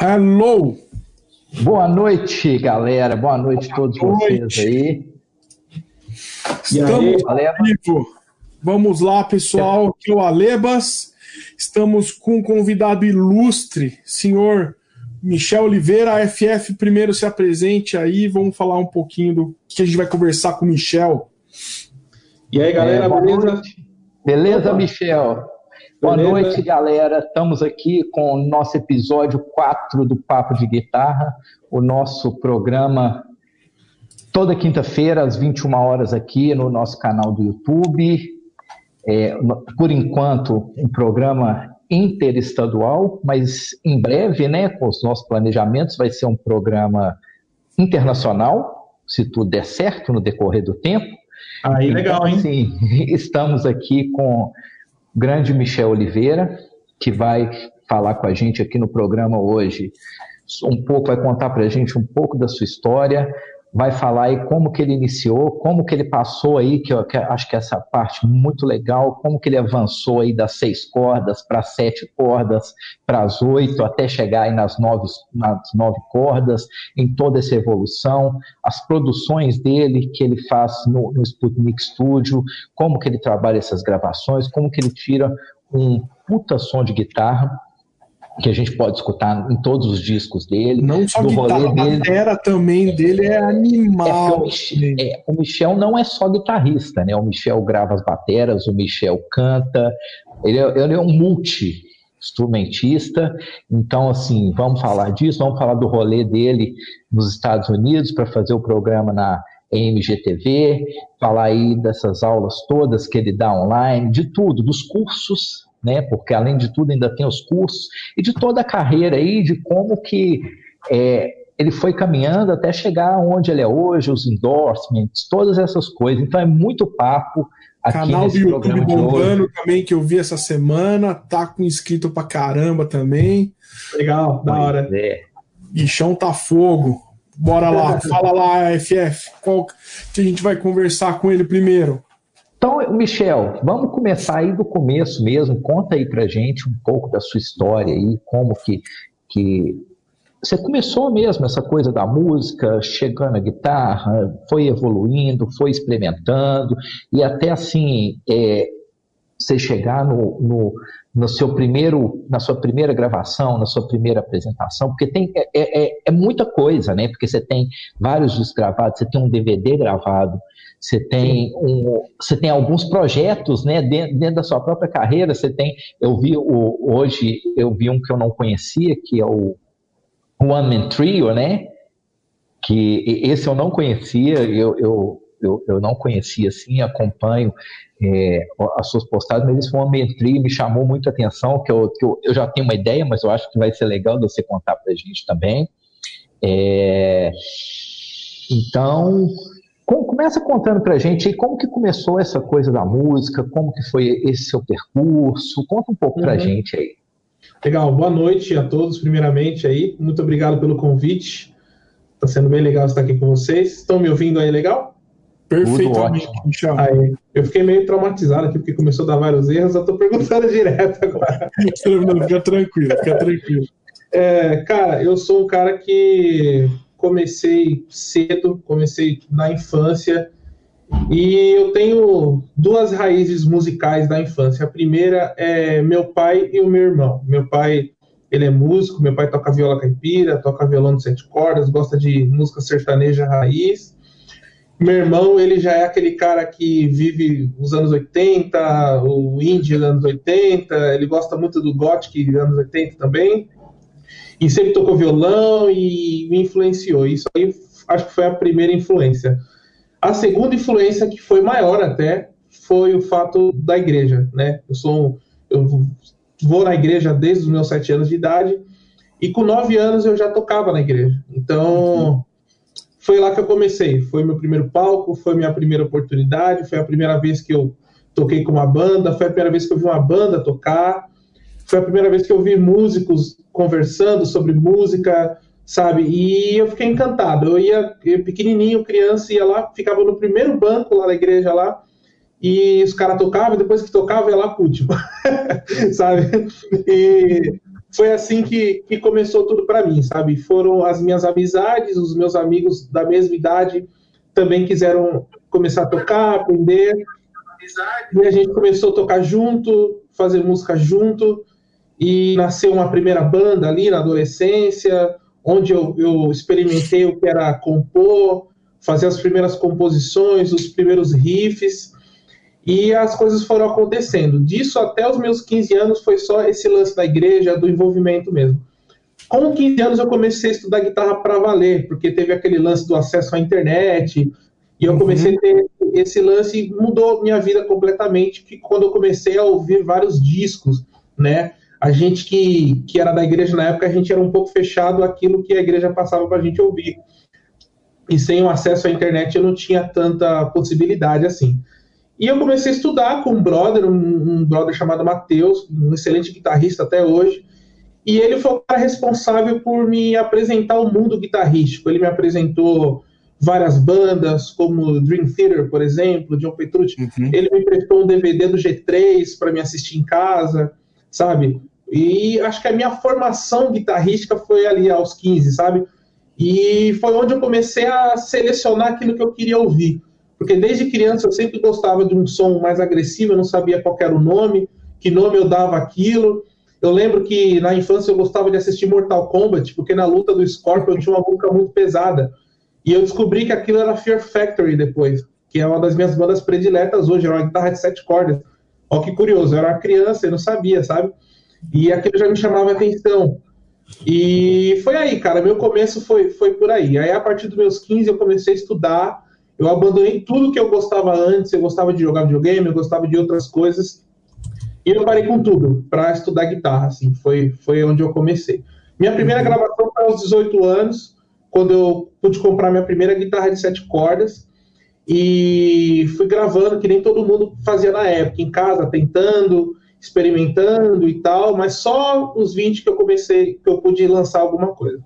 Hello! Boa noite, galera. Boa noite a todos Boa vocês noite. aí. E Estamos aí, ao galera? vivo. Vamos lá, pessoal. Aqui é o Alebas. Estamos com um convidado ilustre, senhor Michel Oliveira, FF. Primeiro se apresente aí. Vamos falar um pouquinho do que a gente vai conversar com o Michel. E aí, galera, É, boa beleza? noite. Beleza, Opa. Michel? Boa noite, galera. Estamos aqui com o nosso episódio 4 do Papo de Guitarra, o nosso programa toda quinta-feira, às 21 horas, aqui no nosso canal do YouTube. É, por enquanto, um programa interestadual, mas em breve, né, com os nossos planejamentos, vai ser um programa internacional, se tudo der certo no decorrer do tempo. Aí, legal, hein? Sim, estamos aqui com grande Michel Oliveira, que vai falar com a gente aqui no programa hoje. Um pouco, vai contar para a gente um pouco da sua história, vai falar aí como que ele iniciou, como que ele passou aí, que eu acho que essa parte muito legal, como que ele avançou aí das seis cordas para sete cordas, para as oito, até chegar aí nas nove, nas nove cordas, em toda essa evolução, as produções dele que ele faz no, no Sputnik Studio, como que ele trabalha essas gravações, como que ele tira um puta som de guitarra, que a gente pode escutar em todos os discos dele. Não só do guitarra, rolê a dele. batera também dele é É animal. o, Michel, é, o Michel não é só guitarrista, né? O Michel grava as bateras, o Michel canta, ele é, ele é um multi-instrumentista. Então, assim, vamos falar disso, vamos falar do rolê dele nos Estados Unidos para fazer o programa na MGTV, falar aí dessas aulas todas que ele dá online, de tudo, dos cursos, né? Porque além de tudo ainda tem os cursos e de toda a carreira aí, de como que é, ele foi caminhando até chegar onde ele é hoje, os endorsements, todas essas coisas. Então é muito papo aqui Canal do nesse YouTube de hoje. bombando também, que eu vi essa semana. Tá com inscrito pra caramba também. Legal, da hora. É. Bichão tá fogo. Bora lá, fala lá, FF. Qual que a gente vai conversar com ele primeiro? Então, Michel, vamos começar aí do começo mesmo. Conta aí pra gente um pouco da sua história aí, como que, que você começou mesmo essa coisa da música, chegando à guitarra, foi evoluindo, foi experimentando, e até assim, é, você chegar no, no, no seu primeiro, na sua primeira gravação, na sua primeira apresentação, porque tem, é, é, é muita coisa, né? Porque você tem vários discos gravados, você tem um DVD gravado, você tem, um, você tem alguns projetos né, dentro, dentro, da sua própria carreira. Você tem, eu vi o, hoje, eu vi um que eu não conhecia, que é o One Man Trio, né? Que esse eu não conhecia, eu, eu, eu, eu não conhecia assim, acompanho é, as suas postagens, mas esse One Man Trio me chamou muito a atenção, que, eu, que eu, eu já tenho uma ideia, mas eu acho que vai ser legal você contar pra gente também. É, então, Começa contando pra gente aí como que começou essa coisa da música, como que foi esse seu percurso, conta um pouco pra Uhum. gente aí. Legal, boa noite a todos, primeiramente aí. Muito obrigado pelo convite. Tá sendo bem legal estar aqui com vocês. Estão me ouvindo aí legal? Perfeitamente. Michel. Aí, eu fiquei meio traumatizado aqui porque começou a dar vários erros, eu tô perguntando direto agora. Não, fica tranquilo, fica tranquilo. É, cara, eu sou um cara que comecei cedo, comecei na infância e eu tenho duas raízes musicais da infância. A primeira é meu pai e o meu irmão. Meu pai, ele é músico, meu pai toca viola caipira, toca violão de sete cordas, gosta de música sertaneja raiz. Meu irmão, ele já é aquele cara que vive os anos 80, o indie dos anos 80, ele gosta muito do gothic anos 80 também e sempre tocou violão e me influenciou. Isso aí acho que foi a primeira influência. A segunda influência que foi maior até foi o fato da igreja, né? Eu sou um, eu vou na igreja desde os meus sete anos de idade e com nove anos eu já tocava na igreja. Então foi lá que eu comecei. Foi meu primeiro palco, foi minha primeira oportunidade, foi a primeira vez que eu toquei com uma banda, foi a primeira vez que eu vi uma banda tocar. Foi a primeira vez que eu vi músicos conversando sobre música, sabe? E eu fiquei encantado. Eu ia, eu, pequenininho, criança, ia lá, ficava no primeiro banco lá na igreja lá, e os caras tocavam, depois que tocava, ia lá pro último, sabe? E foi assim que, que começou tudo para mim, sabe? Foram as minhas amizades, os meus amigos da mesma idade também quiseram começar a tocar, aprender. E a gente começou a tocar junto, fazer música junto, e nasceu uma primeira banda ali na adolescência, onde eu, eu experimentei o que era compor, fazer as primeiras composições, os primeiros riffs, e as coisas foram acontecendo. Disso até os meus 15 anos foi só esse lance da igreja, do envolvimento mesmo. Com 15 anos eu comecei a estudar guitarra para valer, porque teve aquele lance do acesso à internet, e eu comecei a ter esse lance mudou minha vida completamente, que quando eu comecei a ouvir vários discos, né? A gente que, que era da igreja na época, a gente era um pouco fechado aquilo que a igreja passava para a gente ouvir. E sem o acesso à internet eu não tinha tanta possibilidade assim. E eu comecei a estudar com um brother, um, um brother chamado Matheus, um excelente guitarrista até hoje. E ele foi o cara responsável por me apresentar o mundo guitarrístico. Ele me apresentou várias bandas, como Dream Theater, por exemplo, John Petrucci. Uhum. Ele me prestou um DVD do G3 para me assistir em casa, sabe? E acho que a minha formação guitarrística foi ali aos 15, sabe? E foi onde eu comecei a selecionar aquilo que eu queria ouvir. Porque desde criança eu sempre gostava de um som mais agressivo, eu não sabia qual era o nome, que nome eu dava aquilo. Eu lembro que na infância eu gostava de assistir Mortal Kombat, porque na luta do Scorpion tinha uma música muito pesada. E eu descobri que aquilo era Fear Factory depois, que é uma das minhas bandas prediletas hoje, era uma guitarra de sete cordas. Olha que curioso, eu era criança e não sabia, sabe? E aquilo já me chamava atenção. E foi aí, cara, meu começo foi, foi por aí. Aí, a partir dos meus 15, eu comecei a estudar, eu abandonei tudo que eu gostava antes, eu gostava de jogar videogame, eu gostava de outras coisas, e eu parei com tudo para estudar guitarra, assim, foi, foi onde eu comecei. Minha primeira uhum. gravação foi aos 18 anos, quando eu pude comprar minha primeira guitarra de sete cordas e fui gravando, que nem todo mundo fazia na época, em casa, tentando, experimentando e tal, mas só os 20 que eu comecei, que eu pude lançar alguma coisa.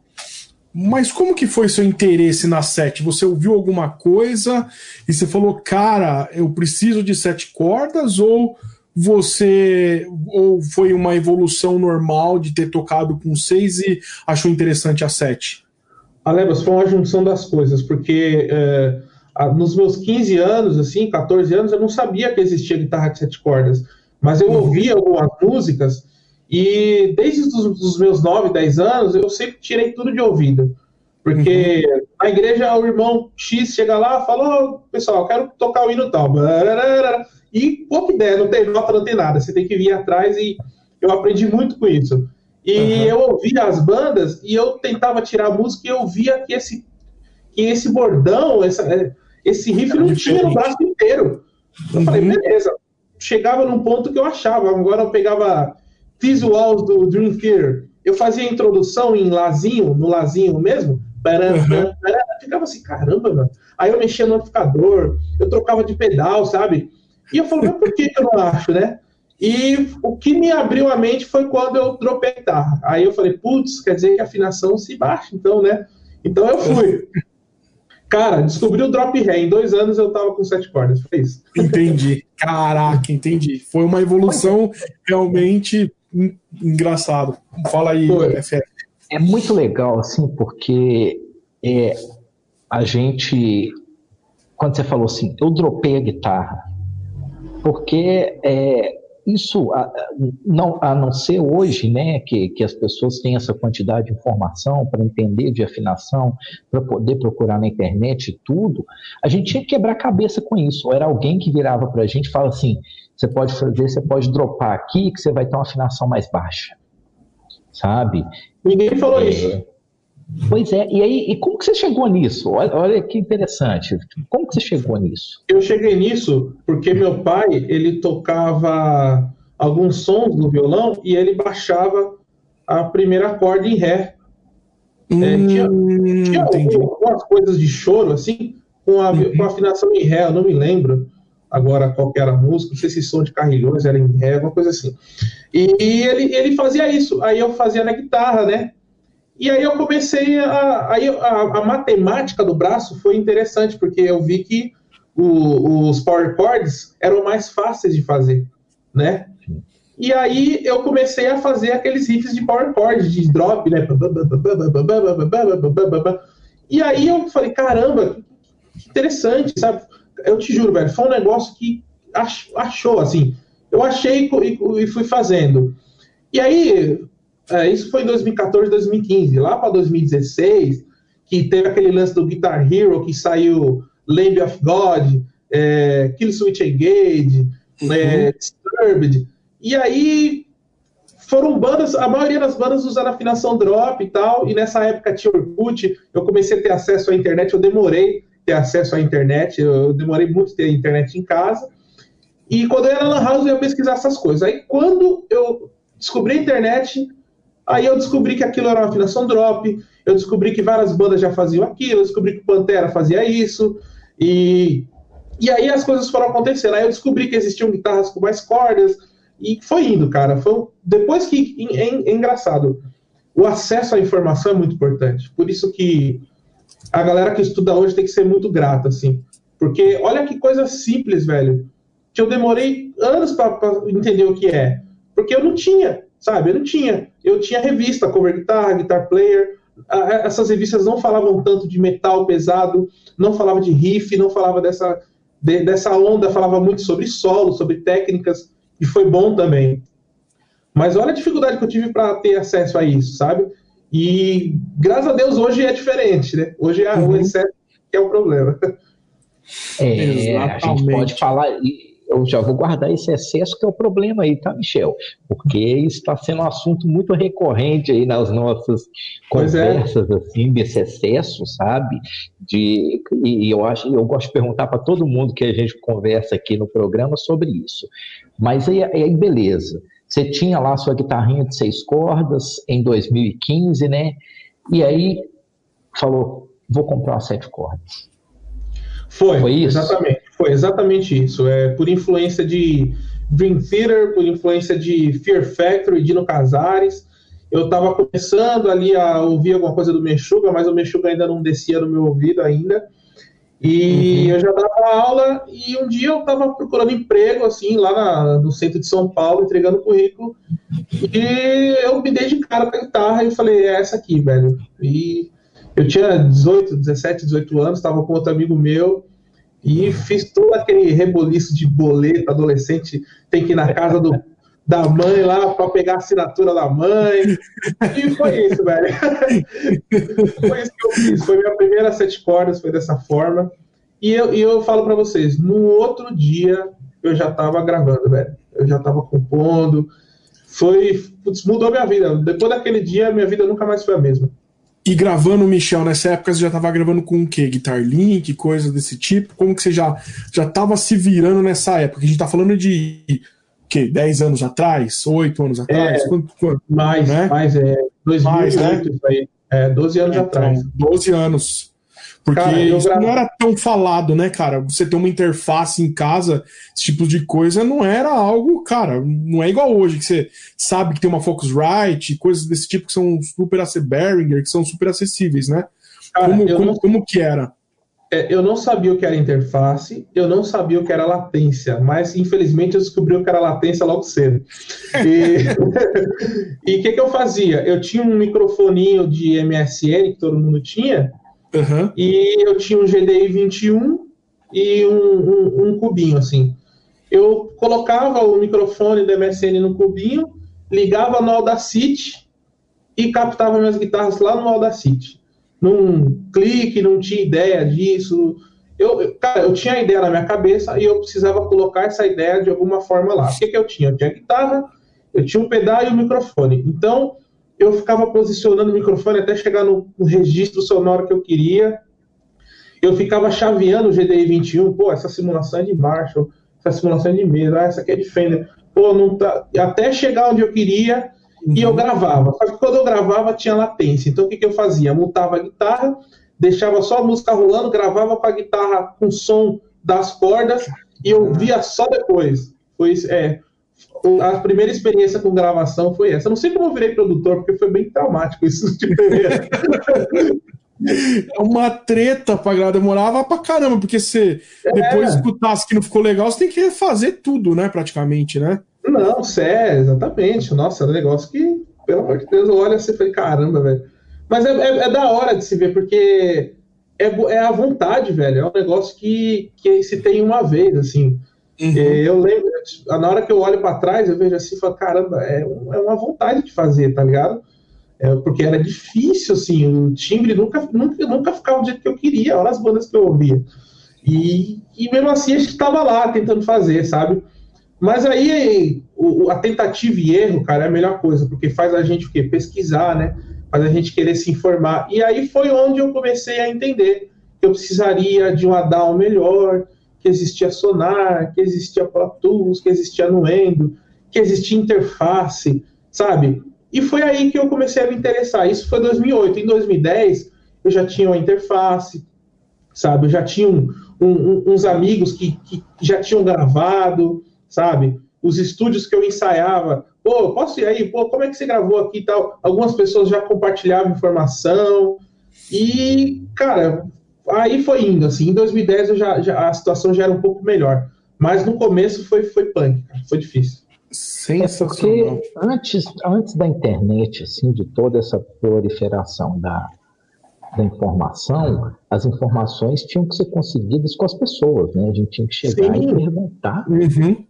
Mas como que foi seu interesse na sete? Você ouviu alguma coisa e você falou, cara, eu preciso de sete cordas ou você ou foi uma evolução normal de ter tocado com seis e achou interessante a sete? Alebas, foi uma junção das coisas, porque é, nos meus 15 anos, assim, 14 anos, eu não sabia que existia guitarra de sete cordas, mas eu uhum. ouvia algumas músicas e desde os, meus 9, 10 anos, eu sempre tirei tudo de ouvido. Porque uhum. na igreja o irmão X chega lá e fala: oh, pessoal, quero tocar o hino tal. E pouca ideia, não tem nota, não tem nada. Você tem que vir atrás e eu aprendi muito com isso. E uhum. eu ouvia as bandas e eu tentava tirar a música e eu via que esse, que esse bordão, essa, é, esse riff não tinha no braço inteiro. Eu uhum. falei, beleza. Chegava num ponto que eu achava. Agora eu pegava visuals do Dream Theater. Eu fazia a introdução em Lazinho, no Lazinho mesmo. Uhum. Ficava assim, caramba, mano. Aí eu mexia no amplificador, eu trocava de pedal, sabe? E eu falei, mas por que eu não acho, né? E o que me abriu a mente foi quando eu dropei a guitarra. Aí eu falei, putz, quer dizer que a afinação se baixa, então, né? Então eu fui. Cara, descobri o drop ré. Em dois anos eu tava com sete cordas. Foi isso. Entendi. Caraca, entendi. Foi uma evolução realmente engraçado. Fala aí, FF. É muito legal, assim, porque é, a gente. Quando você falou assim, eu dropei a guitarra. Porque é, isso, a, não, a não ser hoje, né, que, que as pessoas têm essa quantidade de informação para entender de afinação, para poder procurar na internet tudo, a gente tinha que quebrar cabeça com isso. Ou era alguém que virava para a gente e fala assim: você pode fazer, você pode dropar aqui que você vai ter uma afinação mais baixa. Sabe? Ninguém falou é, isso. Pois é, e aí, e como que você chegou nisso? Olha, olha, que interessante. Como que você chegou nisso? Eu cheguei nisso porque meu pai, ele tocava alguns sons no violão e ele baixava a primeira corda em ré. É, hum, é, tinha, tinha algumas coisas de choro, assim, com a, uhum. com a afinação em ré, eu não me lembro agora qual era a música, não sei se som de carrilhões era em ré, alguma coisa assim. E, e ele, ele fazia isso, aí eu fazia na guitarra, né? E aí eu comecei a, a, a, matemática do braço foi interessante, porque eu vi que o, os power chords eram mais fáceis de fazer, né? E aí eu comecei a fazer aqueles riffs de power chord, de drop, né? E aí eu falei, caramba, que interessante, sabe? Eu te juro, velho, foi um negócio que achou, assim. Eu achei e fui fazendo. E aí, é, isso foi em 2014, 2015. Lá para 2016, que teve aquele lance do Guitar Hero, que saiu Lamb of God, é, Kill Switch Engage, uhum. é, Disturbed. E aí foram bandas, a maioria das bandas usando afinação drop e tal, e nessa época tinha Orkut, eu comecei a ter acesso à internet, eu demorei ter acesso à internet, eu demorei muito ter internet em casa, e quando eu era na house eu ia pesquisar essas coisas. Aí quando eu descobri a internet, aí eu descobri que aquilo era uma afinação drop, eu descobri que várias bandas já faziam aquilo, eu descobri que Pantera fazia isso, e, e aí as coisas foram acontecendo. Aí eu descobri que existiam guitarras com mais cordas, e foi indo, cara. Foi, depois que. É, é engraçado. O acesso à informação é muito importante. Por isso que a galera que estuda hoje tem que ser muito grata, assim. Porque olha que coisa simples, velho. Que eu demorei anos para entender o que é. Porque eu não tinha, sabe? Eu não tinha. Eu tinha revista, Cover Guitar, Guitar Player. Essas revistas não falavam tanto de metal pesado, não falava de riff, não falava dessa, de, dessa onda, falava muito sobre solo, sobre técnicas e foi bom também. Mas olha a dificuldade que eu tive para ter acesso a isso, sabe? E graças a Deus hoje é diferente, né? Hoje é uhum. o excesso que é o problema. É, a gente pode falar, eu já vou guardar esse excesso que é o problema aí, tá, Michel? Porque isso está sendo um assunto muito recorrente aí nas nossas é. conversas, é. assim, desse excesso, sabe? De, e eu acho, eu gosto de perguntar para todo mundo que a gente conversa aqui no programa sobre isso. Mas aí, aí beleza. Você tinha lá sua guitarrinha de seis cordas em 2015, né? E aí falou, vou comprar sete cordas. Foi, Foi isso? Exatamente. Foi exatamente isso. É por influência de Dream Theater, por influência de Fear Factory, e Dino Casares. Eu estava começando ali a ouvir alguma coisa do Meshuga, mas o Meshuga ainda não descia no meu ouvido ainda. E uhum. eu já dava aula e um dia eu estava procurando emprego, assim, lá na, no centro de São Paulo, entregando currículo. E eu me dei de cara pra guitarra e falei, é essa aqui, velho. E eu tinha 18, 17, 18 anos, estava com outro amigo meu e fiz todo aquele reboliço de boleto, adolescente tem que ir na casa do, da mãe lá para pegar a assinatura da mãe. E foi isso, velho. foi isso que eu fiz. Foi minha primeira sete cordas, foi dessa forma. E eu, e eu falo para vocês, no outro dia eu já estava gravando, velho. Eu já estava compondo. Foi. Putz, mudou minha vida. Depois daquele dia, minha vida nunca mais foi a mesma. E gravando, Michel, nessa época você já estava gravando com o quê? Guitar Link, coisa desse tipo? Como que você já já estava se virando nessa época? A gente está falando de que 10 anos atrás, 8 anos atrás? É, quanto, quanto, mais, né? mais, é 2008, mais, né? isso aí. É, 12 anos é, atrás. Então, 12 anos. Porque cara, isso não era tão falado, né, cara? Você ter uma interface em casa, esse tipo de coisa, não era algo, cara, não é igual hoje, que você sabe que tem uma Focusrite, coisas desse tipo que são super Behringer, que são super acessíveis, né? Cara, como, como, não... como que era? É, eu não sabia o que era interface, eu não sabia o que era latência, mas infelizmente eu descobri o que era latência logo cedo. E o que, que eu fazia? Eu tinha um microfoninho de MSN que todo mundo tinha, uhum. e eu tinha um GDI 21 e um, um, um cubinho assim. Eu colocava o microfone do MSN no cubinho, ligava no Audacity e captava minhas guitarras lá no Audacity num clique, não tinha ideia disso. Eu, cara, eu tinha a ideia na minha cabeça e eu precisava colocar essa ideia de alguma forma lá. O que, que eu tinha? Eu tinha guitarra, eu tinha um pedal e um microfone. Então, eu ficava posicionando o microfone até chegar no, no registro sonoro que eu queria. Eu ficava chaveando o GDI 21. Pô, essa simulação é de Marshall, essa simulação é de mesa, ah, essa aqui é de Fender. Pô, não tá... Até chegar onde eu queria, Uhum. E eu gravava. Só que quando eu gravava tinha latência. Então o que, que eu fazia? Mutava a guitarra, deixava só a música rolando, gravava com a guitarra com som das cordas e eu via só depois. Foi é, a primeira experiência com gravação foi essa. Eu não sei como eu virei produtor, porque foi bem traumático isso de primeira. É uma treta pra gravar, demorava pra caramba, porque você é. depois escutasse que não ficou legal, você tem que refazer tudo, né, praticamente, né? Não, sério, exatamente. Nossa, é um negócio que, pelo amor de Deus, olha e fala, caramba, velho. Mas é, é, é, da hora de se ver, porque é, é a vontade, velho. É um negócio que, que se tem uma vez, assim. Uhum. É, eu lembro, na hora que eu olho para trás, eu vejo assim e falo, caramba, é, é uma vontade de fazer, tá ligado? É, porque era difícil, assim, o timbre nunca, nunca, nunca ficava do jeito que eu queria, olha as bandas que eu ouvia. E, e mesmo assim a gente estava lá tentando fazer, sabe? Mas aí o, a tentativa e erro, cara, é a melhor coisa, porque faz a gente o quê? Pesquisar, né? Faz a gente querer se informar. E aí foi onde eu comecei a entender que eu precisaria de um ADAL melhor, que existia Sonar, que existia Pro Tools, que existia Nuendo, que existia interface, sabe? E foi aí que eu comecei a me interessar. Isso foi 2008. Em 2010, eu já tinha uma interface, sabe? Eu já tinha um, um, uns amigos que, que já tinham gravado, sabe? Os estúdios que eu ensaiava, pô, posso ir aí? Pô, como é que você gravou aqui e tal? Algumas pessoas já compartilhavam informação. E, cara, aí foi indo, assim. Em 2010 eu já, já, a situação já era um pouco melhor. Mas no começo foi, foi punk, cara. Foi difícil. Sensacional. É porque antes, antes da internet, assim, de toda essa proliferação da, da informação, as informações tinham que ser conseguidas com as pessoas, né? A gente tinha que chegar Sim. e perguntar. Uhum.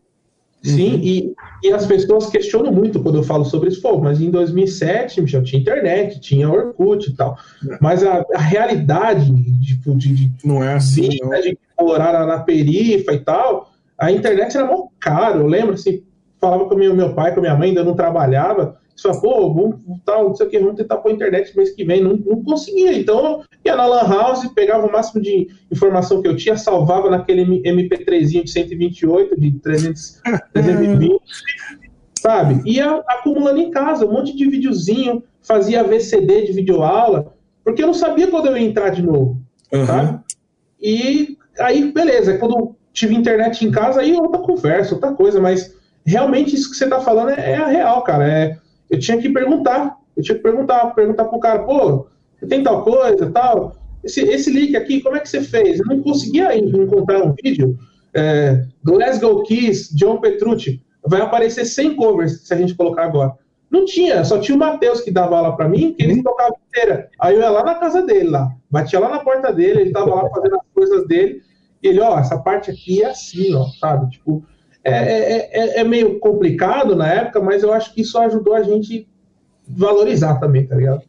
Sim, uhum. e, e as pessoas questionam muito quando eu falo sobre isso. Pô, mas em 2007 já tinha internet, tinha Orkut e tal. É. Mas a, a realidade tipo, de, de, não é assim, de, né, de morar na perifa e tal, a internet era mó caro. Eu lembro assim, falava com meu, meu pai, com a minha mãe, ainda não trabalhava. Fala, pô, vamos, tal, não sei o que, vamos tentar pôr internet mês que vem. Não, não conseguia. Então, ia na Lan House, pegava o máximo de informação que eu tinha, salvava naquele MP3zinho de 128, de 300, 320, sabe? Ia acumulando em casa, um monte de videozinho, fazia VCD de videoaula, porque eu não sabia quando eu ia entrar de novo, uhum. sabe? E aí, beleza, quando tive internet em casa, aí outra conversa, outra coisa, mas realmente isso que você está falando é, é, a real, cara. É, eu tinha que perguntar, eu tinha que perguntar, perguntar pro cara, pô, tem tal coisa, tal. Esse, esse link aqui, como é que você fez? Eu não conseguia encontrar um vídeo. É, Glasgow Kiss, John Petrucci, vai aparecer 100 covers se a gente colocar agora. Não tinha, só tinha o Matheus que dava aula para mim, que ele uhum. tocava inteira. Aí eu ia lá na casa dele, lá, batia lá na porta dele, ele tava lá fazendo as coisas dele, e ele, ó, essa parte aqui é assim, ó, sabe? Tipo, é, é, é, é, meio complicado na época, mas eu acho que isso ajudou a gente valorizar também, tá ligado?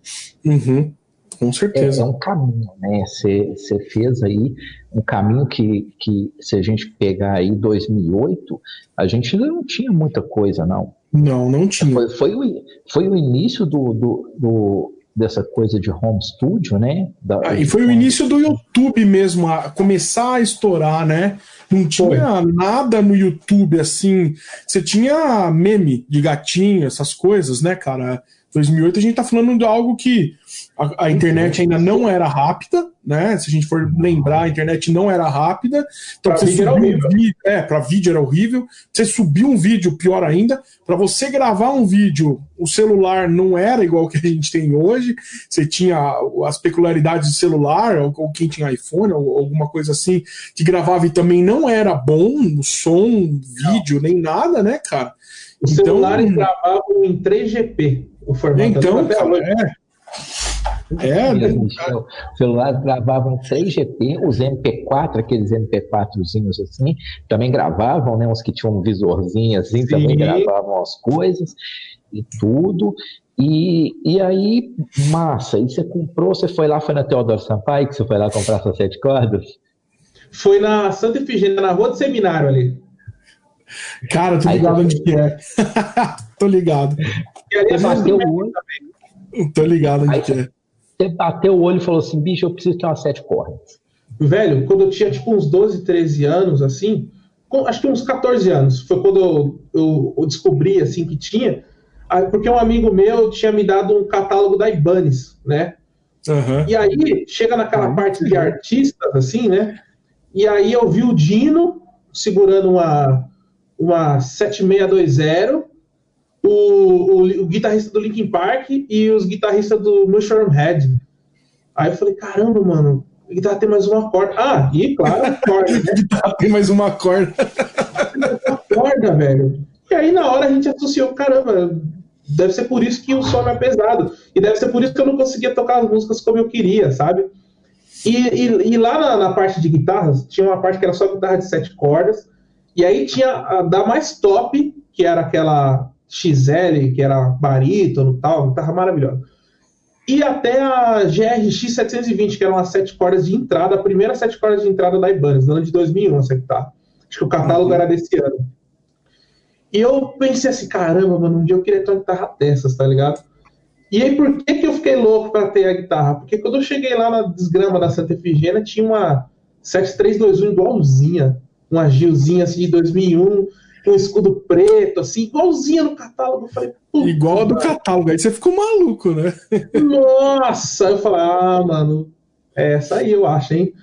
Uhum. Com certeza. É, é um caminho, né? Você fez aí um caminho que, que, se a gente pegar aí 2008, a gente ainda não tinha muita coisa, não. Não, não tinha. Foi, foi, o, foi o início do, do, do dessa coisa de home studio, né? Da, ah, e foi o início do YouTube mesmo, a começar a estourar, né? Não tinha foi. nada no YouTube assim. Você tinha meme de gatinho, essas coisas, né, cara? 2008 a gente tá falando de algo que a, a, internet ainda não era rápida, né? Se a gente for lembrar, a internet não era rápida. Então você vídeo era horrível. Um vídeo, é, para vídeo era horrível. Você subiu um vídeo, pior ainda. Para você gravar um vídeo, o celular não era igual que a gente tem hoje. Você tinha as peculiaridades do celular, ou, ou quem tinha iPhone, ou alguma coisa assim, que gravava e também não era bom, o som, vídeo, nem nada, né, cara? Os então, celulares gravavam em 3GP o formato. Então, cara, é. É, né? O celular gravavam 3GP, os MP4, aqueles MP4zinhos assim, também gravavam, né? Uns que tinham um visorzinho assim, Sim. também gravavam as coisas e tudo. E, e aí, massa, e você comprou, você foi lá, foi na Teodoro Sampaio, que você foi lá comprar suas sete cordas? Foi na Santa Efigênia, na rua do seminário ali. Cara, tô ligado onde que é. tô ligado. E ali você bateu o olho. Tô ligado onde que é. Você bateu o olho e falou assim, bicho, eu preciso ter uma sete cordas. Velho, quando eu tinha tipo uns 12, 13 anos, assim, acho que uns 14 anos, foi quando eu, eu, eu descobri, assim, que tinha, porque um amigo meu tinha me dado um catálogo da Ibanez, né? Uhum. E aí, chega naquela uhum. parte de artistas, assim, né? E aí eu vi o Dino segurando uma, uma 7620 o, o, o, guitarrista do Linkin Park e os guitarristas do Mushroom Head. Aí eu falei, caramba, mano, a guitarra tem mais uma corda. Ah, e claro, corda, né? a guitarra tem mais uma corda. uma corda, velho. E aí na hora a gente associou, caramba, deve ser por isso que o som é pesado. E deve ser por isso que eu não conseguia tocar as músicas como eu queria, sabe? E, e, e lá na, na, parte de guitarras, tinha uma parte que era só guitarra de sete cordas, e aí tinha a da mais top, que era aquela XL, que era barítono tal, guitarra maravilhosa. E até a GRX 720, que era uma sete cordas de entrada, a primeira sete cordas de entrada da Ibanez, ano de 2001, essa guitarra. Acho que o catálogo uhum. era desse ano. E eu pensei assim, caramba, mano, um dia eu queria ter uma guitarra dessas, tá ligado? E aí, por que, que eu fiquei louco para ter a guitarra? Porque quando eu cheguei lá na desgrama da Santa Efigênia, tinha uma 7321 igualzinha, uma Gilzinha assim de 2001, com um escudo preto, assim, igualzinha no catálogo. Eu falei, Igual a do catálogo, aí você ficou maluco, né? Nossa! Eu falei, ah, mano, é essa aí eu acho, hein?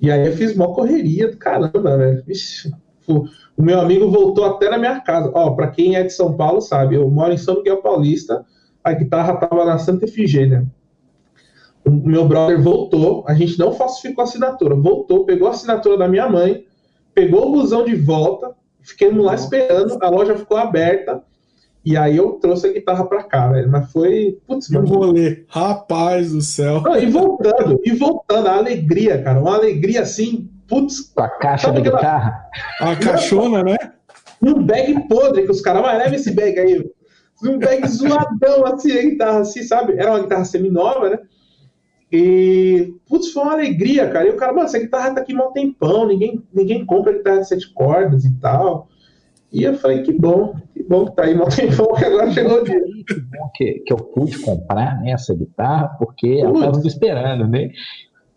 E aí eu fiz uma correria do caramba, velho. Vixe, o meu amigo voltou até na minha casa. Ó, para quem é de São Paulo sabe, eu moro em São Miguel Paulista a guitarra estava na Santa Efigênia. O meu brother voltou, a gente não falsificou a assinatura, voltou, pegou a assinatura da minha mãe, pegou o busão de volta, fiquemos lá esperando, a loja ficou aberta, e aí eu trouxe a guitarra pra cá, velho. Mas foi. Putz, um rolê. Rapaz do céu. Não, e voltando, e voltando, a alegria, cara. Uma alegria assim, putz. Com a caixa da guitarra. A caixona, né? Um bag podre que os caras, mas leva esse bag aí um bag zoadão, assim, a guitarra, assim, sabe? Era uma guitarra semi-nova, né? E, putz, foi uma alegria, cara. E o cara, mano, essa guitarra tá aqui um tempão, ninguém, ninguém compra guitarra de sete cordas e tal. E eu falei, que bom, que bom que tá aí um tempão, que agora chegou o dia. Que bom que, que eu pude comprar né, essa guitarra, porque Putz. ela tava esperando, né?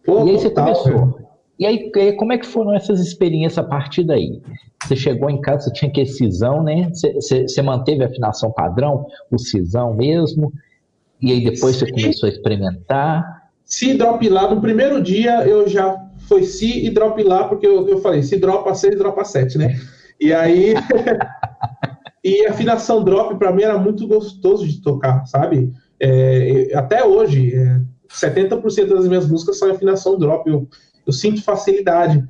Pô, e aí você começou. Cara. E aí, como é que foram essas experiências a partir daí? Você chegou em casa, você tinha que cisão, né? Você, você, você, manteve a afinação padrão, o cisão mesmo, e aí depois Sim. você começou a experimentar. Se drop lá, no primeiro dia eu já foi si e drop lá, porque eu, eu falei, se dropa 6, dropa 7, né? E aí. e a afinação drop para mim era muito gostoso de tocar, sabe? É, até hoje, é, 70% das minhas músicas são afinação drop. Eu, eu sinto facilidade.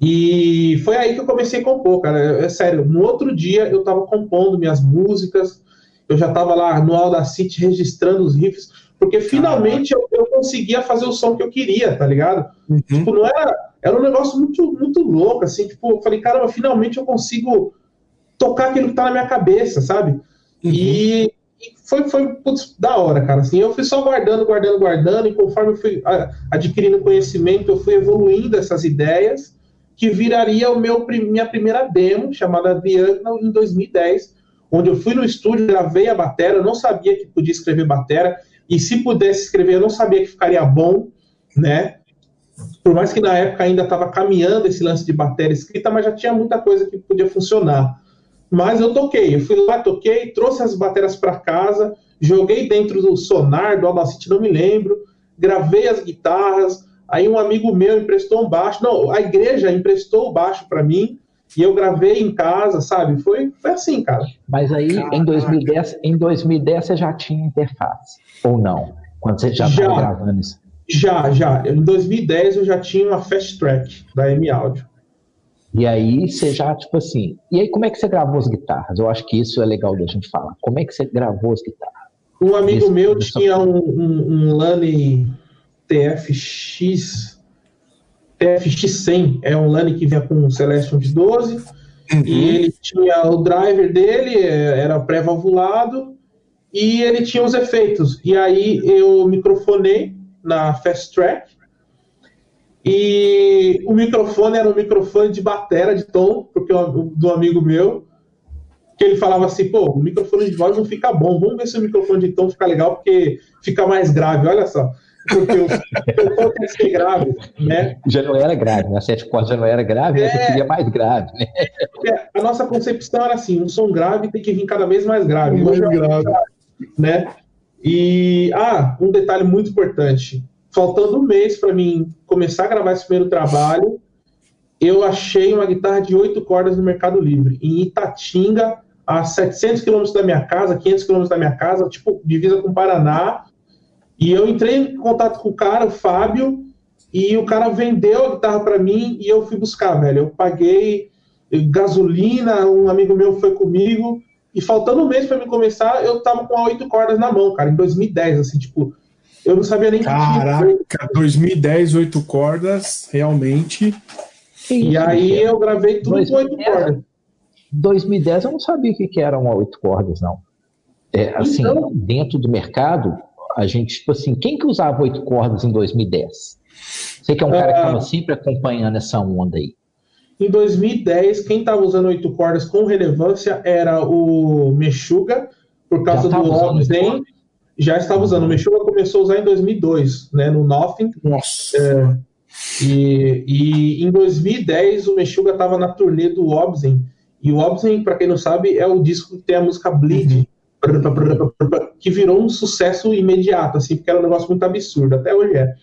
E foi aí que eu comecei a compor, cara. É, é sério, no outro dia eu tava compondo minhas músicas, eu já tava lá no Audacity registrando os riffs, porque finalmente eu, eu, conseguia fazer o som que eu queria, tá ligado? Uhum. Tipo, não era. Era um negócio muito, muito louco, assim, tipo, eu falei, caramba, finalmente eu consigo tocar aquilo que tá na minha cabeça, sabe? Uhum. E foi, foi putz, da hora, cara. Assim, eu fui só guardando, guardando, guardando, e conforme eu fui adquirindo conhecimento, eu fui evoluindo essas ideias, que viraria o meu minha primeira demo, chamada Viagna, em 2010, onde eu fui no estúdio, gravei a bateria, eu não sabia que podia escrever bateria, e se pudesse escrever, eu não sabia que ficaria bom, né? Por mais que na época ainda estava caminhando esse lance de bateria escrita, mas já tinha muita coisa que podia funcionar. Mas eu toquei, eu fui lá, toquei, trouxe as baterias para casa, joguei dentro do Sonar, do Audacity, não me lembro, gravei as guitarras, aí um amigo meu emprestou um baixo, não, a igreja emprestou o baixo para mim, e eu gravei em casa, sabe? Foi, foi assim, cara. Mas aí, em 2010, em 2010 você já tinha interface, ou não? Quando você já estava gravando isso? Já, já. Em 2010 eu já tinha uma Fast Track da M Audio. E aí você já, tipo assim. E aí, como é que você gravou as guitarras? Eu acho que isso é legal da gente falar. Como é que você gravou as guitarras? Um amigo meu tinha um, um, um Lane TFX. TFX100 é um Lane que vinha com um Celestion de 12. Uhum. E ele tinha o driver dele, é, era pré-valvulado. E ele tinha os efeitos. E aí eu microfonei na Fast Track e o microfone era um microfone de batera de tom, porque do amigo meu, que ele falava assim, pô, o microfone de voz não fica bom, vamos ver se o microfone de tom fica legal, porque fica mais grave, olha só. Porque o, tom tem que ser grave, né? Já não era grave, né? A sete cordas já não era grave, é, você queria mais grave, né? É, a nossa concepção era assim, um som grave tem que vir cada vez mais grave. Mais grave. Né? E, ah, um detalhe muito importante, faltando um mês para mim começar a gravar esse primeiro trabalho, eu achei uma guitarra de oito cordas no Mercado Livre, em Itatinga, a 700 quilômetros da minha casa, 500 quilômetros da minha casa, tipo, divisa com o Paraná. E eu entrei em contato com o cara, o Fábio, e o cara vendeu a guitarra para mim e eu fui buscar, velho. Eu paguei gasolina, um amigo meu foi comigo, e faltando um mês para me começar, eu tava com oito cordas na mão, cara, em 2010, assim, tipo, eu não sabia nem Caraca, que tinha. 2010, oito cordas, realmente. E aí eu gravei tudo 2010, com oito cordas. 2010 eu não sabia o que eram oito cordas, não. É, assim, então, dentro do mercado, a gente, tipo assim, quem que usava oito cordas em 2010? Você que é um cara que estava ah. sempre acompanhando essa onda aí. Em 2010, quem estava usando oito cordas com relevância era o Meshuga, por causa do Obzen. Já estava usando. O Meshuga começou a usar em 2002, né, no Nothing. Nossa. É, e, e em 2010, o Meshuga estava na turnê do Obzen. E o Obzen, para quem não sabe, é o disco que tem a música Bleed, que virou um sucesso imediato, assim, porque era um negócio muito absurdo. Até hoje é.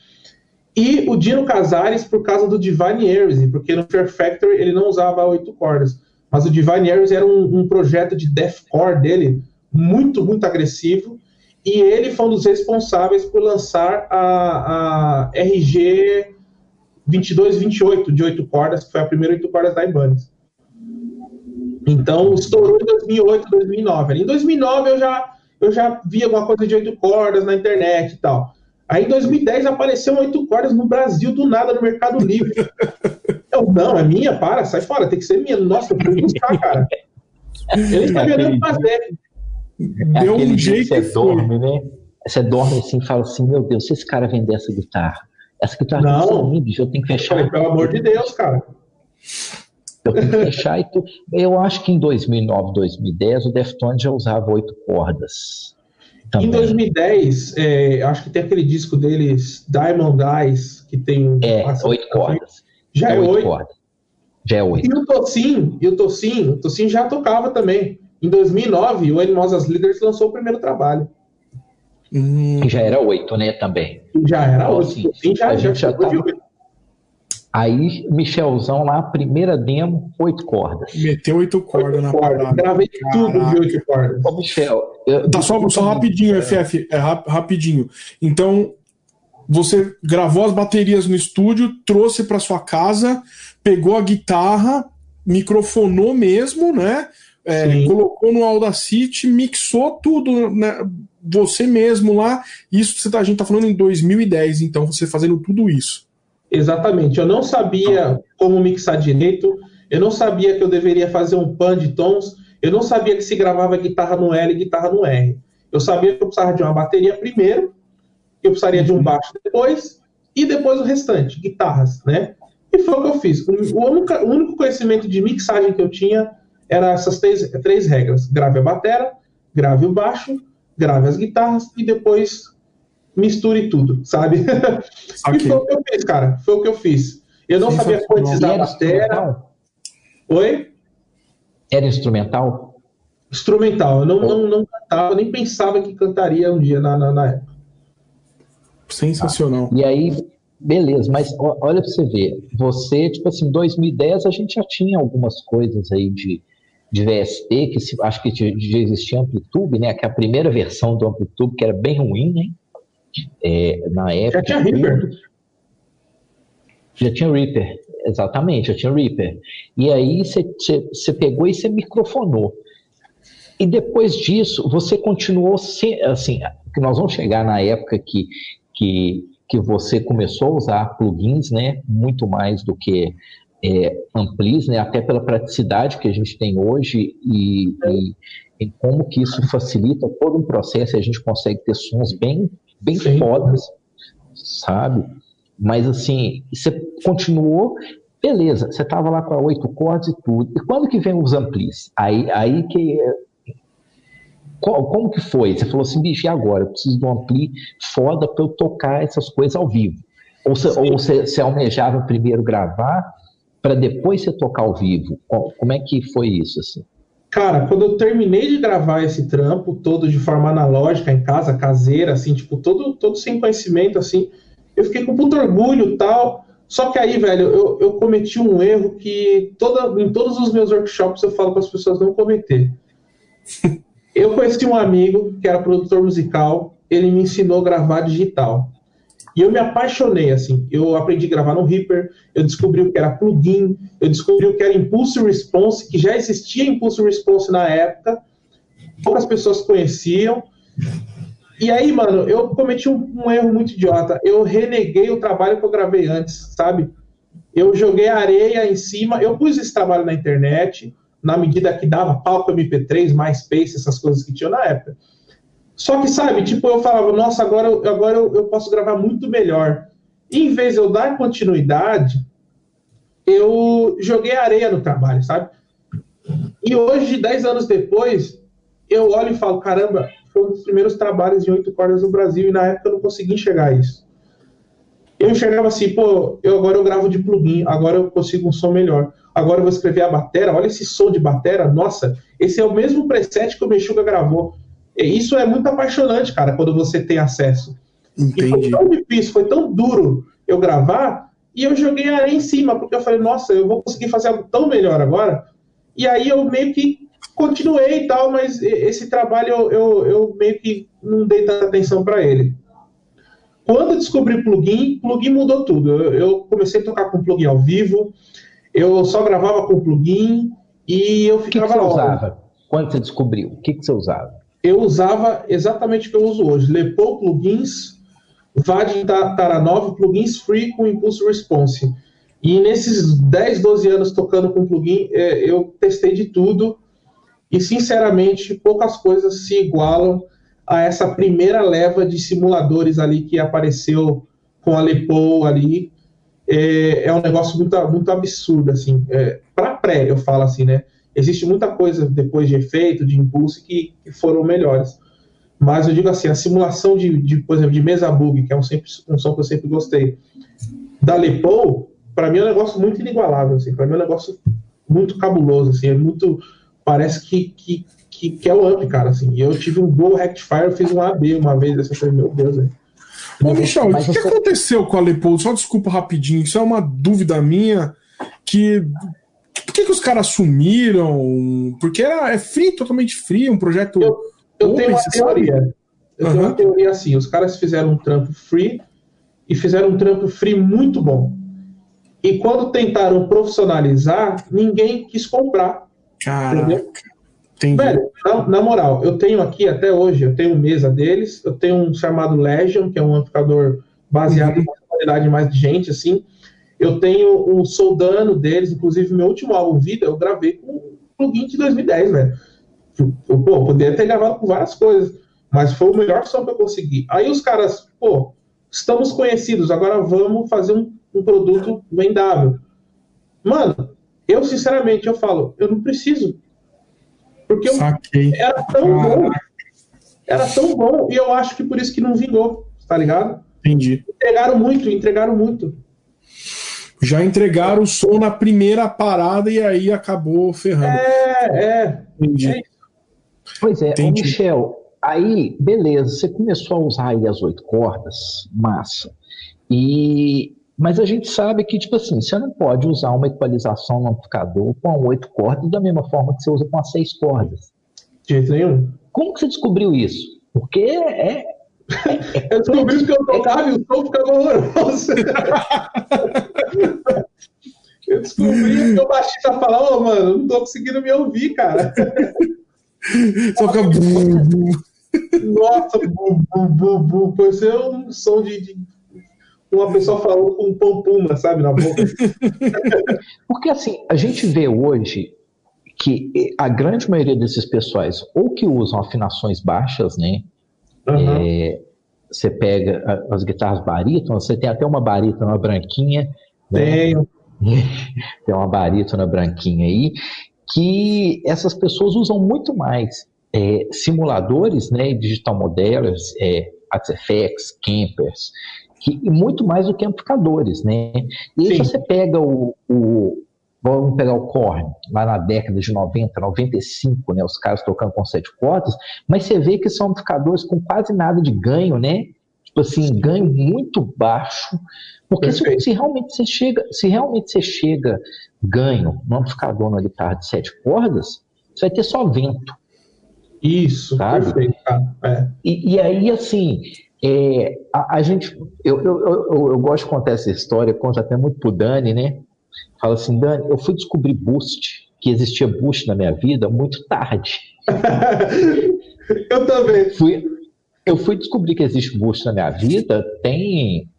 E o Dino Casares por causa do Divine Heresy, porque no Fear Factory ele não usava oito cordas. Mas o Divine Heresy era um, um, projeto de deathcore dele muito, muito agressivo. E ele foi um dos responsáveis por lançar a, a RG 2228 de oito cordas, que foi a primeira oito cordas da Ibanez. Então, estourou em 2008, 2009. Em 2009 eu já, eu já vi alguma coisa de oito cordas na internet e tal. Aí em 2010 apareceu oito cordas no Brasil, do nada, no Mercado Livre. Eu, não, é minha, para, sai fora, tem que ser minha. Nossa, eu fui buscar, cara. Ele está querendo fazer. Deu um jeito que você dorme, né? Você dorme assim e fala assim, meu Deus, se esse cara vender essa guitarra, essa guitarra não, tem bicho, eu tenho que fechar. pelo amor de Deus, cara. Eu tenho que fechar e tu... Eu acho que em 2009, 2010, o Deftones já usava oito cordas. Também. Em 2010, é, acho que tem aquele disco deles, Diamond Eyes, que tem. É, oito cordas. Já é, é oito cordas. Já é oito. E o Tocin, e o Tocin, o Tocin já tocava também. Em 2009, o Animosas Leaders lançou o primeiro trabalho. Hum. Já era oito, né, também. Já era oito. Assim, já, a já, já tava... Aí, Michelzão lá, primeira demo, oito cordas. Meteu oito cordas na parada. Gravei Caraca. tudo de oito cordas. Ô, Michel. Eu, tá só, só rapidinho, FF, é rapidinho. Então, você gravou as baterias no estúdio, trouxe para sua casa, pegou a guitarra, microfonou mesmo, né? É, colocou no Audacity, mixou tudo, né? Você mesmo lá. Isso você tá, a gente tá falando em 2010, então, você fazendo tudo isso. Exatamente. Eu não sabia como mixar direito, eu não sabia que eu deveria fazer um pan de tons, eu não sabia que se gravava guitarra no L e guitarra no R. Eu sabia que eu precisava de uma bateria primeiro, que eu precisaria de um uhum. baixo depois, e depois o restante, guitarras, né? E foi o que eu fiz. O único, o único conhecimento de mixagem que eu tinha era essas três, três regras: grave a batera, grave o baixo, grave as guitarras e depois misture tudo, sabe? Okay. e foi o que eu fiz, cara. Foi o que eu fiz. Eu não sabia quantizar a bateria. Oi? Era instrumental? Instrumental. Eu não, não, não cantava, nem pensava que cantaria um dia na, na, na época. Sensacional. Ah, e aí, beleza, mas olha pra você ver. Você, tipo assim, em 2010 a gente já tinha algumas coisas aí de, de VST, que se, acho que já existia Amplitude, né? Que é a primeira versão do Amplitude, que era bem ruim, né? É, na época. Já tinha Reaper. Já tinha Reaper, exatamente, já tinha Reaper. E aí você pegou e você microfonou. E depois disso, você continuou se, assim, que nós vamos chegar na época que, que, que você começou a usar plugins, né, muito mais do que é, amplis, né, até pela praticidade que a gente tem hoje e, e, e como que isso facilita todo um processo e a gente consegue ter sons bem bem Sim. fodas, sabe? Mas assim, você continuou, beleza, você tava lá com a oito cordas e tudo. E quando que vem os amplis? Aí, aí que. Como que foi? Você falou assim, bicho, e agora? Eu preciso de um ampli foda para eu tocar essas coisas ao vivo. Ou você, ou você, você almejava primeiro gravar para depois você tocar ao vivo? Como é que foi isso? Assim? Cara, quando eu terminei de gravar esse trampo todo de forma analógica, em casa, caseira, assim, tipo, todo, todo sem conhecimento, assim, eu fiquei com puto orgulho tal. Só que aí, velho, eu, eu cometi um erro que toda, em todos os meus workshops eu falo para as pessoas não cometer. eu conheci um amigo que era produtor musical, ele me ensinou a gravar digital. E eu me apaixonei, assim. Eu aprendi a gravar no Reaper, eu descobri o que era plugin, eu descobri o que era Impulse Response, que já existia Impulse Response na época, poucas pessoas conheciam. E aí, mano, eu cometi um, um, erro muito idiota. Eu reneguei o trabalho que eu gravei antes, sabe? Eu joguei areia em cima, eu pus esse trabalho na internet, na medida que dava palco MP3, MySpace, essas coisas que tinha na época. Só que, sabe, tipo, eu falava, nossa, agora, agora eu, eu posso gravar muito melhor. E, em vez de eu dar continuidade, eu joguei areia no trabalho, sabe? E hoje, dez anos depois, eu olho e falo, caramba, foi um dos primeiros trabalhos de oito cordas no Brasil e na época eu não consegui enxergar isso. Eu enxergava assim, pô, eu agora eu gravo de plugin, agora eu consigo um som melhor. Agora eu vou escrever a batera, olha esse som de batera, nossa, esse é o mesmo preset que o Mexuga gravou. Isso é muito apaixonante, cara, quando você tem acesso. Entendi. E foi tão difícil, foi tão duro eu gravar, e eu joguei areia em cima, porque eu falei, nossa, eu vou conseguir fazer algo tão melhor agora. E aí eu meio que continuei e tal, mas esse trabalho eu, eu, eu meio que não dei tanta atenção para ele. Quando eu descobri plugin, plugin mudou tudo. Eu, eu, comecei a tocar com plugin ao vivo, eu só gravava com plugin e eu ficava. O que, que você usava? Quando você descobriu? O que, que você usava? Eu usava exatamente o que eu uso hoje: Lepo plugins, Vadim Taranov plugins free com Impulse Response. E nesses 10, 12 anos tocando com plugin, é, eu testei de tudo e, sinceramente, poucas coisas se igualam a essa primeira leva de simuladores ali que apareceu com a Lepo ali. É, é um negócio muito, muito absurdo, assim. É, Para pré, eu falo assim, né? Existe muita coisa depois de efeito, de impulso, que, que foram melhores. Mas eu digo assim, a simulação de, de por exemplo, de mesa bug, que é um, sempre, um som que eu sempre gostei, da Lepo, para mim é um negócio muito inigualável, assim. Para mim é um negócio muito cabuloso, assim. É muito parece que, que, que, que é o up, cara, assim. E eu tive um gol rectifier, eu fiz um AB uma vez, assim, eu falei, meu Deus, velho. Ô, Michel, o que, que aconteceu com a Leopoldo? Só desculpa rapidinho, isso é uma dúvida minha, que... Que, os caras sumiram? Porque era, é free, totalmente free, um projeto... Eu, eu tenho uma teoria. Eu uhum. tenho uma teoria assim, os caras fizeram um trampo free e fizeram um trampo free muito bom. E quando tentaram profissionalizar, ninguém quis comprar. Caraca. Velho, na, na, moral, eu tenho aqui até hoje, eu tenho mesa deles, eu tenho um chamado Legion, que é um amplificador baseado uhum. em qualidade mais de gente, assim. Eu tenho um Soldano deles, inclusive meu último álbum Vida, eu gravei com um plugin de 2010, velho. Pô, poderia ter gravado com várias coisas, mas foi o melhor som que eu consegui. Aí os caras, pô, estamos conhecidos, agora vamos fazer um, um produto vendável. Mano, eu, sinceramente, eu falo, eu não preciso. Porque eu, era tão bom. Era tão bom, e eu acho que por isso que não vingou, tá ligado? Entendi. Entregaram muito, entregaram muito. Já entregaram o som na primeira parada e aí acabou ferrando. É, é. Entendi. É pois é, Ô Michel, aí, beleza, você começou a usar aí as oito cordas, massa. E mas a gente sabe que, tipo assim, você não pode usar uma equalização no amplificador com oito cordas da mesma forma que você usa com as seis cordas. De jeito nenhum. Como que você descobriu isso? Porque é. É eu descobri que eu tocava e o som ficava horroroso. eu descobri que o baixista falava, oh, mano, não tô conseguindo me ouvir, cara. Só fica. Nossa, bu, bu, bu, bu. Pode ser um som de, de uma pessoa falando com um pão puma, sabe, na boca. Porque assim, a gente vê hoje que a grande maioria desses pessoais ou que usam afinações baixas, né? Uhum. É, você pega as guitarras barítonas, você tem até uma barítona branquinha. Né? Tenho. tem uma barítona branquinha aí, que essas pessoas usam muito mais é, simuladores, né, digital modelers, é, FX, campers, que, e muito mais do que amplificadores, né? E aí você pega o, o, vamos pegar o Korn, lá na década de 90, 95, né, os caras tocando com sete cordas, mas você vê que são amplificadores com quase nada de ganho, né? Tipo assim, ganho muito baixo, porque se, se, realmente você chega, se realmente você chega ganho no amplificador na guitarra de sete cordas, você vai ter só vento. Isso, sabe? perfeito. É. E, e aí, assim, é, a, a, gente, eu, eu, eu, eu, gosto de contar essa história, conto até muito pro Dani, né? Fala assim, Dani, eu fui descobrir Boost, que existia Boost na minha vida muito tarde. eu também. Fui, eu fui descobrir que existe Boost na minha vida tem,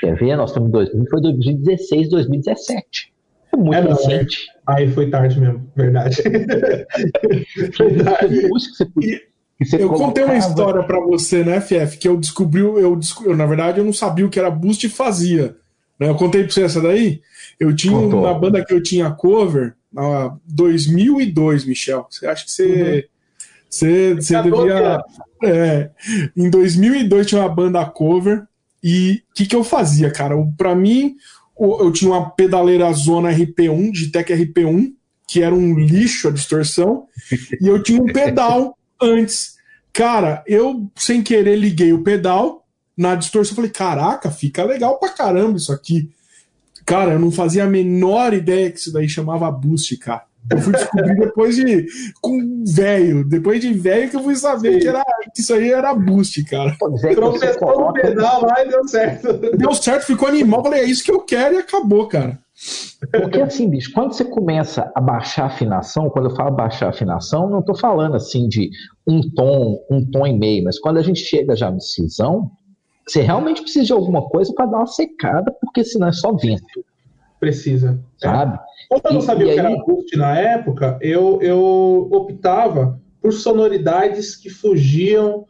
quer ver, nós estamos em 2000, foi 2016, 2017. É muito é, não, recente. É. Aí foi tarde mesmo, verdade. verdade. Boost que você podia eu colocava... contei uma história para você, né, FF, que eu descobri, eu, descobri, na verdade eu não sabia o que era Boost e fazia. Né? Eu contei pra você essa daí. Eu tinha Contou. uma banda que eu tinha cover, na 2002, Michel. Você acha que você, uhum. você, você devia... É, em 2002 tinha uma banda cover e o que, que eu fazia, cara? Para mim, eu tinha uma pedaleira Zona RP1, de Tech RP1, que era um lixo a distorção, e eu tinha um pedal antes. Cara, eu sem querer liguei o pedal na distorção. Falei, caraca, fica legal pra caramba isso aqui. Cara, eu não fazia a menor ideia que isso daí chamava boost, cara. Eu fui descobrir depois de. com velho. Depois de velho que eu fui saber que, era, que isso aí era boost, cara. Tropeçou no pedal lá e deu certo. Deu certo, ficou animal. Falei, é isso que eu quero e acabou, cara. Porque assim, bicho, quando você começa a baixar a afinação, quando eu falo baixar a afinação, não estou falando assim de um tom, um tom e meio, mas quando a gente chega já no cisão, você realmente precisa de alguma coisa para dar uma secada, porque senão é só vento. Precisa. É. Sabe? É. Como eu não sabia e, o que aí... era boost na época, eu, eu optava por sonoridades que fugiam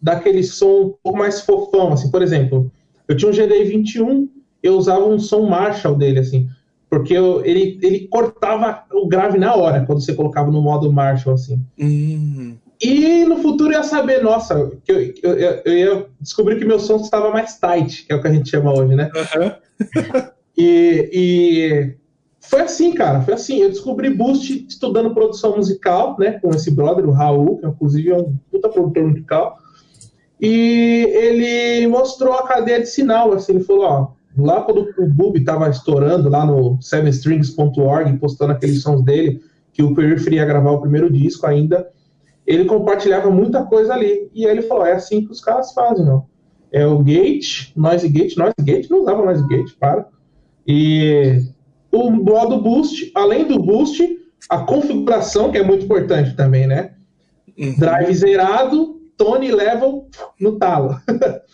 daquele som um pouco mais fofão, assim, por exemplo, eu tinha um GDI 21 eu usava um som Marshall dele, assim, porque eu, ele, ele cortava o grave na hora, quando você colocava no modo Marshall, assim. Uhum. E no futuro eu ia saber, nossa, que eu, eu, eu, ia descobrir que meu som estava mais tight, que é o que a gente chama hoje, né? Uhum. e, e foi assim, cara, foi assim. Eu descobri Boost estudando produção musical, né, com esse brother, o Raul, que inclusive é um puta produtor musical. E ele mostrou a cadeia de sinal, assim, ele falou, ó, lá quando o Boob estava estourando lá no sevenstrings.org, postando aqueles sons dele, que o Periphery ia gravar o primeiro disco ainda, ele compartilhava muita coisa ali. E aí ele falou: é assim que os caras fazem, não. É o gate, noise gate, noise gate, não usava noise gate, para. E o modo boost, além do boost, a configuração, que é muito importante também, né? Uhum. Drive zerado, tone level no talo.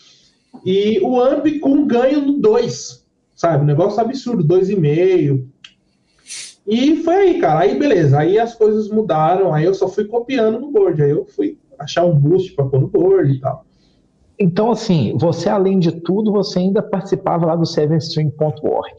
E o AMP com ganho no 2, sabe? Um negócio absurdo, 2,5. E foi aí, cara. Aí beleza. Aí as coisas mudaram. Aí eu só fui copiando no board. Aí eu fui achar um boost para pôr no board e tal. Então, assim, você além de tudo, você ainda participava lá do sevenstring.org.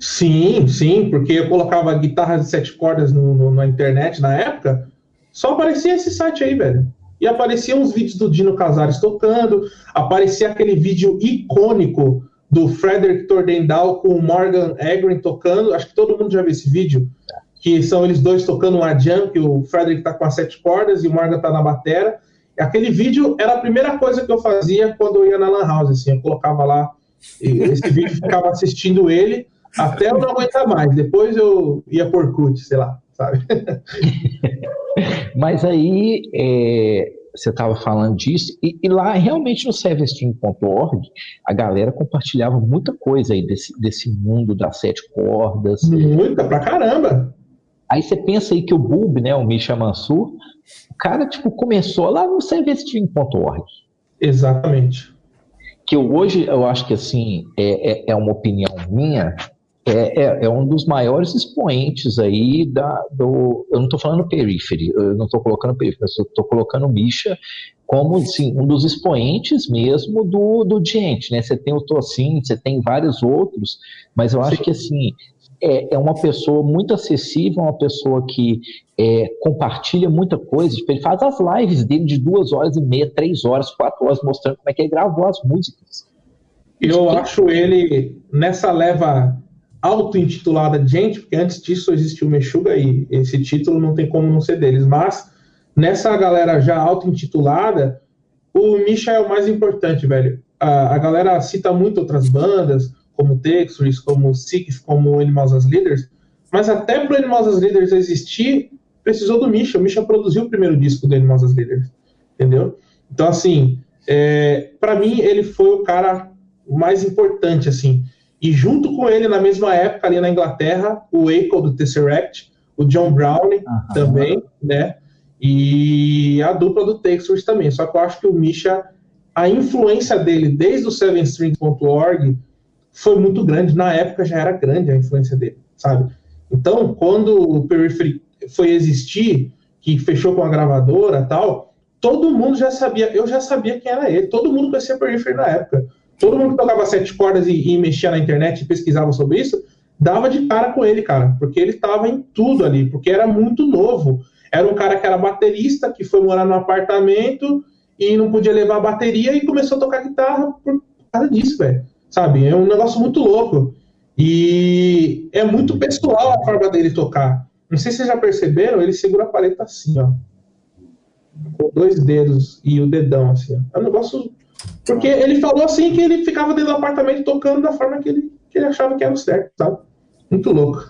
Sim, sim, porque eu colocava guitarras de sete cordas no, no, na internet na época, só aparecia esse site aí, velho e apareciam uns vídeos do Dino Casares tocando, aparecia aquele vídeo icônico do Frederick Tordendal com o Morgan Egrin tocando, acho que todo mundo já viu esse vídeo, que são eles dois tocando um jam, que o Frederick tá com as sete cordas e o Morgan tá na batera. Aquele vídeo era a primeira coisa que eu fazia quando eu ia na Lan House, assim, eu colocava lá esse vídeo, ficava assistindo ele até eu não aguentar mais. Depois eu ia por cut, sei lá, sabe? Mas aí é, você estava falando disso, e, e, lá realmente no serverstream.org a galera compartilhava muita coisa aí desse, desse mundo das sete cordas. Muita, pra caramba! Aí você pensa aí que o Bulb, né, o Misha Mansur, o cara tipo, começou lá no serverstream.org. Exatamente. Que eu, hoje eu acho que assim, é, é, é uma opinião minha, é, é, é, um dos maiores expoentes aí da, do. Eu não estou falando periphery, eu não estou colocando periphery, eu estou colocando Misha como assim, um dos expoentes mesmo do, do Diente, né? Você tem o Tocin, você tem vários outros, mas eu acho que assim é, é uma pessoa muito acessível, uma pessoa que é, compartilha muita coisa. Tipo, ele faz as lives dele de duas horas e meia, três horas, quatro horas, mostrando como é que ele gravou as músicas. Eu acho ele nessa leva auto-intitulada Gente, porque antes disso existiu o Meshuga e esse título não tem como não ser deles, mas nessa galera já auto-intitulada, o Misha é o mais importante, velho. A, a galera cita muito outras bandas, como Textures, como Six, como Animals as Leaders, mas até para Animals as Leaders existir, precisou do Misha. O Misha produziu o primeiro disco do Animals as Leaders, entendeu? Então, assim, é, para mim ele foi o cara mais importante, assim. E junto com ele, na mesma época, ali na Inglaterra, o Eiko do Tesseract, o John Browning também, né? E a dupla do Texas também. Só que eu acho que o Misha, a influência dele desde o sevenstring.org foi muito grande. Na época já era grande a influência dele, sabe? Então, quando o Periphery foi existir, que fechou com a gravadora tal, todo mundo já sabia, eu já sabia quem era ele, todo mundo conhecia Periphery na época. Todo mundo que tocava sete cordas e, e mexia na internet e pesquisava sobre isso, dava de cara com ele, cara, porque ele estava em tudo ali, porque era muito novo. Era um cara que era baterista, que foi morar num apartamento e não podia levar a bateria e começou a tocar guitarra por causa disso, velho. Sabe? É um negócio muito louco. E é muito pessoal a forma dele tocar. Não sei se vocês já perceberam, ele segura a paleta assim, ó. Com dois dedos e o dedão, assim. É um negócio. Porque ele falou assim que ele ficava dentro do apartamento tocando da forma que ele, que ele achava que era o certo, sabe? Muito louco.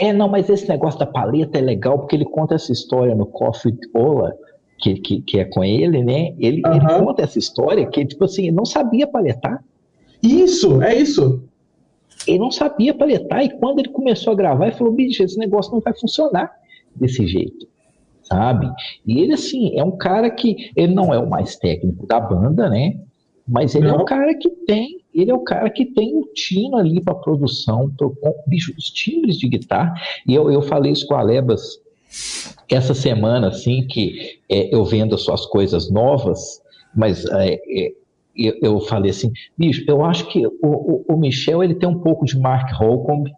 É, não, mas esse negócio da paleta é legal porque ele conta essa história no Coffee Ola, que, que, que, é com ele, né? Ele, uhum. ele conta essa história que, tipo assim, ele não sabia paletar. Isso, é isso. Ele não sabia paletar e quando ele começou a gravar, ele falou: bicho, esse negócio não vai funcionar desse jeito, sabe? E ele, assim, é um cara que, ele não é o mais técnico da banda, né? Mas ele não. é um cara que tem ele é o cara que tem um tino ali para produção, pro, bicho, os timbres de guitarra. E eu, eu falei isso com a Lebas essa semana, assim, que é, eu vendo as suas coisas novas, mas é, é, eu, eu, falei assim, bicho, eu acho que o, o, o, Michel ele tem um pouco de Mark Holcomb,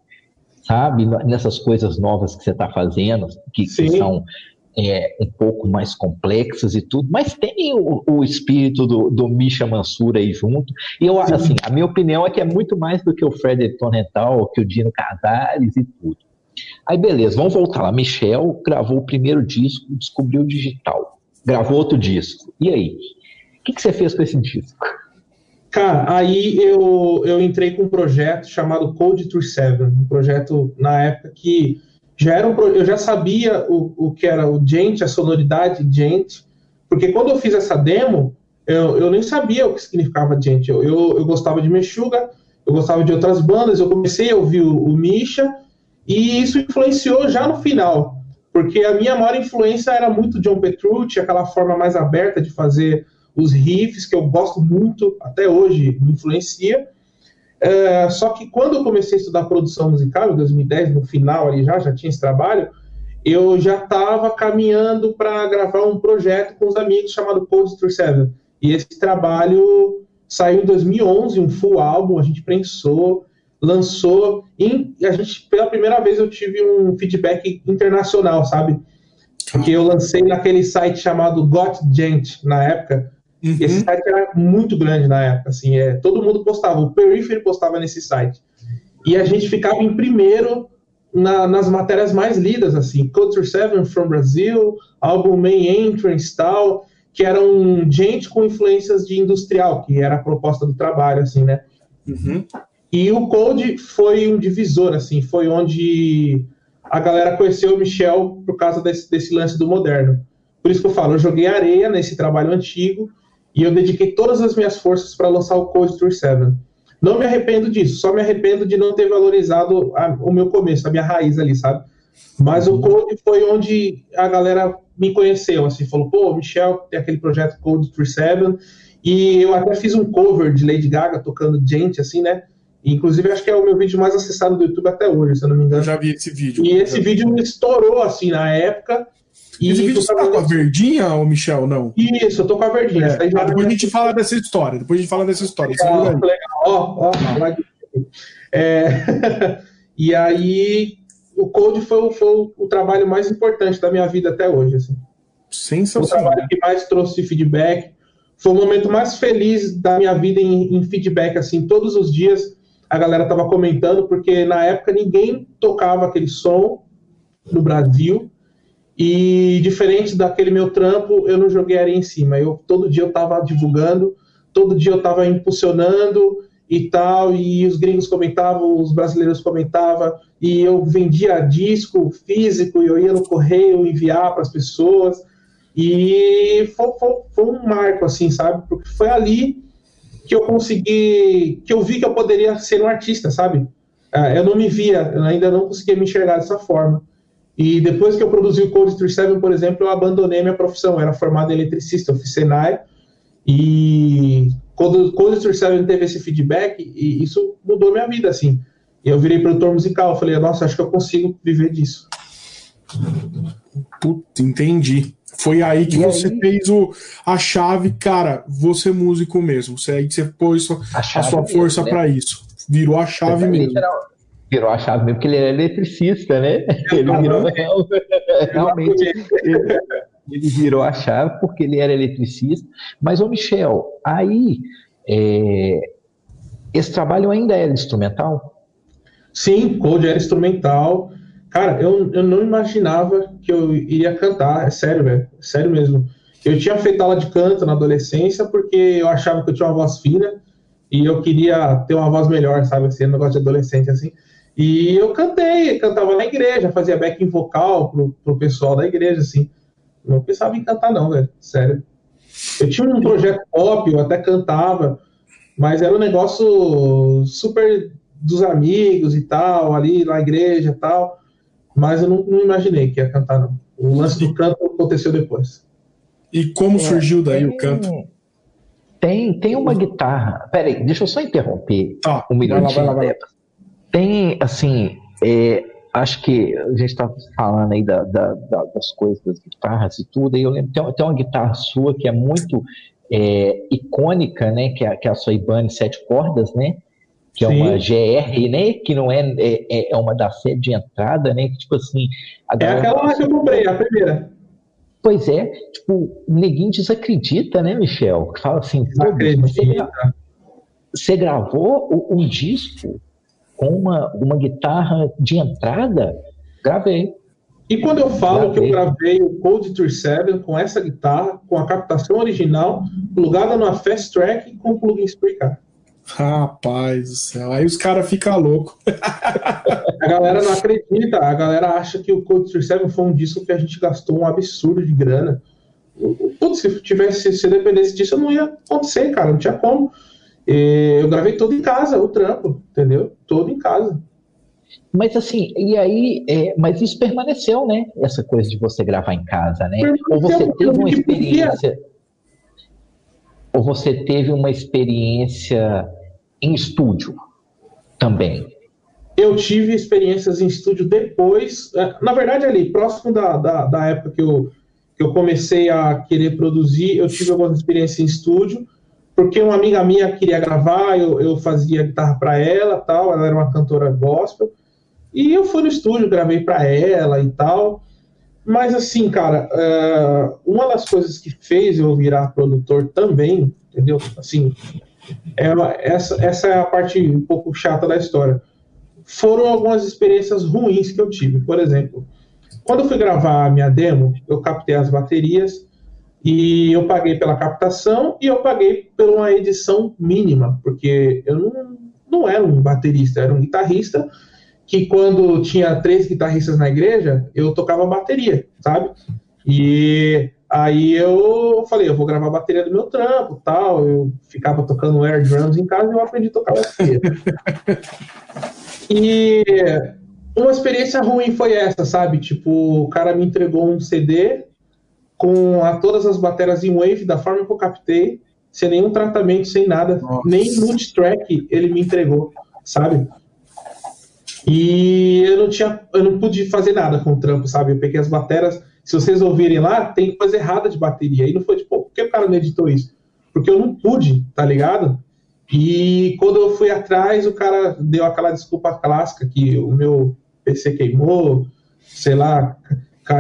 sabe, nessas coisas novas que você está fazendo, que, que, são é, um pouco mais complexas e tudo, mas tem o, o espírito do, do Misha Mansur aí junto. E eu, assim, a minha opinião é que é muito mais do que o Fred Tonental, que o Dino Casares e tudo. Aí beleza, vamos voltar lá. Michel gravou o primeiro disco, descobriu o digital. Gravou outro disco. E aí? O que, que você fez com esse disco? Cara, aí eu, eu entrei com um projeto chamado Code 37, um projeto na época que já era um, eu já sabia o, o que era o gente, a sonoridade gente, porque quando eu fiz essa demo, eu, eu nem sabia o que significava gente. Eu, eu, eu, gostava de Meshuga, eu gostava de outras bandas, eu comecei a ouvir o, o Misha, e isso influenciou já no final, porque a minha maior influência era muito John Petrucci, aquela forma mais aberta de fazer os riffs, que eu gosto muito, até hoje me influencia, é, só que quando eu comecei a estudar produção musical, em 2010, no final ali já, já tinha esse trabalho, eu já estava caminhando para gravar um projeto com os amigos chamado Code 37. E esse trabalho saiu em 2011, um full álbum, a gente prensou, lançou, e a gente, pela primeira vez eu tive um feedback internacional, sabe? Porque eu lancei naquele site chamado Got Gent, na época, Uhum. Esse site era muito grande na época, assim, é, todo mundo postava, o Periphery postava nesse site. E a gente ficava em primeiro na, nas matérias mais lidas, assim, Culture 7 from Brazil, álbum Main Entrance tal, que eram gente com influências de industrial, que era a proposta do trabalho, assim, né? Uhum. E o Code foi um divisor, assim, foi onde a galera conheceu o Michel por causa desse, desse lance do moderno. Por isso que eu falo, eu joguei areia nesse trabalho antigo, e eu dediquei todas as minhas forças para lançar o Code Tour 7. Não me arrependo disso, só me arrependo de não ter valorizado a, o meu começo, a minha raiz ali, sabe? Mas uhum. o Code foi onde a galera me conheceu, assim, falou, pô, Michel tem aquele projeto Code Tour 7, e eu até fiz um cover de Lady Gaga tocando gente, assim, né? Inclusive, acho que é o meu vídeo mais acessado do YouTube até hoje, se eu não me engano. Eu já vi esse vídeo. E esse vídeo me estourou, assim, na época, e Esse vídeo você tá com a verdinha, ou Michel, não? Isso, eu tô com a verdinha. É. Ah, depois a gente fala dessa história. Depois a gente fala dessa história. Legal, legal. Ó, ó, é... e aí, o Code foi, foi, o trabalho mais importante da minha vida até hoje. Assim. Sensacional. O trabalho que mais trouxe feedback. Foi o momento mais feliz da minha vida em, em feedback. Assim, todos os dias a galera tava comentando, porque na época ninguém tocava aquele som no Brasil. E diferente daquele meu trampo, eu não joguei areia em cima. Eu todo dia eu estava divulgando, todo dia eu estava impulsionando e tal, e os gringos comentavam, os brasileiros comentavam, e eu vendia disco físico, e eu ia no correio enviar para as pessoas. E foi, foi, foi, um marco, assim, sabe? Porque foi ali que eu consegui, que eu vi que eu poderia ser um artista, sabe? Uh, eu não me via, eu ainda não conseguia me enxergar dessa forma. E depois que eu produzi o Code 37, por exemplo, eu abandonei minha profissão. Eu era formado em eletricista, eu fiz Senai. E quando o Code 37 teve esse feedback, e isso mudou minha vida, assim. E eu virei produtor musical. Eu falei, nossa, acho que eu consigo viver disso. Puta, entendi. Foi aí que e você aí? fez o, a chave, cara, você é músico mesmo. Você aí que você pôs a, a sua força né? para isso. Virou a chave mesmo. Virou a chave mesmo, porque ele era eletricista, né? Ele virou realmente. Ele, ele, virou a chave porque ele era eletricista. Mas, ô Michel, aí é, esse trabalho ainda era instrumental? Sim, Code era instrumental. Cara, eu, eu não imaginava que eu iria cantar, é sério, velho, é sério mesmo. Eu tinha feito aula de canto na adolescência porque eu achava que eu tinha uma voz fina e eu queria ter uma voz melhor, sabe, assim, um negócio de adolescente, assim. E eu cantei, cantava na igreja, fazia backing vocal pro, pro pessoal da igreja, assim. Não pensava em cantar não, velho, sério. Eu tinha um projeto pop, eu até cantava, mas era um negócio super dos amigos e tal, ali na igreja e tal mas eu não, não, imaginei que ia cantar, não. O lance do canto aconteceu depois. E como é, surgiu daí tem, o canto? Tem, tem uma guitarra. Peraí, deixa eu só interromper ah, um minutinho. Vai lá, vai lá, tem, assim, é, acho que a gente está falando aí da, da, da, das coisas das guitarras e tudo, e eu lembro, tem, tem uma guitarra sua que é muito é, icônica, né, que é, que é a sua Ibanez sete cordas, né, que Sim. é uma GR, né? Que não é, é, é uma da sede de entrada, né? Que, tipo assim. é aquela que eu comprei, a primeira. Pois é, tipo, neguinho desacredita, né, Michel? Fala assim, você, você gravou um disco com uma, uma guitarra de entrada? Gravei. E quando eu falo gravei. que eu gravei o Code 37 com essa guitarra, com a captação original, plugada numa Fast Track com plugin Spreaker. Rapaz do céu, aí os caras ficam loucos. a galera não acredita, a galera acha que o Code 37 foi um disco que a gente gastou um absurdo de grana. Putz, se tivesse, se dependesse disso, não ia acontecer, cara, não tinha como. Eu gravei todo em casa, o trampo, entendeu? Todo em casa. Mas assim, e aí, é, mas isso permaneceu, né? Essa coisa de você gravar em casa, né? Ou você teve uma experiência. Ou você teve uma experiência em estúdio também? Eu tive experiências em estúdio depois, é, na verdade, ali, próximo da, da, da época que eu, que eu comecei a querer produzir, eu tive algumas experiências em estúdio, porque uma amiga minha queria gravar, eu, eu fazia guitarra para ela, tal, ela era uma cantora gospel, e eu fui no estúdio, gravei para ela e tal. Mas assim, cara, uh, uma das coisas que fez eu virar produtor também, entendeu? Assim, é essa, essa é a parte um pouco chata da história. Foram algumas experiências ruins que eu tive. Por exemplo, quando eu fui gravar a minha demo, eu captei as baterias e eu paguei pela captação e eu paguei por uma edição mínima, porque eu não, não era um baterista, era um guitarrista que quando tinha três guitarristas na igreja, eu tocava bateria, sabe? E Aí eu falei, eu vou gravar a bateria do meu trampo, tal. Eu ficava tocando air drums em casa e eu aprendi a tocar bateria. e uma experiência ruim foi essa, sabe? Tipo, o cara me entregou um CD com a, todas as baterias em wave da forma que eu captei, sem nenhum tratamento, sem nada, Nossa. nem multitrack ele me entregou, sabe? E eu não tinha, eu não pude fazer nada com o trampo, sabe? Eu peguei as baterias se vocês ouvirem lá, tem coisa errada de bateria. E não foi tipo, por que o cara não editou isso? Porque eu não pude, tá ligado? E quando eu fui atrás, o cara deu aquela desculpa clássica que o meu PC queimou, sei lá.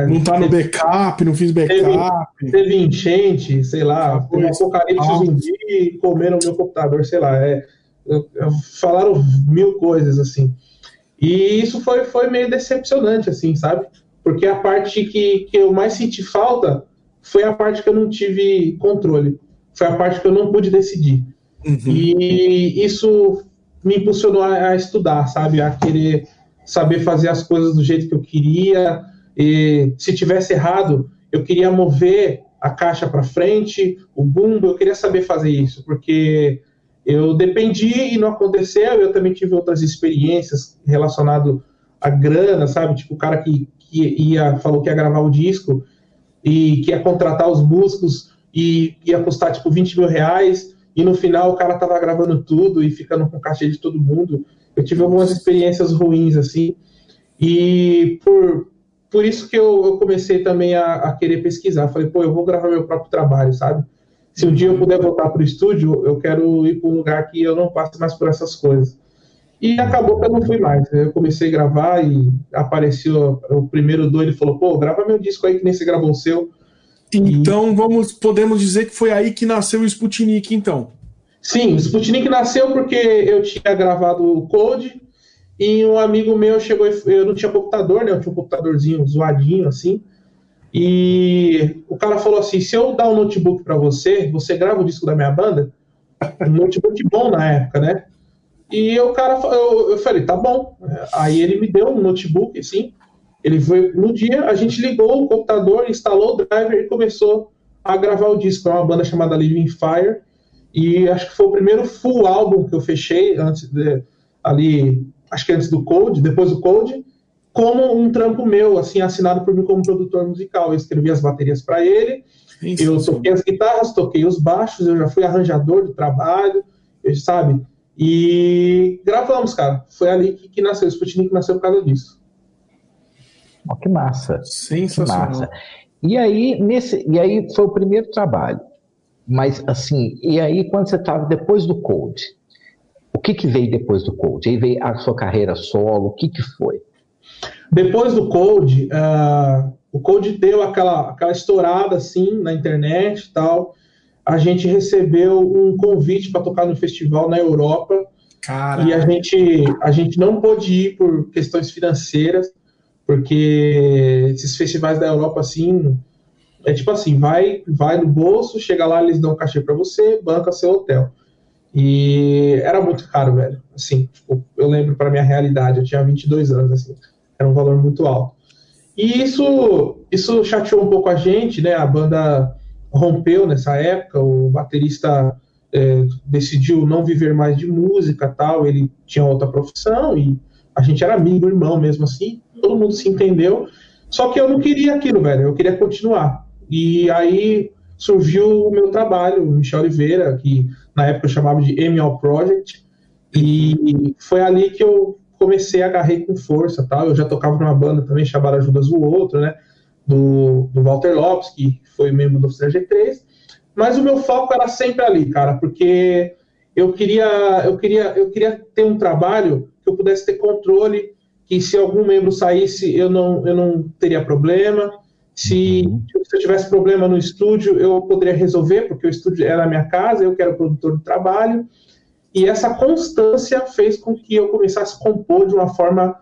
Não tá no backup, não fiz backup. Teve, teve enchente, sei lá, ah, teve apocalipse ah. zumbi e comeram o meu computador, sei lá. É, falaram mil coisas assim. E isso foi, foi meio decepcionante, assim, sabe? Porque a parte que, que eu mais senti falta foi a parte que eu não tive controle. Foi a parte que eu não pude decidir. Uhum. E isso me impulsionou a, a, estudar, sabe? A querer saber fazer as coisas do jeito que eu queria. E se tivesse errado, eu queria mover a caixa para frente, o bumbo, eu queria saber fazer isso, porque eu dependi e não aconteceu. Eu também tive outras experiências relacionado à grana, sabe? Tipo, o cara que, que ia, falou que ia gravar o disco e que ia contratar os músicos e ia custar, tipo, 20 mil reais e no final o cara tava gravando tudo e ficando com caixa de todo mundo. Eu tive algumas experiências ruins, assim, e por, por isso que eu, eu comecei também a, a, querer pesquisar. Falei, pô, eu vou gravar meu próprio trabalho, sabe? Se um dia eu puder voltar para o estúdio, eu quero ir para um lugar que eu não passe mais por essas coisas. E acabou que eu não fui mais. Eu comecei a gravar e apareceu o primeiro doido e falou: pô, grava meu disco aí que nem você gravou o seu. Então, e... vamos, podemos dizer que foi aí que nasceu o Sputnik, então. Sim, o Sputnik nasceu porque eu tinha gravado o Code e um amigo meu chegou, eu não tinha computador, né? Eu tinha um computadorzinho zoadinho assim. E o cara falou assim: se eu dar um notebook para você, você grava o disco da minha banda? Um notebook bom na época, né? E o cara, eu, eu falei: tá bom. Aí ele me deu um notebook, assim. Ele foi no dia, a gente ligou o computador, instalou o driver e começou a gravar o disco. É uma banda chamada Living Fire. E acho que foi o primeiro full álbum que eu fechei antes de, ali, acho que antes do Code, depois do Code como um trampo meu, assim, assinado por mim como produtor musical. Eu escrevi as baterias para ele, Isso, eu toquei as guitarras, toquei os baixos, eu já fui arranjador do trabalho, sabe? E gravamos, cara. Foi ali que, que nasceu, o Sputnik nasceu por causa disso. Oh, que massa. Sensacional. Que massa. E aí, nesse, e aí foi o primeiro trabalho. Mas assim, e aí quando você estava depois do Code, o que, que veio depois do Code? Aí veio a sua carreira solo, o que, que foi? Depois do Code, uh, o Code deu aquela, aquela estourada assim na internet e tal. A gente recebeu um convite para tocar no festival na Europa. Caraca. E a gente, a gente não pôde ir por questões financeiras, porque esses festivais da Europa, assim, é tipo assim, vai, vai no bolso, chega lá, eles dão um cachê para você, banca seu hotel. E era muito caro, velho. Assim, tipo, eu lembro para minha realidade, eu tinha 22 anos, assim era um valor muito alto. E isso, isso chateou um pouco a gente, né? A banda rompeu nessa época, o baterista é, decidiu não viver mais de música tal, ele tinha outra profissão e a gente era amigo, irmão mesmo assim, todo mundo se entendeu. Só que eu não queria aquilo, velho, eu queria continuar. E aí surgiu o meu trabalho, o Michel Oliveira, que na época eu chamava de ML Project, e foi ali que eu comecei a agarrei com força, tal. Eu já tocava numa banda também chamada Judas o Outro, né? Do, do Walter Lopes, que foi membro do Oficina G3. Mas o meu foco era sempre ali, cara, porque eu queria, eu queria, eu queria ter um trabalho que eu pudesse ter controle, que se algum membro saísse, eu não, eu não teria problema. Se, uhum. se eu tivesse problema no estúdio, eu poderia resolver, porque o estúdio era a minha casa, eu que era o produtor do trabalho. E essa constância fez com que eu começasse a compor de uma forma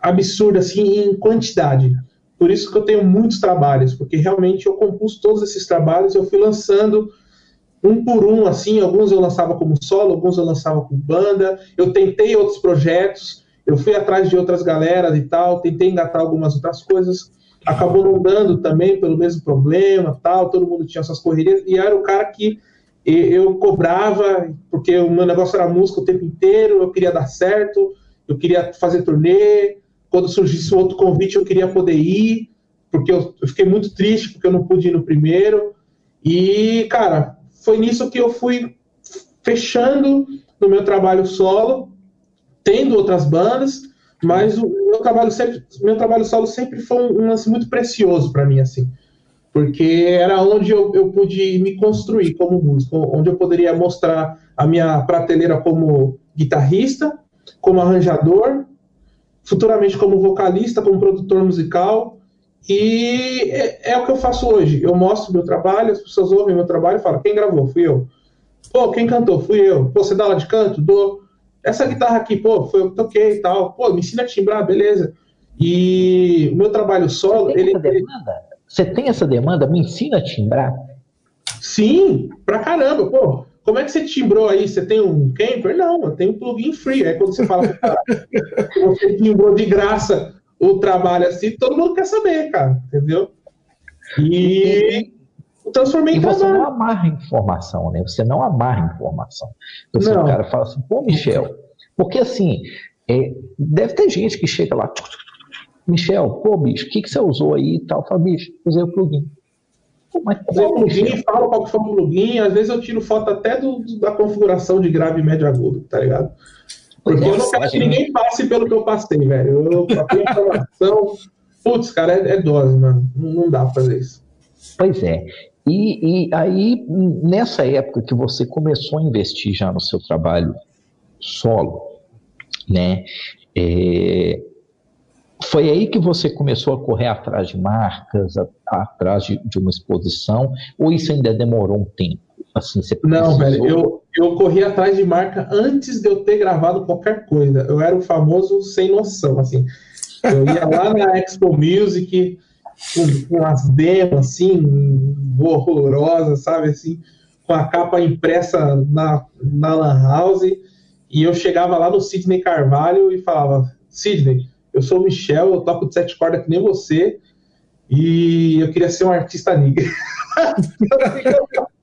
absurda, assim, em quantidade. Por isso que eu tenho muitos trabalhos, porque realmente eu compus todos esses trabalhos, eu fui lançando um por um, assim, alguns eu lançava como solo, alguns eu lançava com banda, eu tentei outros projetos, eu fui atrás de outras galeras e tal, tentei engatar algumas outras coisas, acabou não dando também pelo mesmo problema, tal, todo mundo tinha suas correrias, e era o cara que eu cobrava, porque o meu negócio era música o tempo inteiro, eu queria dar certo, eu queria fazer turnê. Quando surgisse outro convite, eu queria poder ir, porque eu, eu fiquei muito triste porque eu não pude ir no primeiro. E, cara, foi nisso que eu fui fechando no meu trabalho solo, tendo outras bandas, mas o meu trabalho sempre, meu trabalho solo sempre foi um, lance muito precioso para mim, assim porque era onde eu, eu pude me construir como músico, onde eu poderia mostrar a minha prateleira como guitarrista, como arranjador, futuramente como vocalista, como produtor musical, e é, é, o que eu faço hoje. Eu mostro meu trabalho, as pessoas ouvem meu trabalho e falam: quem gravou? Fui eu. Pô, quem cantou? Fui eu. Pô, você dá aula de canto? Dou. Essa guitarra aqui, pô, foi eu que toquei e tal. Pô, me ensina a timbrar, beleza. E o meu trabalho solo. Ele, ele, você tem essa demanda? Me ensina a timbrar? Sim, pra caramba, pô. Como é que você timbrou aí? Você tem um camper? Não, eu tenho um plugin free. Aí quando você fala cara, você timbrou de graça o trabalho assim, todo mundo quer saber, cara, entendeu? E transformei em você não amarra informação, né? Você não amarra informação. Então, não. o cara fala assim, pô, Michel, porque assim, é, deve ter gente que chega lá, Michel, pô, bicho, o que, que você usou aí e tal? Fala, bicho, usei o plugin. Pô, mas usei o plugin, falo qual que foi o plugin, às vezes eu tiro foto até do, da configuração de grave e médio agudo, tá ligado? Porque Nossa, eu não quero que ninguém passe pelo que eu passei, velho. Eu passei informação. Putz, cara, é, é dose, mano. Não, não dá pra fazer isso. Pois é. E, e, aí, nessa época que você começou a investir já no seu trabalho solo, né? É, foi aí que você começou a correr atrás de marcas, a, a, atrás de, de, uma exposição, ou isso ainda demorou um tempo? Assim, Não, velho, eu, eu corri atrás de marca antes de eu ter gravado qualquer coisa. Eu era o famoso sem noção, assim. Eu ia lá na Expo Music com, com as demos, assim, horrorosas, sabe, assim, com a capa impressa na, na Lan House, e eu chegava lá no Sidney Carvalho e falava, Sidney, eu sou o Michel, eu toco de sete cordas que nem você, e eu queria ser um artista negra.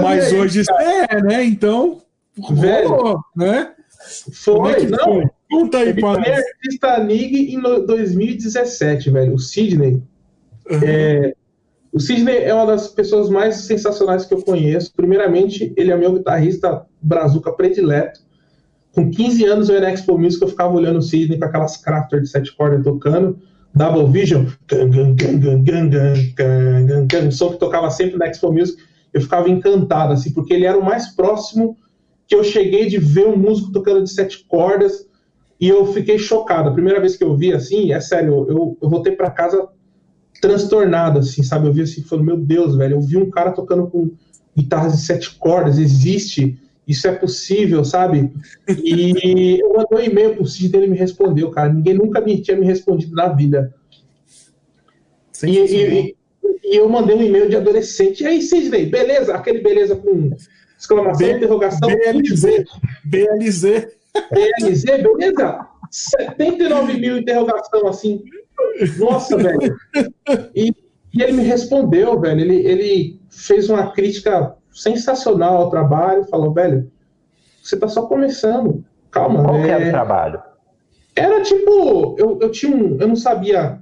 Mas hoje isso é, né? Então, velho, né? Foi, é não. Foi? Conta aí, para artista Nig em 2017, velho. O Sidney. Uhum. É, o Sidney é uma das pessoas mais sensacionais que eu conheço. Primeiramente, ele é meu guitarrista brazuca predileto. Com 15 anos eu era Expo Music, eu ficava olhando o Sidney com aquelas crafter de sete cordas tocando. Double Vision, o som que tocava sempre na Expo Music, eu ficava encantado, assim, porque ele era o mais próximo que eu cheguei de ver um músico tocando de sete cordas, e eu fiquei chocado. A primeira vez que eu vi, assim, é sério, eu, eu voltei para casa transtornado, assim, sabe? Eu vi assim, falando, meu Deus, velho, eu vi um cara tocando com guitarras de sete cordas, existe isso é possível, sabe? E eu mandei um e-mail pro Cid ele me respondeu, cara. Ninguém nunca me tinha me respondido na vida. E, e, e, eu mandei um e-mail de adolescente. E aí, Sidney, beleza? Aquele beleza com exclamação, B, interrogação. BLZ. BLZ. BLZ, beleza? 79 mil interrogação, assim. Nossa, velho. E, e ele me respondeu, velho. Ele, ele fez uma crítica sensacional ao trabalho, falou, velho, você tá só começando, calma. Qual é... era o trabalho? Era tipo, eu, eu tinha um, eu não sabia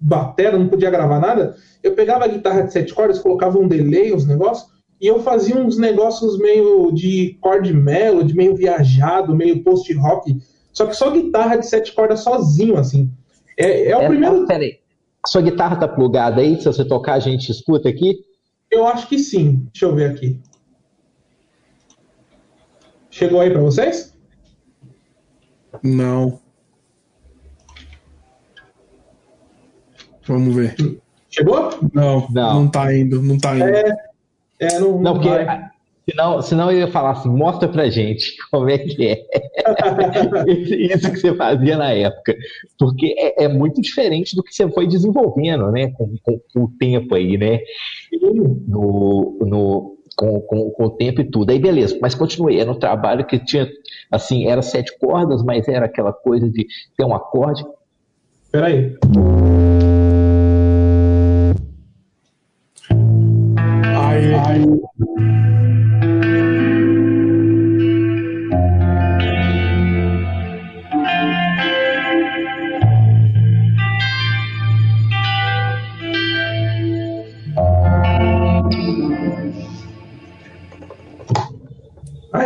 bater, não podia gravar nada, eu pegava a guitarra de sete cordas, colocava um delay, uns negócios, e eu fazia uns negócios meio de chord melody, meio viajado, meio post-rock, só que só guitarra de sete cordas sozinho, assim. É, é o é, primeiro... Peraí, sua guitarra tá plugada aí? Se você tocar, a gente escuta aqui? Eu acho que sim. Deixa eu ver aqui. Chegou aí para vocês? Não. Vamos ver. Chegou? Não, não, não tá indo, não tá indo. É, é não, não, não porque senão, senão eu ia falar assim, mostra pra gente como é que é. Isso que você fazia na época. Porque é, é, muito diferente do que você foi desenvolvendo, né? Com, com, com o tempo aí, né? No, no, com, com, com, o tempo e tudo. Aí beleza, mas continuei. Era um trabalho que tinha, assim, era sete cordas, mas era aquela coisa de ter um acorde. Peraí. Aí,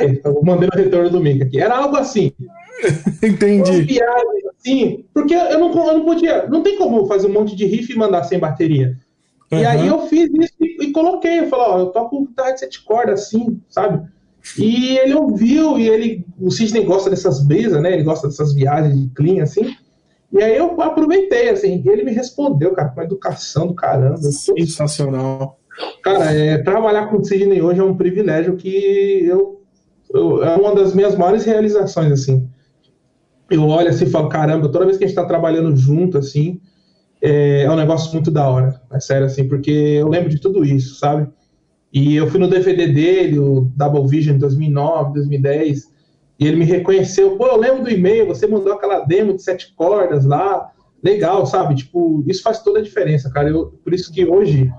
aí. Eu mandei o retorno do Mica aqui. Era algo assim. Entendi. Viagens, assim, porque eu não, eu não podia. Não tem como fazer um monte de riff e mandar sem bateria. Uhum. E aí eu fiz isso e, e coloquei. Eu falei, ó, eu toco guitarra de sete cordas assim, sabe? E ele ouviu, e ele. O Sidney gosta dessas brisas, né? Ele gosta dessas viagens de clean, assim. E aí eu aproveitei, assim, e ele me respondeu, cara, com educação do caramba. Sensacional. Cara, é, trabalhar com o Sidney hoje é um privilégio que eu eu, é uma das minhas maiores realizações, assim. Eu olho assim e falo, caramba, toda vez que a gente tá trabalhando junto, assim, é, é um negócio muito da hora. É sério, assim, porque eu lembro de tudo isso, sabe? E eu fui no DVD dele, o Double Vision, 2009, 2010, e ele me reconheceu. Pô, eu lembro do e-mail, você mandou aquela demo de sete cordas lá, legal, sabe? Tipo, isso faz toda a diferença, cara. Eu, por isso que hoje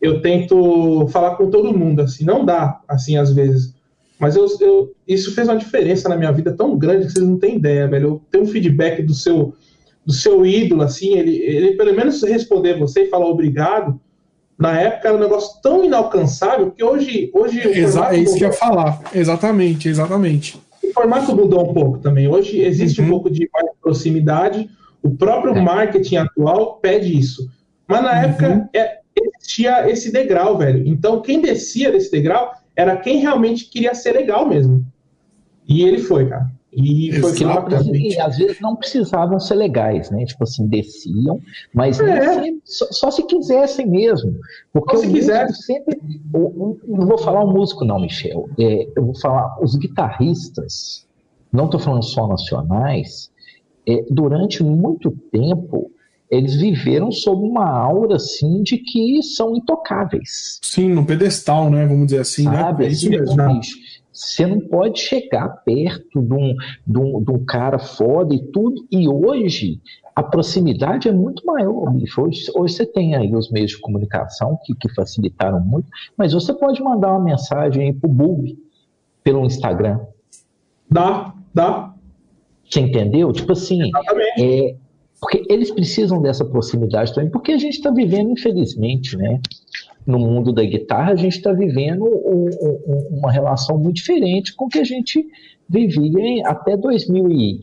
eu tento falar com todo mundo, assim, não dá, assim, às vezes. Mas eu, eu, isso fez uma diferença na minha vida tão grande que vocês não têm ideia, velho. Eu tenho um feedback do seu, do seu ídolo, assim, ele, ele pelo menos responder você e falar obrigado, na época era um negócio tão inalcançável que hoje. hoje Exa é isso que eu ia falar. Exatamente, exatamente. O formato mudou um pouco também. Hoje existe uhum. um pouco de mais proximidade. O próprio é. marketing atual pede isso. Mas na uhum. época é, existia esse degrau, velho. Então quem descia desse degrau era quem realmente queria ser legal mesmo. E ele foi, cara. E foi e às vezes não precisavam ser legais, né? Tipo assim, desciam, mas é. só, só, se quisessem mesmo. Porque só se quisesse. sempre. Eu, não vou falar o músico, não, Michel. É, eu vou falar os guitarristas, não estou falando só nacionais, é, durante muito tempo eles viveram sob uma aura assim de que são intocáveis. Sim, no pedestal, né? Vamos dizer assim, né? Sabe? né? É isso mesmo. Você não pode chegar perto de um, de, um, de um cara foda e tudo. E hoje a proximidade é muito maior, bicho. Hoje, hoje você tem aí os meios de comunicação que, que facilitaram muito, mas você pode mandar uma mensagem aí pro Bug pelo Instagram. Dá, dá. Você entendeu? Tipo assim, é, porque eles precisam dessa proximidade também, porque a gente está vivendo, infelizmente, né? No mundo da guitarra, a gente está vivendo um, um, uma relação muito diferente com o que a gente vivia até 2000 e,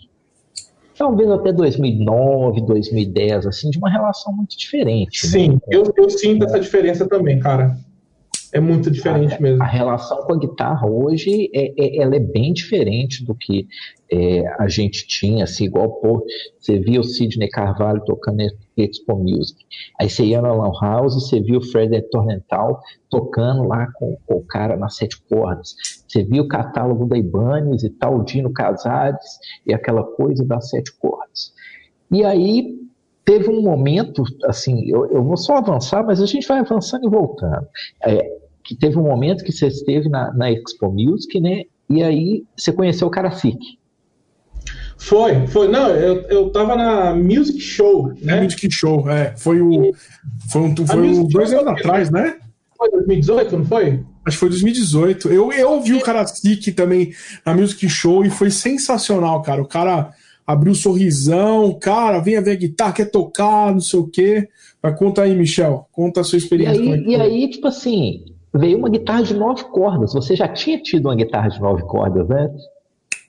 talvez até 2009, 2010, assim, de uma relação muito diferente. Né? Sim, né? eu, eu sinto essa diferença também, cara. É muito diferente a, mesmo. A relação com a guitarra hoje é, é, ela é bem diferente do que é, a gente tinha, assim, igual pô, você via o Sidney Carvalho tocando Expo Music. Aí você ia na Lan House e você via o Fred Torrental tocando lá com, com, o cara nas sete cordas. Você via o catálogo da Ibanez e tal, o Dino Casares e aquela coisa das sete cordas. E aí teve um momento, assim, eu, eu vou só avançar, mas a gente vai avançando e voltando. É, que teve um momento que você esteve na, na Expo Music, né? E aí você conheceu o Karasik. Foi, foi. Não, eu, eu tava na Music Show, né? Music Show, é. Foi o. Foi, um, foi um, dois anos atrás, né? Foi 2018, não foi? Acho que foi 2018. Eu, eu ouvi o Karasik também na Music Show e foi sensacional, cara. O cara abriu um sorrisão, cara, venha ver a guitarra, quer tocar, não sei o quê. Mas conta aí, Michel, conta a sua experiência. E aí, é e aí tipo assim, veio uma guitarra de nove cordas. Você já tinha tido uma guitarra de nove cordas, né?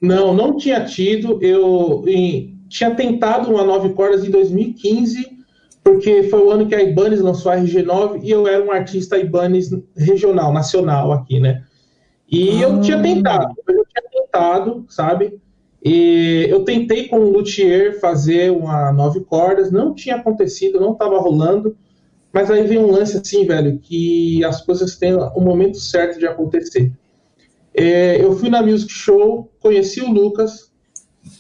Não, não tinha tido. Eu em, tinha tentado uma nove cordas em 2015, porque foi o ano que a Ibanez lançou a RG9 e eu era um artista Ibanez regional, nacional aqui, né? E ah. eu tinha tentado, eu tinha tentado, sabe? E eu tentei com o Luthier fazer uma nove cordas, não tinha acontecido, não estava rolando. Mas aí vem um lance assim, velho, que as coisas têm o um momento certo de acontecer. É, eu fui na Music Show, conheci o Lucas.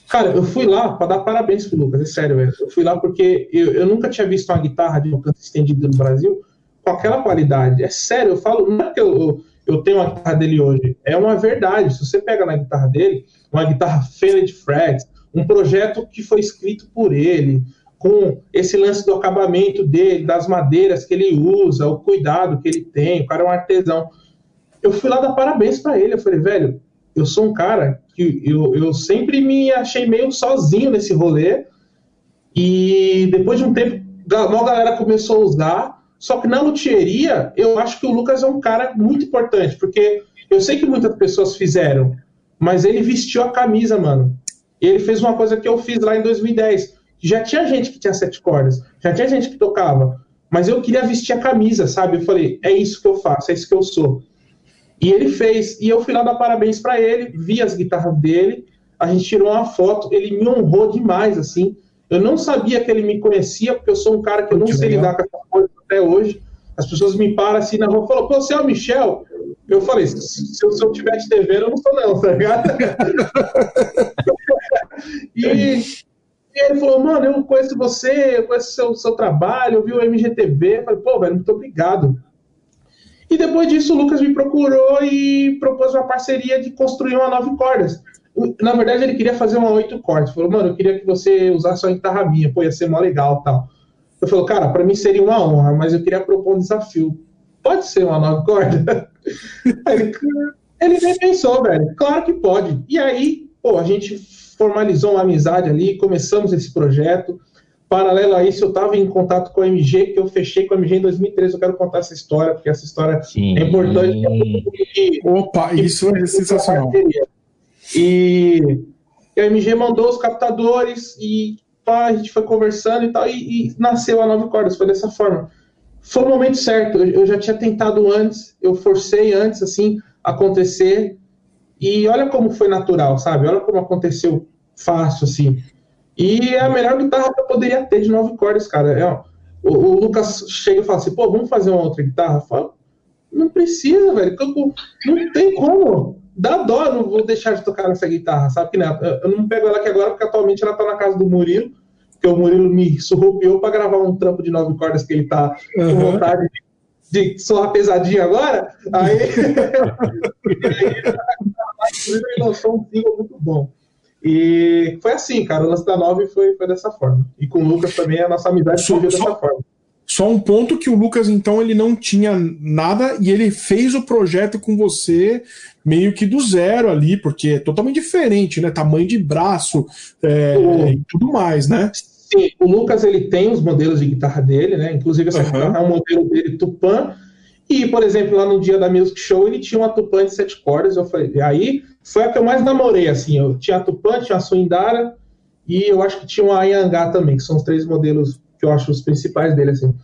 Cara, eu fui lá para dar parabéns pro Lucas, é sério, velho. Eu fui lá porque eu, eu nunca tinha visto uma guitarra de alcance estendido no Brasil com aquela qualidade. É sério, eu falo, não é que eu, eu tenho uma guitarra dele hoje, é uma verdade. Se você pega na guitarra dele, uma guitarra Faded Frets, um projeto que foi escrito por ele, com esse lance do acabamento dele, das madeiras que ele usa, o cuidado que ele tem, o cara é um artesão. Eu fui lá dar parabéns para ele, eu falei, velho, eu sou um cara que eu, eu sempre me achei meio sozinho nesse rolê, e depois de um tempo, a galera começou a usar, só que na luthieria, eu acho que o Lucas é um cara muito importante, porque eu sei que muitas pessoas fizeram, mas ele vestiu a camisa, mano. Ele fez uma coisa que eu fiz lá em 2010 já tinha gente que tinha sete cordas, já tinha gente que tocava, mas eu queria vestir a camisa, sabe? Eu falei, é isso que eu faço, é isso que eu sou. E ele fez, e eu fui lá dar parabéns para ele, vi as guitarras dele, a gente tirou uma foto, ele me honrou demais, assim. Eu não sabia que ele me conhecia, porque eu sou um cara que eu não sei lidar com essa coisa até hoje. As pessoas me param assim na rua e falam, pô, você é o Michel? Eu falei, se eu, se eu te devendo, eu não sou não, tá ligado? e ele falou, mano, eu conheço você, eu conheço seu, seu trabalho, eu vi o MGTV. Eu falei, pô, velho, muito obrigado. E depois disso, o Lucas me procurou e propôs uma parceria de construir uma nove cordas. Na verdade, ele queria fazer uma oito cordas. Falou, mano, eu queria que você usasse uma guitarra minha, pô, ia ser mó legal tal. Eu falei, cara, para mim seria uma honra, mas eu queria propor um desafio. Pode ser uma nove corda? ele, ele nem pensou, velho. Claro que pode. E aí, pô, a gente formalizou uma amizade ali, começamos esse projeto. Paralelo a isso, eu estava em contato com a MG, que eu fechei com a MG em 2013. Eu quero contar essa história, porque essa história Sim. é importante. Opa, isso é sensacional. E a MG mandou os captadores e pá, a gente foi conversando e tal, e, e nasceu a Nove Cordas, foi dessa forma. Foi o momento certo, eu, eu já tinha tentado antes, eu forcei antes, assim, acontecer, e olha como foi natural, sabe? Olha como aconteceu fácil, assim. E é a melhor guitarra que eu poderia ter de nove cordas, cara. É, ó, o, o, Lucas chega e fala assim, pô, vamos fazer uma outra guitarra? Fala, não precisa, velho. Não tem como. Dá dó, não vou deixar de tocar nessa guitarra, sabe? Que não, eu não pego ela aqui agora porque atualmente ela tá na casa do Murilo, porque o Murilo me surrupiou para gravar um trampo de nove cordas que ele tá uhum. com vontade de, de soar pesadinho agora. Aí, aí ele lançou um single muito bom. E foi assim, cara, o lance da 9 foi, foi dessa forma. E com o Lucas também a nossa amizade surgiu dessa forma. Só um ponto que o Lucas, então, ele não tinha nada e ele fez o projeto com você meio que do zero ali, porque é totalmente diferente, né? Tamanho de braço é, o... e tudo mais, né? Sim, o Lucas ele tem os modelos de guitarra dele, né? Inclusive essa uhum. guitarra é um modelo dele Tupan. E, por exemplo, lá no dia da Music Show ele tinha uma Tupan de sete cordas. Eu falei, aí foi a que eu mais namorei, assim. Eu tinha a Tupan, tinha a Suindara e eu acho que tinha uma Ayangá também, que são os três modelos que eu acho os principais dele, assim.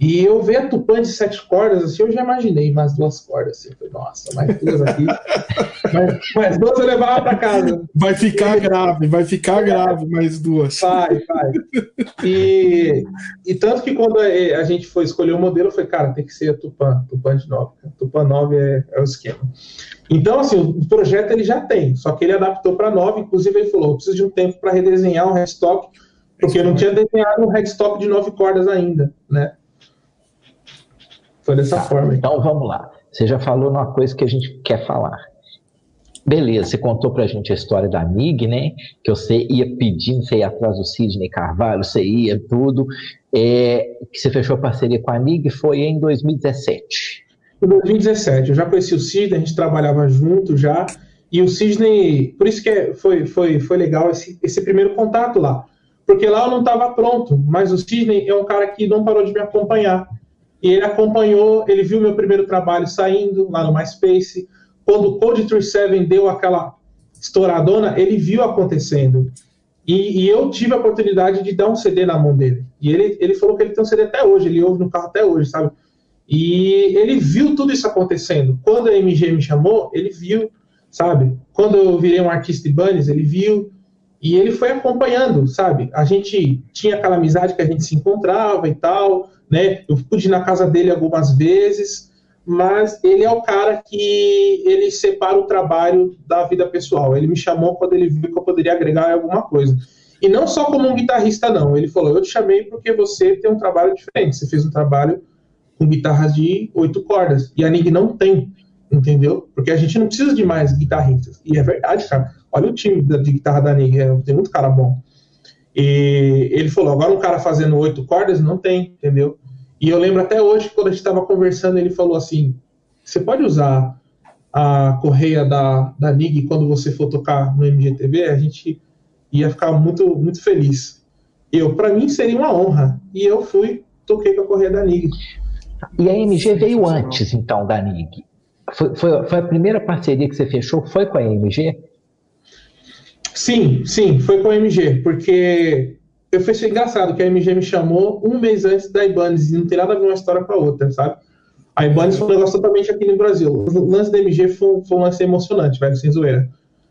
E eu ver a Tupã de sete cordas, assim, eu já imaginei mais duas cordas, assim. Falei, nossa, mais duas aqui. mais, mais duas eu levava para casa. Vai ficar grave, vai ficar grave mais duas. Vai, vai. E, e tanto que quando a gente foi escolher o modelo, eu falei, cara, tem que ser a Tupã, Tupã de 9. Tupã 9 é, é o esquema. Então, assim, o projeto ele já tem, só que ele adaptou para 9, inclusive ele falou, preciso de um tempo para redesenhar um headstock, porque não tinha desenhado um headstock de nove cordas ainda, né? Foi dessa tá, forma. Então vamos lá. Você já falou numa coisa que a gente quer falar. Beleza, você contou pra gente a história da MIG, né? Que você ia pedindo, você ia atrás do Sidney Carvalho, você ia tudo. É, que você fechou parceria com a MIG foi em 2017. Em 2017, eu já conheci o Sidney, a gente trabalhava junto já. E o Sidney, por isso que é, foi, foi, foi legal esse, esse primeiro contato lá. Porque lá eu não estava pronto, mas o Sidney é um cara que não parou de me acompanhar. E ele acompanhou, ele viu meu primeiro trabalho saindo lá no MySpace. Quando o Code 37 deu aquela estouradona, ele viu acontecendo. E, e, eu tive a oportunidade de dar um CD na mão dele. E ele, ele falou que ele tem um CD até hoje, ele ouve no carro até hoje, sabe? E ele viu tudo isso acontecendo. Quando a MG me chamou, ele viu, sabe? Quando eu virei um artista de Bunnies, ele viu. E ele foi acompanhando, sabe? A gente tinha aquela amizade que a gente se encontrava e tal né? Eu pude ir na casa dele algumas vezes, mas ele é o cara que ele separa o trabalho da vida pessoal. Ele me chamou quando ele viu que eu poderia agregar alguma coisa. E não só como um guitarrista, não. Ele falou: Eu te chamei porque você tem um trabalho diferente. Você fez um trabalho com guitarras de oito cordas. E a Nig não tem, entendeu? Porque a gente não precisa de mais guitarristas. E é verdade, cara. Olha o time de guitarra da Nig, é, tem muito cara bom. E ele falou: agora um cara fazendo oito cordas não tem, entendeu? E eu lembro até hoje, quando a gente estava conversando, ele falou assim: você pode usar a correia da, da NIG quando você for tocar no MGTV? A gente ia ficar muito, muito feliz. Eu, para mim, seria uma honra. E eu fui, toquei com a correia da NIG. E a MG veio antes, então, da NIG? Foi, foi, foi, a primeira parceria que você fechou? Foi com a MG? Sim, sim, foi com a MG, porque eu fechei engraçado que a MG me chamou um mês antes da Ibanez e não tem nada a ver uma história com a outra, sabe? A Ibanez foi um negócio totalmente aqui no Brasil. O lance da MG foi, foi um lance emocionante, velho, sem zoeira.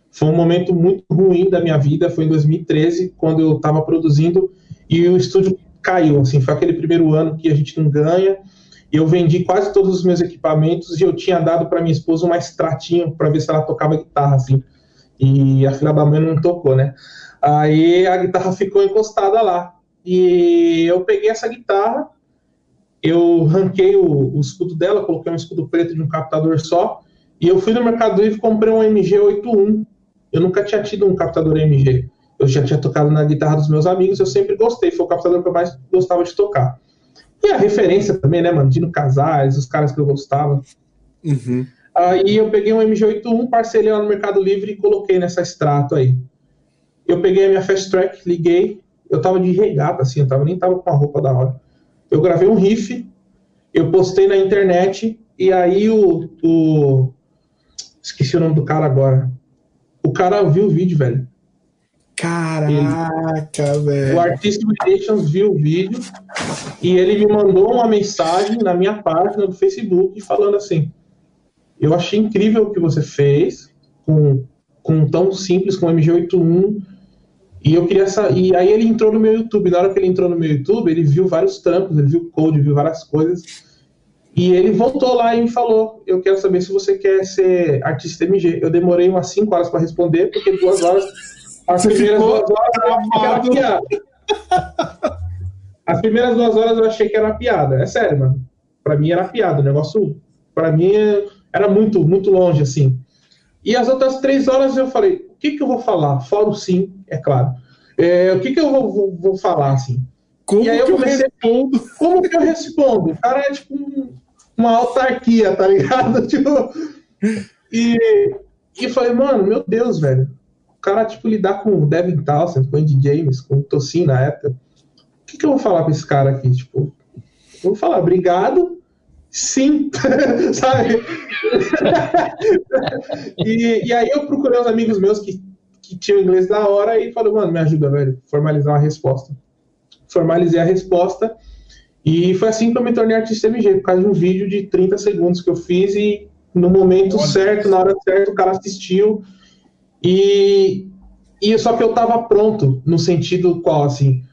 Foi um momento muito ruim da minha vida, foi em 2013, quando eu estava produzindo e o estúdio caiu, assim, foi aquele primeiro ano que a gente não ganha. Eu vendi quase todos os meus equipamentos e eu tinha dado para minha esposa uma extratinha para ver se ela tocava guitarra, assim. E a filha da mãe não tocou, né? Aí a guitarra ficou encostada lá. E eu peguei essa guitarra, eu ranquei o, o escudo dela, coloquei um escudo preto de um captador só, e eu fui no Mercado Livre e comprei um MG81 Eu nunca tinha tido um captador MG. Eu já tinha tocado na guitarra dos meus amigos, eu sempre gostei, foi o captador que eu mais gostava de tocar. E a referência também, né, mano? Dino Casais, os caras que eu gostava. Uhum. Aí eu peguei um MG81, parcelei lá no Mercado Livre e coloquei nessa extrato aí. Eu peguei a minha Fast Track, liguei, eu tava de regata, assim, eu tava, nem tava com a roupa da hora. Eu gravei um riff, eu postei na internet, e aí o, o. Esqueci o nome do cara agora. O cara viu o vídeo, velho. Caraca, ele, velho. O Artist Relations viu o vídeo e ele me mandou uma mensagem na minha página do Facebook falando assim: Eu achei incrível o que você fez com, com tão simples como MG81. E eu queria E aí ele entrou no meu YouTube. Na hora que ele entrou no meu YouTube, ele viu vários trampos, ele viu o code, viu várias coisas. E ele voltou lá e me falou: Eu quero saber se você quer ser artista MG. Eu demorei umas 5 horas para responder, porque duas horas. As primeiras duas horas eu piada. As primeiras duas horas eu achei que era piada. É sério, mano. Pra mim era piada. O negócio, pra mim, era muito, muito longe, assim. E as outras três horas eu falei: O que, que eu vou falar? Fora o sim, é claro. É, o que, que eu vou, vou, vou falar, assim? Como e aí eu comecei, eu respondo? Como que eu respondo? O cara é tipo um uma autarquia, tá ligado? Tipo, e, e falei, mano, meu Deus, velho. Cara, tipo, lidar com o Devin Townsend, com o Andy James, com o Tossin na época. O que, que eu vou falar pra esse cara aqui? Tipo, vou falar, obrigado, sim, sabe? e, e aí eu procurei uns amigos meus que, que tinham inglês da hora e falei, mano, me ajuda, velho, formalizar uma resposta. Formalizei a resposta e foi assim que eu me tornei artista MG, por causa de um vídeo de 30 segundos que eu fiz e no momento certo, na hora certa, o cara assistiu. E, e só que eu tava pronto, no sentido qual, assim,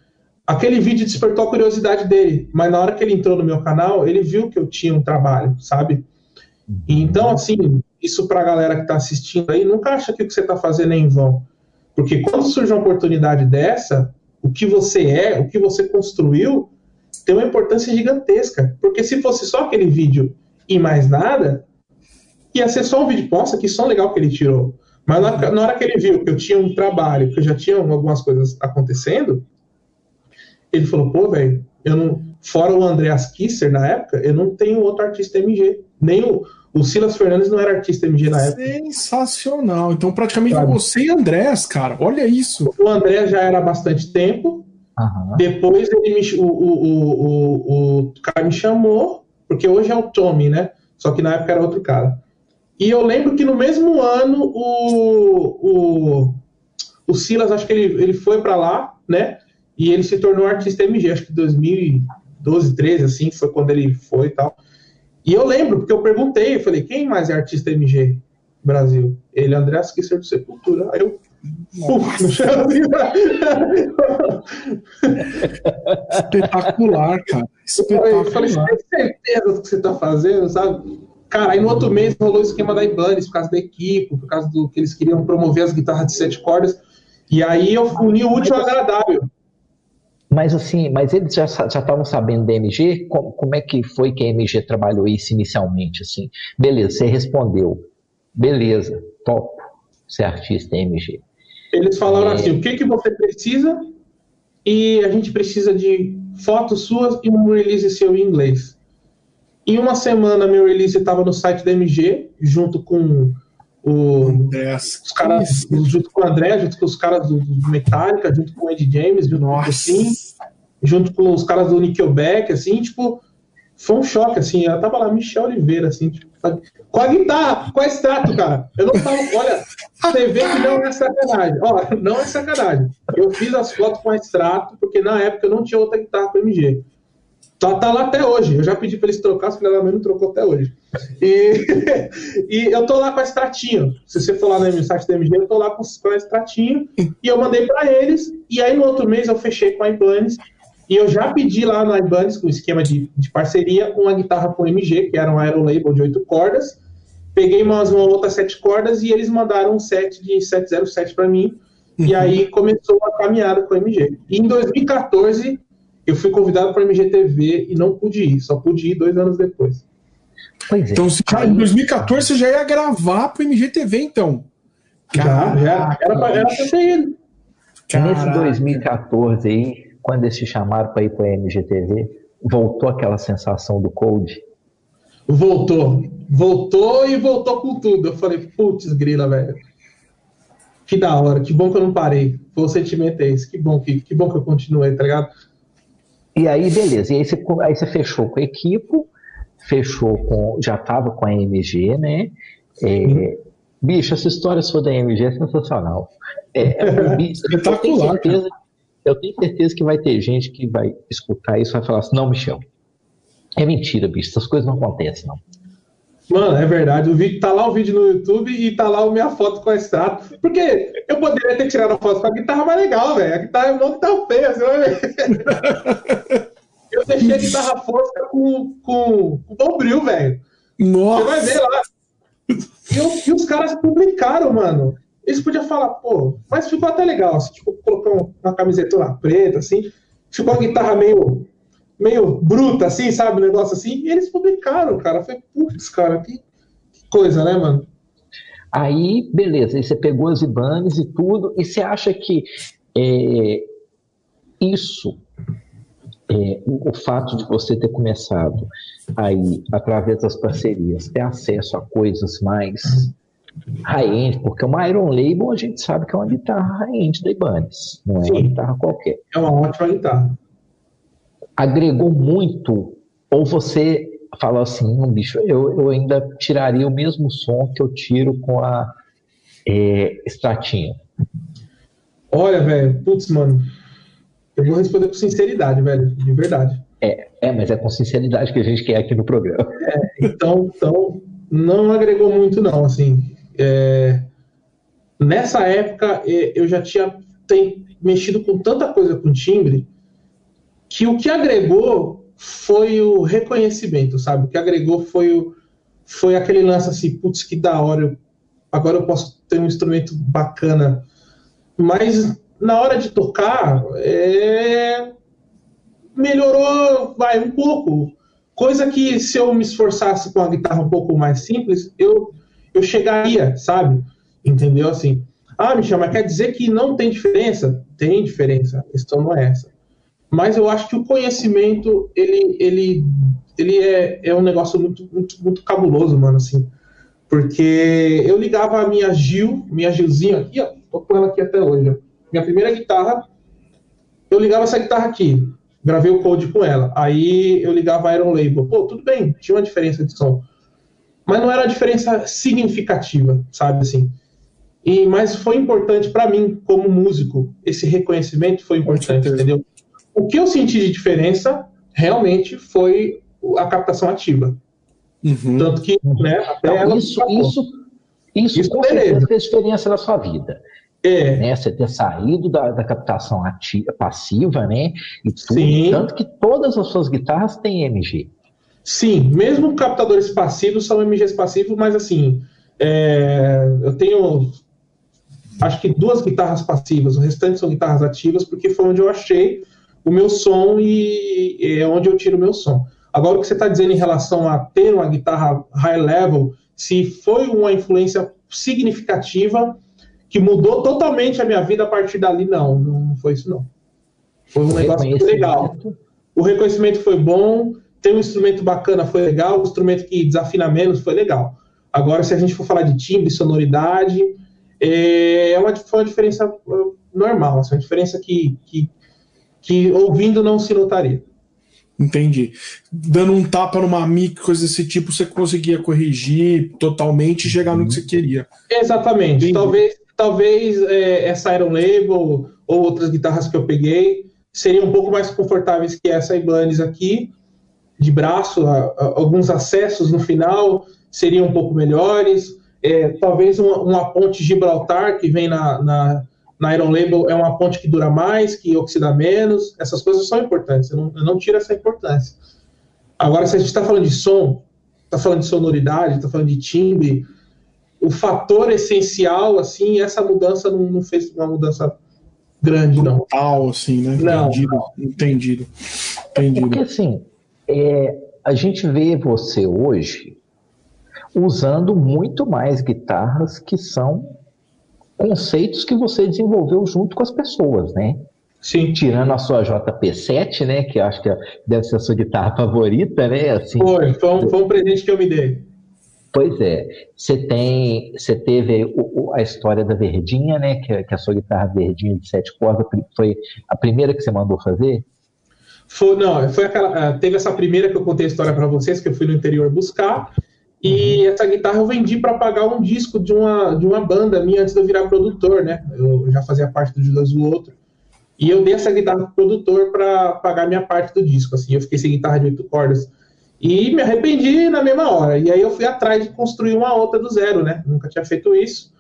aquele vídeo despertou a curiosidade dele, mas na hora que ele entrou no meu canal, ele viu que eu tinha um trabalho, sabe? E então, assim, isso pra galera que tá assistindo aí, nunca acha que o que você tá fazendo é em vão. Porque quando surge uma oportunidade dessa, o que você é, o que você construiu, tem uma importância gigantesca. Porque se fosse só aquele vídeo e mais nada, ia ser só um vídeo. Nossa, que som legal que ele tirou. Mas na, na hora que ele viu que eu tinha um trabalho, que eu já tinha algumas coisas acontecendo, ele falou: pô, velho, eu não. Fora o Andreas Kisser na época, eu não tenho outro artista MG. Nem o, o Silas Fernandes não era artista MG na época. Sensacional. Então, praticamente Sabe? você e Andrés, cara. Olha isso. O André já era há bastante tempo. Uhum. Depois ele me, o, o, o, o, cara me chamou, porque hoje é o Tommy, né? Só que na época era outro cara. E eu lembro que no mesmo ano o, o, o Silas, acho que ele, ele foi para lá, né? E ele se tornou artista MG, acho que 2012, 13, assim, foi quando ele foi e tal. E eu lembro, porque eu perguntei, eu falei, quem mais é artista MG Brasil? Ele, André Kisser do Sepultura. Aí eu, Espetacular, cara. Espetacular. Eu falei, você tem certeza do que você tá fazendo, sabe? Cara, aí no outro mês rolou o esquema da Ibanez por causa da equipe, por causa do que eles queriam promover as guitarras de sete cordas. E aí eu uni o útil ao agradável. Mas assim, mas eles já estavam sabendo da MG? Como, como, é que foi que a MG trabalhou isso inicialmente? Assim, beleza, você respondeu. Beleza, top, ser artista MG. Eles falaram é... assim: o que, que você precisa? E a gente precisa de fotos suas e um release seu em inglês. Em uma semana, meu release estava no site da MG, junto com o, os caras, junto com o André, junto com os caras do, do Metallica, junto com o Ed James, junto Nossa. com o assim, junto com os caras do Nickelback, assim, tipo, foi um choque, assim, ela tava lá, Michel Oliveira, assim, tipo, com a guitarra, com a extrato, cara. Eu não tava, olha, você vê que não é sacanagem. Ó, não é sacanagem. Eu fiz as fotos com a extrato, porque na época eu não tinha outra guitarra com MG. Tá, tá lá até hoje. Eu já pedi para eles trocar, se da não trocou até hoje. E, e eu tô lá com a extratinho. Se você for lá no site da MG, eu tô lá com, com a extratinho. E eu mandei para eles. E aí no outro mês eu fechei com a Ibanez e eu já pedi lá na Ibanez, com esquema de, de parceria, uma guitarra com MG, que era um Aero Label de oito cordas. Peguei umas uma outra sete cordas e eles mandaram um set de 707 para mim. Uhum. E aí começou a caminhada com a MG. E em 2014, eu fui convidado para a MG TV e não pude ir, só pude ir dois anos depois. Pois é. Então, já, em 2014 você já ia gravar para MGTV, então. Já, já. Era ter ido. Nesse 2014 aí, quando eles te chamaram para ir para a MGTV, voltou aquela sensação do Cold? Voltou. Voltou e voltou com tudo. Eu falei, putz, grila, velho. Que da hora, que bom que eu não parei. Foi o sentimento é esse. Que bom que, que bom que eu continuei, tá ligado? E aí, beleza. E aí você, aí você fechou com a equipe, fechou com. Já tava com a MG, né? É, bicho, essa história sua da MG é sensacional. É, é, bicho, eu, tenho certeza, eu tenho certeza que vai ter gente que vai escutar isso e vai falar assim: não, Michel, é mentira, bicho, essas coisas não acontecem, não. Mano, é verdade. O vídeo tá lá o vídeo no YouTube e tá lá a minha foto com a extrato. Porque eu poderia ter tirado a foto com a guitarra mais legal, velho. A guitarra não tá feia, você vai ver. Eu deixei a guitarra força com, com, com bombril, velho. Nossa. Você vai ver lá. E, eu, e, os caras publicaram, mano. Eles podiam falar, pô, mas ficou até legal. Assim, tipo, colocar uma camiseta preta, assim. Ficou a guitarra meio meio bruta, assim, sabe? Um negócio assim. E eles publicaram, cara. Foi, putz, cara, que coisa, né, mano? Aí, beleza, aí você pegou as IBANs e tudo, e você acha que é, isso, é, o fato de você ter começado aí, através das parcerias, ter acesso a coisas mais high-end, porque uma Iron Label a gente sabe que é uma guitarra high-end da Ibanez, não é Sim. uma guitarra qualquer. É uma ótima guitarra agregou muito? Ou você falou assim, um bicho, eu, eu ainda tiraria o mesmo som que eu tiro com a é, Stratinho? Olha, velho, putz, mano, eu vou responder com sinceridade, velho, de verdade. É, é, mas é com sinceridade que a gente quer aqui no programa. É, então, então, não agregou muito, não, assim. É, nessa época, é, eu já tinha tem, mexido com tanta coisa com timbre que o que agregou foi o reconhecimento, sabe? O que agregou foi, o, foi aquele lance assim, putz, que da hora, agora eu posso ter um instrumento bacana. Mas na hora de tocar, é... melhorou, vai, um pouco. Coisa que se eu me esforçasse com a guitarra um pouco mais simples, eu, eu chegaria, sabe? Entendeu? Assim, ah, Michel, mas quer dizer que não tem diferença? Tem diferença, a questão não é essa mas eu acho que o conhecimento ele, ele, ele é, é um negócio muito, muito, muito cabuloso, mano, assim. Porque eu ligava a minha Gil, minha Gilzinha aqui, ó, tô com ela aqui até hoje, ó. Minha primeira guitarra, eu ligava essa guitarra aqui, gravei o code com ela. Aí eu ligava a Iron Label. Pô, tudo bem, tinha uma diferença de som. Mas não era uma diferença significativa, sabe assim. E, mas foi importante para mim, como músico, esse reconhecimento foi importante, entendeu? O que eu senti de diferença realmente foi a captação ativa. Uhum. Tanto que, né, até então, isso, isso, isso, isso, certeza fez diferença na sua vida. É. Né, você ter saído da, da captação ativa, passiva, né? E tudo, Sim. tanto que todas as suas guitarras têm MG. Sim, mesmo captadores passivos são MGs passivos, mas assim, é, eu tenho acho que duas guitarras passivas, o restante são guitarras ativas, porque foi onde eu achei o meu som e, é onde eu tiro o meu som. Agora, o que você está dizendo em relação a ter uma guitarra high level, se foi uma influência significativa que mudou totalmente a minha vida a partir dali, não, não foi isso não. Foi um negócio legal. O reconhecimento foi bom, ter um instrumento bacana foi legal, o instrumento que desafina menos foi legal. Agora, se a gente for falar de timbre, sonoridade, é uma, foi uma diferença uh, normal, assim, uma diferença que, que que ouvindo não se notaria. Entendi. Dando um tapa numa mic, coisa desse tipo, você conseguia corrigir totalmente e chegar no que você queria. Exatamente. Entendi. Talvez, talvez é, essa Iron Label ou outras guitarras que eu peguei seriam um pouco mais confortáveis que essa Ibanez aqui, de braço, a, a, alguns acessos no final seriam um pouco melhores. É, talvez uma, uma, ponte Gibraltar que vem na, na na Iron Label é uma ponte que dura mais, que oxida menos. Essas coisas são importantes. Eu não, eu não tiro essa importância. Agora, se a gente está falando de som, está falando de sonoridade, está falando de timbre, o fator essencial, assim, essa mudança não, não fez uma mudança grande, não. Total, assim, né? Não, entendido, não. entendido. entendido. Porque, assim, é, a gente vê você hoje usando muito mais guitarras que são conceitos que você desenvolveu junto com as pessoas, né? Sim. Tirando a sua JP7, né? Que eu acho que deve ser a sua guitarra favorita, né? Assim, foi, foi um, foi um presente que eu me dei. Pois é, você tem, você teve o, o, a história da Verdinha, né? Que, que, a sua guitarra Verdinha de sete cordas foi a primeira que você mandou fazer? Foi, não, foi aquela, ah, teve essa primeira que eu contei a história para vocês, que eu fui no interior buscar, e uhum. essa guitarra eu vendi para pagar um disco de uma, de uma banda minha antes de eu virar produtor, né? Eu já fazia parte do Judas do Outro. E eu dei essa guitarra pro produtor para pagar minha parte do disco, assim. Eu fiquei sem guitarra de oito cordas. E me arrependi na mesma hora. E aí eu fui atrás de construir uma outra do zero, né? Nunca tinha feito isso.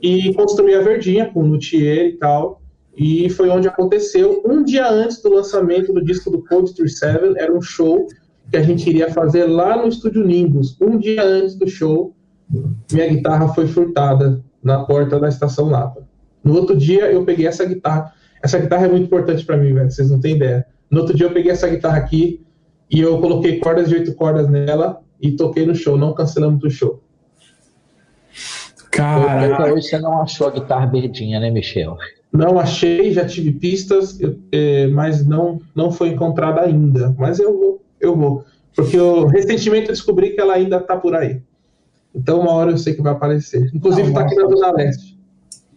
E construí a Verdinha com o luthier e tal. E foi onde aconteceu. Um dia antes do lançamento do disco do Code 37, era um show que a gente iria fazer lá no estúdio Nimbus. Um dia antes do show, minha guitarra foi furtada na porta da estação Lapa. No outro dia, eu peguei essa guitarra. Essa guitarra é muito importante para mim, velho. Vocês não têm ideia. No outro dia, eu peguei essa guitarra aqui e eu coloquei cordas de oito cordas nela e toquei no show. Não cancelamos o show. Caraca. hoje você não achou a guitarra verdinha, né, Michel? Não achei, já tive pistas, é, mas não, não foi encontrada ainda. Mas eu vou, eu vou. Porque eu recentemente eu descobri que ela ainda está por aí. Então, uma hora eu sei que vai aparecer. Inclusive, está aqui na Zona Leste.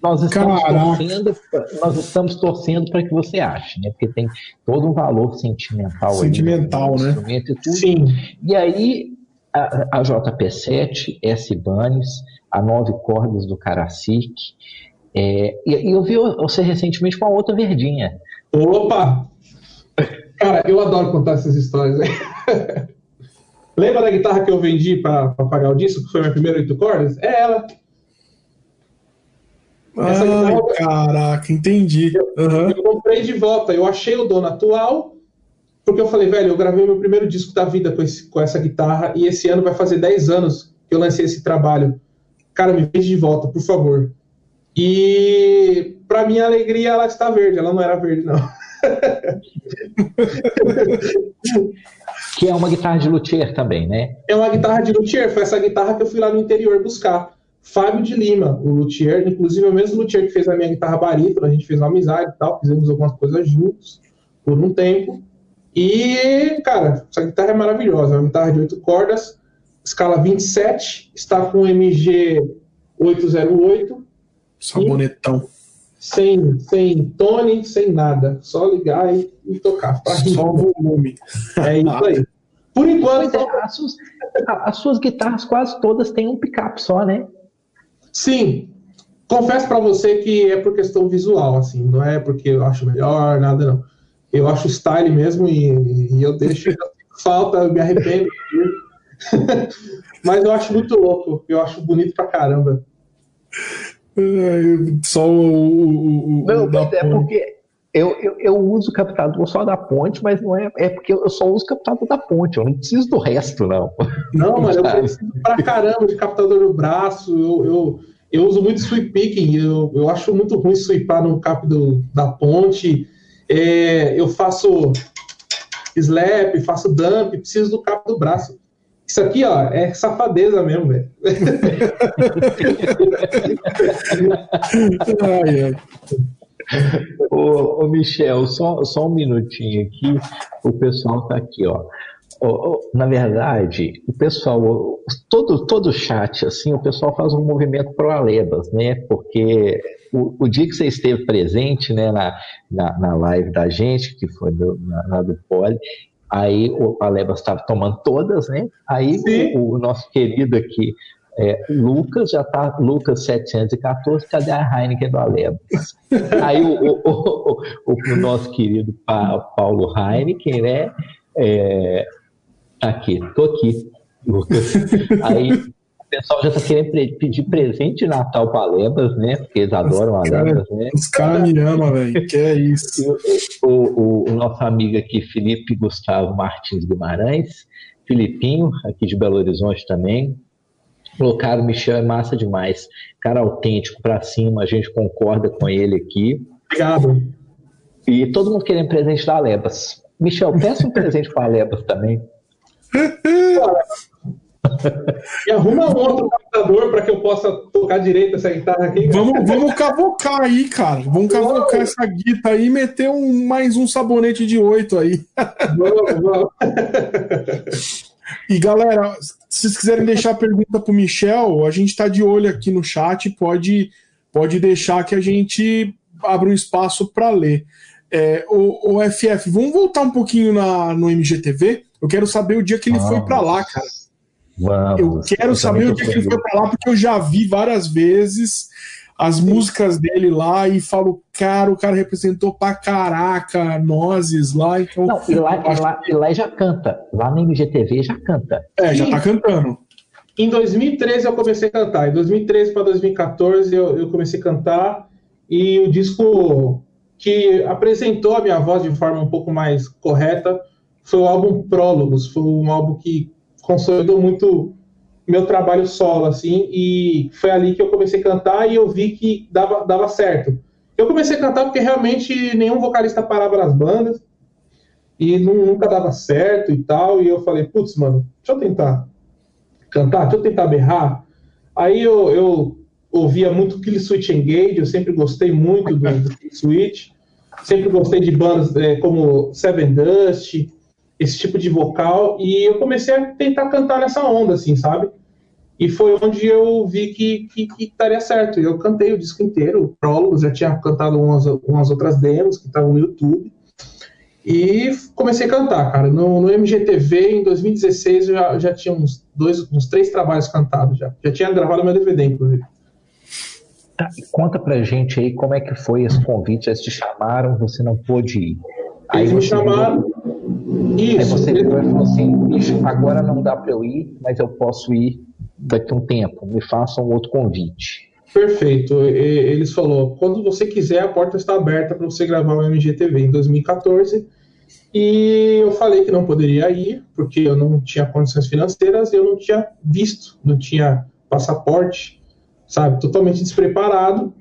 Nós estamos torcendo, nós estamos torcendo para que você ache, né? Porque tem todo um valor sentimental, sentimental aí, né? E tudo. Sim. E aí a, a JP7, S Banes, a nove cordas do Karasik, é, e, e, eu vi você recentemente com a outra verdinha. Opa! Cara, eu adoro contar essas histórias. Lembra da guitarra que eu vendi para pagar o disco, que foi minha primeira oito cordas? É ela. Essa Ai, guitarra, caraca, entendi. Uhum. Eu comprei de volta. Eu achei o dono atual, porque eu falei, velho, eu gravei meu primeiro disco da vida com, esse, com essa guitarra, e esse ano vai fazer 10 anos que eu lancei esse trabalho. Cara, me vende de volta, por favor. E, para minha alegria, ela está verde. Ela não era verde, não. que é uma guitarra de luthier também, né? É uma guitarra de luthier. Foi essa guitarra que eu fui lá no interior buscar. Fábio de Lima, o luthier, inclusive é o mesmo luthier que fez a minha guitarra barítono, a gente fez uma amizade e tal, fizemos algumas coisas juntos por um tempo. E, cara, essa guitarra é maravilhosa, é uma guitarra de oito cordas, escala 27, está com MG 808. Sabonetão. Sem, sem tone, sem nada. Só ligar e, e tocar. Só o volume. É isso aí. Por enquanto. É, as, suas, as suas guitarras quase todas têm um picape só, né? Sim. Confesso para você que é por questão visual, assim, não é porque eu acho melhor, nada não. Eu acho style mesmo e, e eu deixo falta, eu me arrependo. Mas eu acho muito louco, eu acho bonito pra caramba. Só o. o, o não, é porque eu, eu, eu, uso o captador só da ponte, mas não é. É porque eu só uso o captador da ponte, eu não preciso do resto, não. Não, mas eu preciso pra caramba de captador no braço. Eu, eu, eu uso muito sweep picking, eu, eu acho muito ruim sweepar no cap do, da ponte. É, eu faço slap, faço dump, preciso do cap do braço. Isso aqui, ó, é safadeza mesmo, velho. ai, ai. Ô, ô, Michel, só, só um minutinho aqui. O pessoal tá aqui, ó. Na verdade, o pessoal, todo todo chat assim, o pessoal faz um movimento pro Alebas, né? Porque o, o, dia que você esteve presente, né, na, na, na live da gente, que foi do, na, na do Poli, aí o Alebas estava tomando todas, né? Aí o, o, nosso querido aqui, é, Lucas, já tá, Lucas 714, cadê a Heineken do Alebas? aí o, o, o, nosso querido Paulo Heineken, né? É, aqui, tô aqui, Lucas. Aí o pessoal já está querendo pedir presente de Natal para Lebas, né? Porque eles adoram a Lebas, né? Os caras me amam, velho. Que é isso. O, o, o, nosso amigo aqui, Felipe Gustavo Martins Guimarães, Filipinho, aqui de Belo Horizonte também. Colocaram o Michel é massa demais. Cara autêntico para cima, a gente concorda com ele aqui. Obrigado. E todo mundo querendo presente da Lebas. Michel, peça um presente para a Lebas também. e arruma um outro computador para que eu possa tocar direito essa guitarra aqui. Vamos, vamos cavocar aí, cara. Vamos cavocar essa guitarra aí e meter um, mais um sabonete de oito aí. Vamos, vamos. E galera, se vocês quiserem deixar pergunta pro Michel, a gente está de olho aqui no chat, pode, pode deixar que a gente abra um espaço para ler. É, o, o, FF, vamos voltar um pouquinho na, no MGTV? Eu quero saber o dia que ele vamos. foi para lá, cara. Vamos. Eu quero eu saber o dia que ele foi para lá, porque eu já vi várias vezes as músicas dele lá e falo, cara, o cara representou pra caraca nozes lá. Então, Não, e lá, e, lá, e lá já canta. Lá no MGTV já canta. É, já tá cantando. Em 2013 eu comecei a cantar. Em 2013 para 2014 eu, eu comecei a cantar. E o disco que apresentou a minha voz de forma um pouco mais correta foi o álbum Prólogos. Foi um álbum que consolidou muito meu trabalho solo, assim, e foi ali que eu comecei a cantar e eu vi que dava, dava certo. Eu comecei a cantar porque realmente nenhum vocalista parava nas bandas e nunca dava certo e tal, e eu falei, putz, mano, deixa eu tentar cantar, deixa eu tentar berrar. Aí eu, eu ouvia muito Kill Switch Engage, eu sempre gostei muito do, do Switch, sempre gostei de bandas é, como Seven Dust, esse tipo de vocal, e eu comecei a tentar cantar nessa onda, assim, sabe? E foi onde eu vi que, que, que daria certo. Eu cantei o disco inteiro, prólogos, já tinha cantado umas, umas outras demos que estavam no YouTube. E comecei a cantar, cara. No, no MGTV, em 2016, eu já, já tinha uns dois, uns três trabalhos cantados já. Já tinha gravado meu DVD, inclusive. Tá, conta pra gente aí como é que foi esse convite. Eles te chamaram, você não pôde ir. Aí Eles me chamaram. Isso. Aí você virou e falou assim: bicho, agora não dá pra eu ir, mas eu posso ir daqui a um tempo. Me faça um outro convite. Perfeito. Eles falou: quando você quiser, a porta está aberta para você gravar o MGTV em 2014. E eu falei que não poderia ir, porque eu não tinha condições financeiras, eu não tinha visto, não tinha passaporte, sabe? Totalmente despreparado.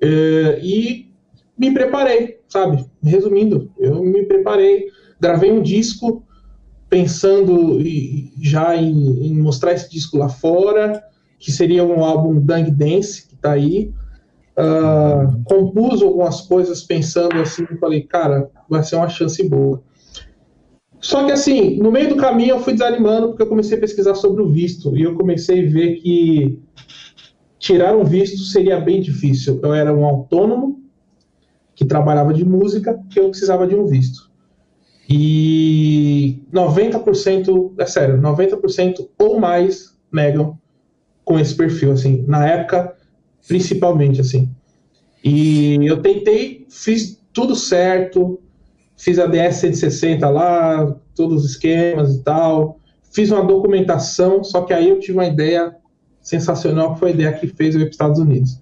É, e me preparei, sabe? Resumindo, eu me preparei, gravei um disco pensando já em, em, mostrar esse disco lá fora, que seria um álbum Dang Dance, que está aí. Uh, compus algumas coisas pensando assim, falei, cara, vai ser uma chance boa. Só que assim, no meio do caminho eu fui desanimando porque eu comecei a pesquisar sobre o visto e eu comecei a ver que tirar um visto seria bem difícil. Eu era um autônomo que trabalhava de música, que eu precisava de um visto. E 90%, é sério, 90% ou mais negam com esse perfil, assim, na época, principalmente, assim. E eu tentei, fiz tudo certo, fiz a DS 160 lá, todos os esquemas e tal, fiz uma documentação, só que aí eu tive uma ideia sensacional, que foi a ideia que fez eu ir para os Estados Unidos.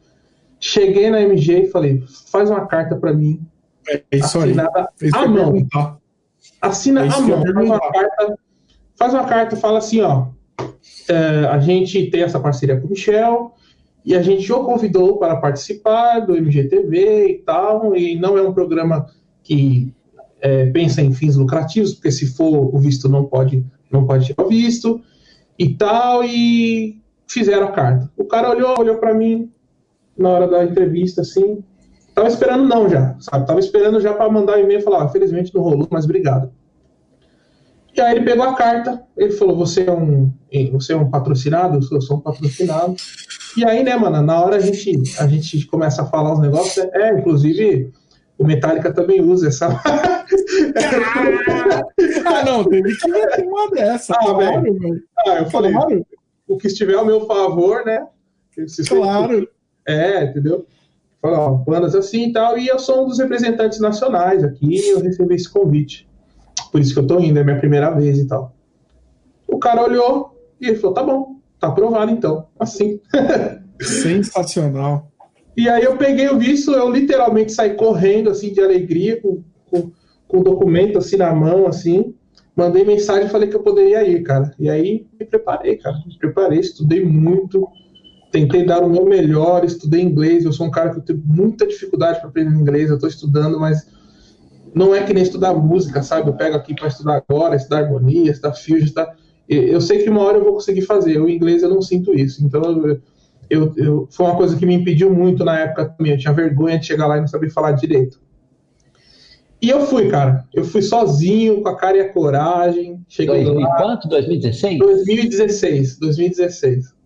Cheguei na MG e falei, faz uma carta para mim, é isso assinada aí. à mão. Assina é à mão, faz uma carta, faz uma carta, fala assim, ó, é, a gente tem essa parceria com o Michel e a gente o convidou para participar do MGTV e tal, e não é um programa que é, pensa em fins lucrativos, porque se for o visto não pode não pode tirar o visto e tal, e fizeram a carta. O cara olhou, olhou para mim na hora da entrevista, assim, tava esperando não já, sabe? Tava esperando já para mandar um e-mail e falar, ah, felizmente não rolou, mas obrigado. E aí ele pegou a carta, ele falou, você é um, você é um patrocinado? Eu sou um patrocinado. E aí, né, mano, na hora a gente, a gente começa a falar os negócios, é, é inclusive o Metallica também usa essa. ah, não, teve que ter uma dessa. Ah, claro, velho. Ah, eu falei, claro. o que estiver ao meu favor, né? claro. É, entendeu? Falou, bandas assim e tal, e eu sou um dos representantes nacionais aqui, e eu recebi esse convite. Por isso que eu tô indo, é minha primeira vez e tal. O cara olhou e ele falou: tá bom, tá aprovado então. Assim. Sensacional. E aí eu peguei o visto, eu literalmente saí correndo assim de alegria, com, com, com o documento assim na mão, assim. Mandei mensagem e falei que eu poderia ir, cara. E aí me preparei, cara. Me preparei, estudei muito tentei dar o meu melhor, estudei inglês. Eu sou um cara que eu tenho muita dificuldade para aprender inglês. Eu estou estudando, mas não é que nem estudar música, sabe? Eu pego aqui para estudar agora, estudar harmonia, estudar fusion, estudar... eu sei que uma hora eu vou conseguir fazer. O inglês eu não sinto isso. Então, eu, eu, foi uma coisa que me impediu muito na época também. Eu tinha vergonha de chegar lá e não saber falar direito. E eu fui, cara. Eu fui sozinho, com a cara e a coragem. Cheguei 2000, lá. Quanto? 2016? 2016. 2016.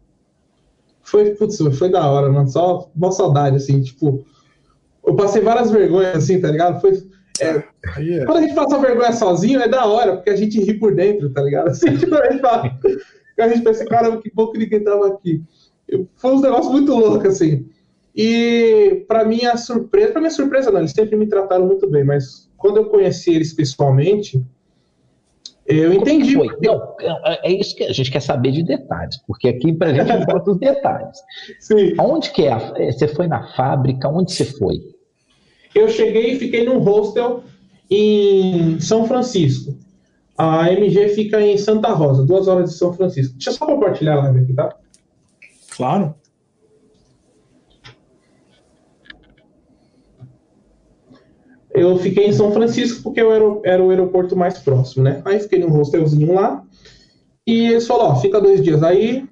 Foi, putz, foi da hora, mano. Só uma saudade, assim, tipo. Eu passei várias vergonhas, assim, tá ligado? Foi. É, yeah. Quando a gente passa vergonha sozinho, é da hora, porque a gente ri por dentro, tá ligado? Assim, tipo, a gente fala. A gente pensa, cara, que bom que ninguém tava aqui. Foi um negócio muito louco, assim. E para minha surpresa, para minha surpresa não, eles sempre me trataram muito bem, mas quando eu conheci eles pessoalmente, eu entendi. Foi? Não, é, é isso que a gente quer saber de detalhes, porque aqui para a gente importa os detalhes. Sim. Onde que é? é? Você foi na fábrica? Onde você foi? Eu cheguei e fiquei num hostel em São Francisco. A MG fica em Santa Rosa, duas horas de São Francisco. Deixa eu só compartilhar a live aqui, tá? Claro. Eu fiquei em São Francisco porque eu era, era o aeroporto mais próximo, né? Aí fiquei num hostelzinho lá. E eles falaram, ó, fica dois dias aí.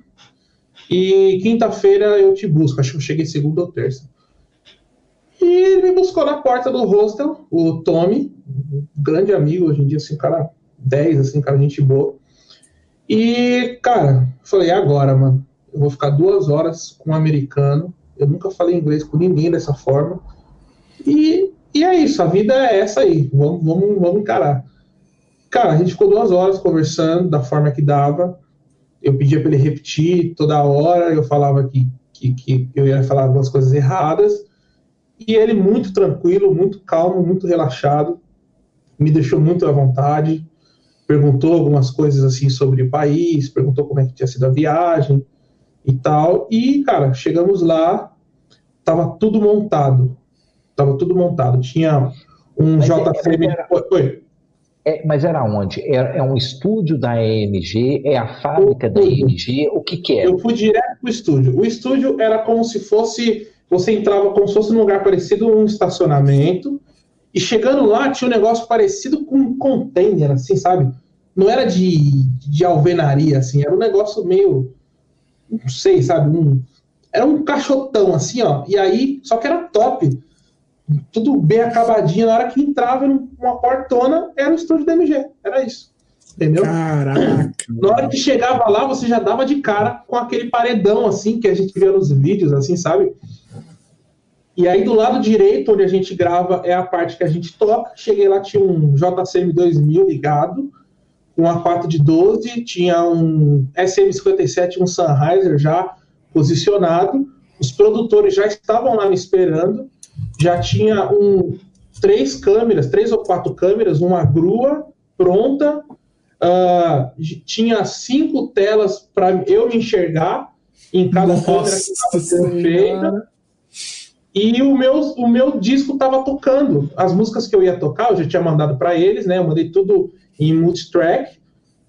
E quinta-feira eu te busco. Acho que eu cheguei segunda ou terça. E ele me buscou na porta do hostel, o Tommy, um grande amigo, hoje em dia, assim, cara 10, assim, cara, gente boa. E, cara, falei, agora, mano. Eu vou ficar duas horas com um americano. Eu nunca falei inglês com ninguém dessa forma. E, e é isso, a vida é essa aí. Vamos, vamos, vamos encarar. Cara, a gente ficou duas horas conversando da forma que dava. Eu pedia para ele repetir toda hora. Eu falava que, que, que eu ia falar algumas coisas erradas. E ele, muito tranquilo, muito calmo, muito relaxado, me deixou muito à vontade. Perguntou algumas coisas assim sobre o país, perguntou como é que tinha sido a viagem e tal. E, cara, chegamos lá, tava tudo montado. Tava tudo montado. Tinha um mas JCM. Era, Oi. É, mas era onde? É, é, um estúdio da EMG? É a fábrica da EMG? O que, que é? Eu fui direto pro estúdio. O estúdio era como se fosse. Você entrava como se fosse num lugar parecido um estacionamento. E chegando lá, tinha um negócio parecido com um container, assim, sabe? Não era de, de alvenaria, assim, era um negócio meio não sei, sabe? Um, era um caixotão assim, ó. E aí, só que era top. Tudo bem acabadinho. Na hora que entrava numa portona, era o estúdio da MG. Era isso. Entendeu? Caraca. Na hora que chegava lá, você já dava de cara com aquele paredão, assim, que a gente vê nos vídeos, assim, sabe? E aí, do lado direito, onde a gente grava, é a parte que a gente toca. Cheguei lá, tinha um JCM 2000 ligado um A4 de 12, tinha um SM57, um Sennheiser já posicionado, os produtores já estavam lá me esperando, já tinha um, três câmeras, três ou quatro câmeras, uma grua pronta, uh, tinha cinco telas para eu me enxergar em cada Nossa câmera que estava feita. E o meu, o meu disco estava tocando. As músicas que eu ia tocar, eu já tinha mandado para eles, né? Eu mandei tudo em multitrack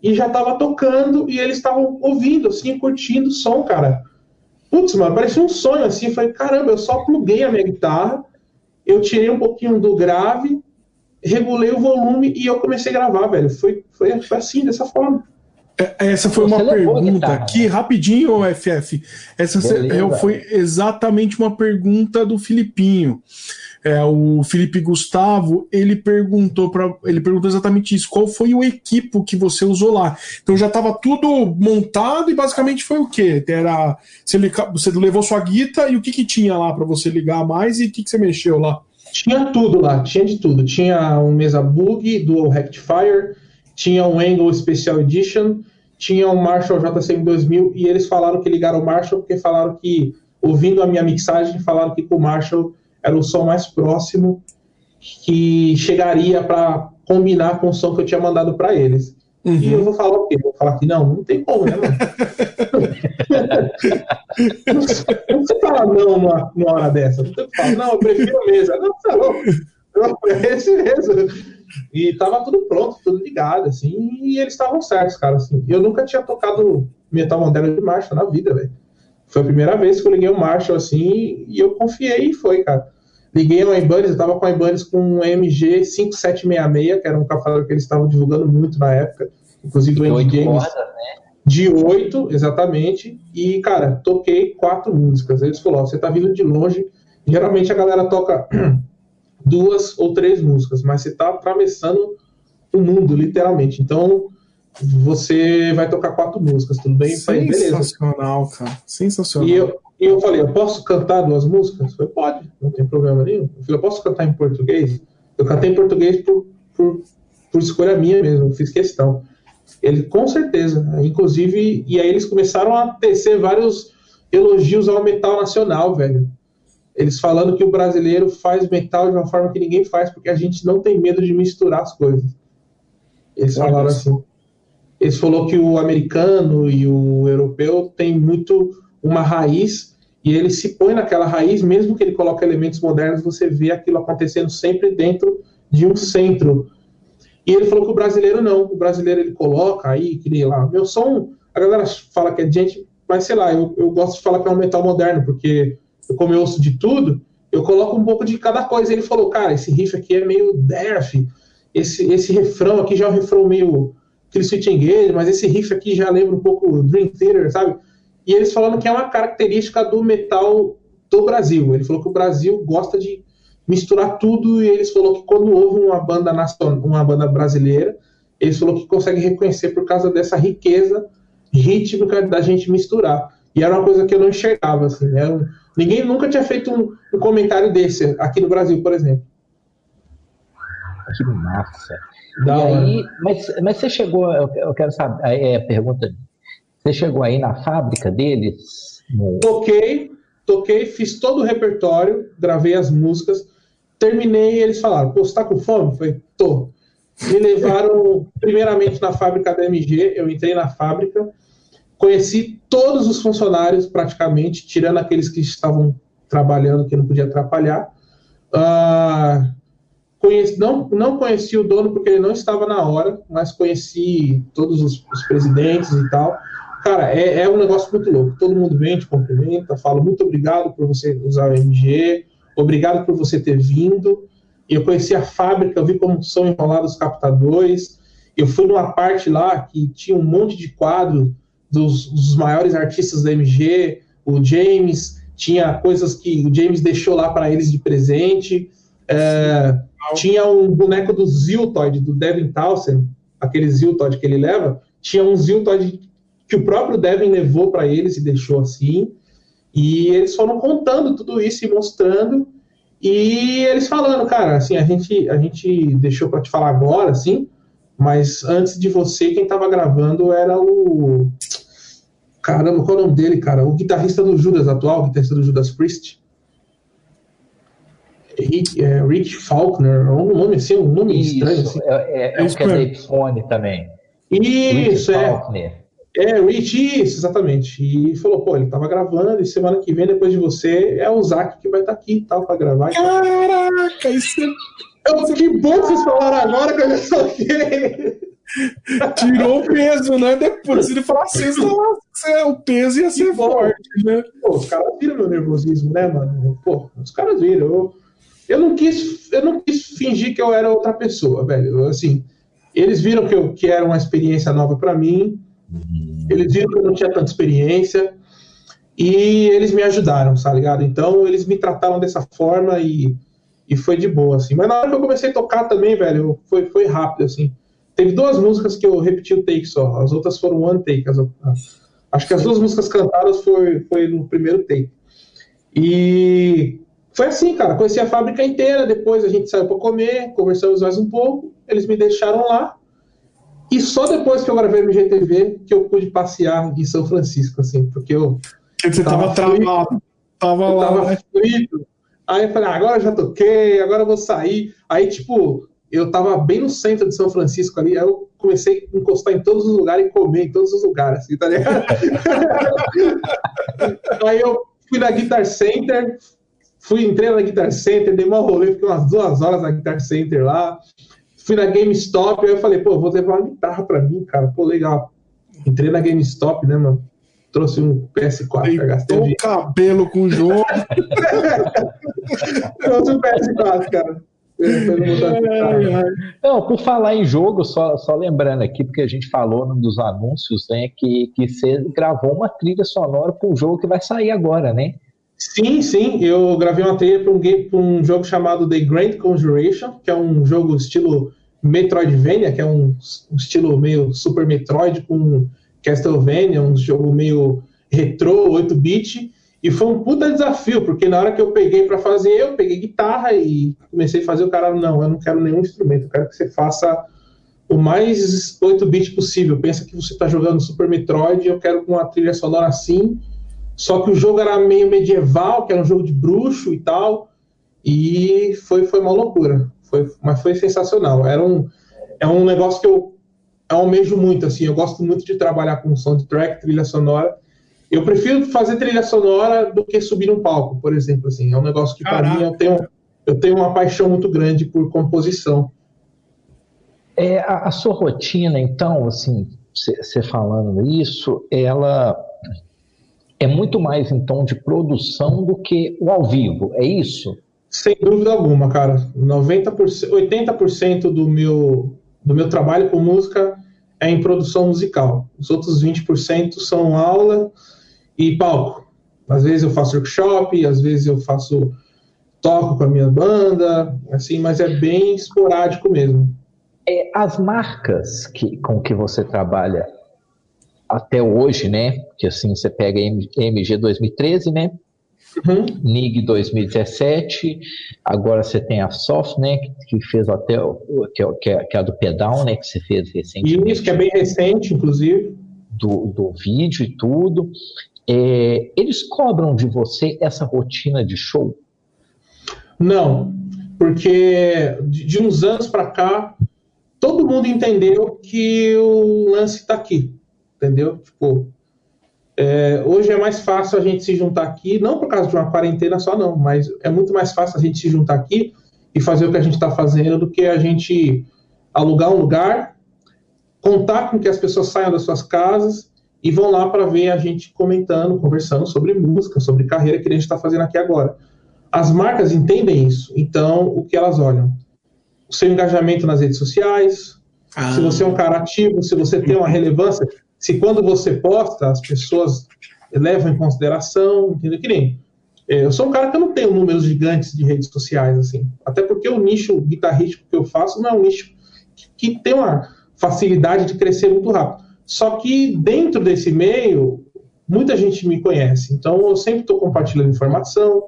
e já tava tocando e eles estavam ouvindo, assim, curtindo o som, cara. Putz, mano, parecia um sonho, assim. Eu falei, caramba, eu só pluguei a minha guitarra, eu tirei um pouquinho do grave, regulei o volume e eu comecei a gravar, velho. Foi, foi, foi assim, dessa forma. É, essa foi Você uma pergunta aqui, rapidinho, FF. Essa foi exatamente uma pergunta do Filipinho é, o Felipe Gustavo, ele perguntou para ele perguntou exatamente isso. Qual foi o equipo que você usou lá? Então já estava tudo montado e basicamente foi o quê? Era você, você levou sua guita e o que, que tinha lá para você ligar mais e o que, que você mexeu lá? Tinha tudo lá, tinha de tudo. Tinha um mesa bug, dual rectifier, tinha um Angle Special Edition, tinha um Marshall JCM 2000 e eles falaram que ligaram o Marshall porque falaram que ouvindo a minha mixagem falaram que com o Marshall era o som mais próximo que chegaria para combinar com o som que eu tinha mandado para eles. Uhum. E eu vou falar o quê? Eu vou falar que não, não tem como, né, mano? não você fala não numa, numa hora dessa. Não não, eu prefiro mesa. Não, tá louco. É esse mesmo. E tava tudo pronto, tudo ligado, assim, e eles estavam certos, cara, assim. Eu nunca tinha tocado metal moderno de marcha na vida, velho. Foi a primeira vez que eu liguei o Marshall assim e eu confiei e foi, cara. Liguei no Ibanez, eu tava com a Ibanez com um MG 5766, que era um cavalo que eles estavam divulgando muito na época. inclusive do Andy né? De oito, exatamente. E, cara, toquei quatro músicas. Eles falaram: você tá vindo de longe. Geralmente a galera toca duas ou três músicas, mas você tá atravessando o mundo, literalmente. Então, você vai tocar quatro músicas, tudo bem? Sensacional, cara. Sensacional. E eu, e eu falei, eu posso cantar duas músicas? Eu falei, pode, não tem problema nenhum. Eu falei, eu posso cantar em português? Eu cantei em português por, por, por escolha minha mesmo, fiz questão. Ele, com certeza. Inclusive, e aí eles começaram a tecer vários elogios ao metal nacional, velho. Eles falando que o brasileiro faz metal de uma forma que ninguém faz, porque a gente não tem medo de misturar as coisas. Eles falaram assim. Eles falou que o americano e o europeu tem muito uma raiz e ele se põe naquela raiz, mesmo que ele coloque elementos modernos, você vê aquilo acontecendo sempre dentro de um centro. E ele falou que o brasileiro não, o brasileiro ele coloca aí, nem lá, meu som, a galera fala que é gente, mas sei lá, eu, eu gosto de falar que é um metal moderno, porque eu, como eu ouço de tudo, eu coloco um pouco de cada coisa. Ele falou, cara, esse riff aqui é meio death, esse, esse refrão aqui já é um refrão meio Switch Engage, mas esse riff aqui já lembra um pouco Dream Theater, sabe? E eles falando que é uma característica do metal do Brasil. Ele falou que o Brasil gosta de misturar tudo e eles falou que quando houve uma banda nacional, uma banda brasileira, eles falou que consegue reconhecer por causa dessa riqueza rítmica da gente misturar. E era uma coisa que eu não enxergava, assim. Né? Ninguém nunca tinha feito um, um, comentário desse aqui no Brasil, por exemplo. Que massa. Da e aí, mas, mas você chegou, eu, quero saber, é, pergunta você chegou aí na fábrica deles? No... Toquei, toquei, fiz todo o repertório, gravei as músicas, terminei e eles falaram: Pô, você tá com fome? Eu falei: Tô. Me levaram primeiramente na fábrica da MG, eu entrei na fábrica, conheci todos os funcionários praticamente, tirando aqueles que estavam trabalhando, que não podia atrapalhar. Uh, conheci, não, não conheci o dono porque ele não estava na hora, mas conheci todos os, os presidentes e tal. Cara, é, é um negócio muito louco. Todo mundo vem, te cumprimenta, fala muito obrigado por você usar o MG, obrigado por você ter vindo. Eu conheci a fábrica, eu vi como são enrolados os captadores. Eu fui numa parte lá que tinha um monte de quadro dos, dos maiores artistas da MG, o James, tinha coisas que o James deixou lá para eles de presente. É, tinha um boneco do Ziltoid, do Devin Townsend, aquele Ziltoid que ele leva, tinha um Ziltoid que o próprio Devin levou para eles e deixou assim. E eles foram contando tudo isso e mostrando. E eles falando, cara, assim, a gente, a gente deixou para te falar agora, assim, mas antes de você, quem estava gravando era o. Caramba, qual é o nome dele, cara? O guitarrista do Judas atual, o guitarrista do Judas Priest. Rick, é, Rick Faulkner, um nome assim, um nome Isso, estranho. Assim. É, é, é o que é da Epifone também. Isso, Rick é. Faulkner. É, Rich, isso, exatamente. E falou, pô, ele tava gravando e semana que vem, depois de você, é o Zac que vai estar tá aqui e tal, pra gravar. Caraca, isso é... Eu, que bom que vocês falaram agora que eu já soquei. Tirou o peso, né? Depois, se ele falasse isso, o peso ia ser forte, né? Pô, os caras viram meu nervosismo, né, mano? Pô, os caras viram. Eu, eu, não quis, eu não quis fingir que eu era outra pessoa, velho. Assim, eles viram que, eu, que era uma experiência nova para mim eles viram que eu não tinha tanta experiência e eles me ajudaram, tá ligado? Então eles me trataram dessa forma e, e foi de boa, assim. Mas na hora que eu comecei a tocar também, velho, foi, foi rápido, assim. Teve duas músicas que eu repeti o take só, as outras foram one take. As, acho que as duas músicas cantadas foi, foi no primeiro take. E foi assim, cara. Conheci a fábrica inteira. Depois a gente saiu para comer, conversamos mais um pouco. Eles me deixaram lá. E só depois que eu gravei no GTV que eu pude passear em São Francisco, assim, porque eu. Você tava, tava travado. Tava eu lá. Tava né? Aí eu falei, ah, agora já toquei, agora eu vou sair. Aí, tipo, eu tava bem no centro de São Francisco ali, aí eu comecei a encostar em todos os lugares e comer em todos os lugares, assim, tá ligado? aí eu fui na Guitar Center, fui, entrei na Guitar Center, dei uma rolê, fiquei umas duas horas na Guitar Center lá fui na GameStop, aí eu falei, pô, vou levar uma guitarra pra mim, cara. Pô, legal. Entrei na GameStop, né, mano? Trouxe um PS4, gastei o cabelo com o jogo. Trouxe um PS4, cara. Não, por falar em jogo, só, só lembrando aqui, porque a gente falou num dos anúncios, né, que, que você gravou uma trilha sonora para um jogo que vai sair agora, né? Sim, sim, eu gravei uma trilha para um, um jogo chamado The Grand Conjuration, que é um jogo estilo Metroidvania, que é um, um estilo meio Super Metroid com Castlevania, um jogo meio retrô, 8-bit, e foi um puta desafio, porque na hora que eu peguei para fazer, eu peguei guitarra e comecei a fazer, o cara, não, eu não quero nenhum instrumento, eu quero que você faça o mais 8-bit possível. Pensa que você está jogando Super Metroid, eu quero uma trilha sonora assim, só que o jogo era meio medieval, que era um jogo de bruxo e tal. E foi, foi uma loucura. Foi, mas foi sensacional. Era um, é um negócio que eu almejo muito, assim. Eu gosto muito de trabalhar com soundtrack, trilha sonora. Eu prefiro fazer trilha sonora do que subir um palco, por exemplo. Assim. É um negócio que, para mim, eu tenho, eu tenho uma paixão muito grande por composição. É, a, a sua rotina, então, assim, você falando isso, ela é muito mais em tom de produção do que o ao vivo, é isso? Sem dúvida alguma, cara. 90%, 80% do meu, do meu trabalho com música é em produção musical. Os outros 20% são aula e palco. Às vezes eu faço workshop, às vezes eu faço toco com a minha banda, assim, mas é bem esporádico mesmo. É, as marcas que, com que você trabalha, até hoje, né? Que assim, você pega MG 2013, né? Uhum. NIG 2017, agora você tem a Soft, né, que, fez até o, que, é, que, é, que é a do pedal, né, que você fez recentemente. Isso, que é bem recente, inclusive. Do, do vídeo e tudo. É, eles cobram de você essa rotina de show? Não, porque de, uns anos para cá, todo mundo entendeu que o lance está aqui entendeu? Tipo, é, hoje é mais fácil a gente se juntar aqui, não por causa de uma quarentena só, não, mas é muito mais fácil a gente se juntar aqui e fazer o que a gente está fazendo do que a gente alugar um lugar, contar com que as pessoas saiam das suas casas e vão lá para ver a gente comentando, conversando sobre música, sobre carreira que a gente está fazendo aqui agora. As marcas entendem isso, então o que elas olham? O seu engajamento nas redes sociais, ah. se você é um cara ativo, se você tem uma relevância, se quando você posta, as pessoas levam em consideração, entendeu? Que nem. É, eu sou um cara que eu não tenho números gigantes de redes sociais, assim. Até porque o nicho guitarrístico que eu faço não é um nicho que, que tem uma facilidade de crescer muito rápido. Só que dentro desse meio, muita gente me conhece. Então eu sempre estou compartilhando informação,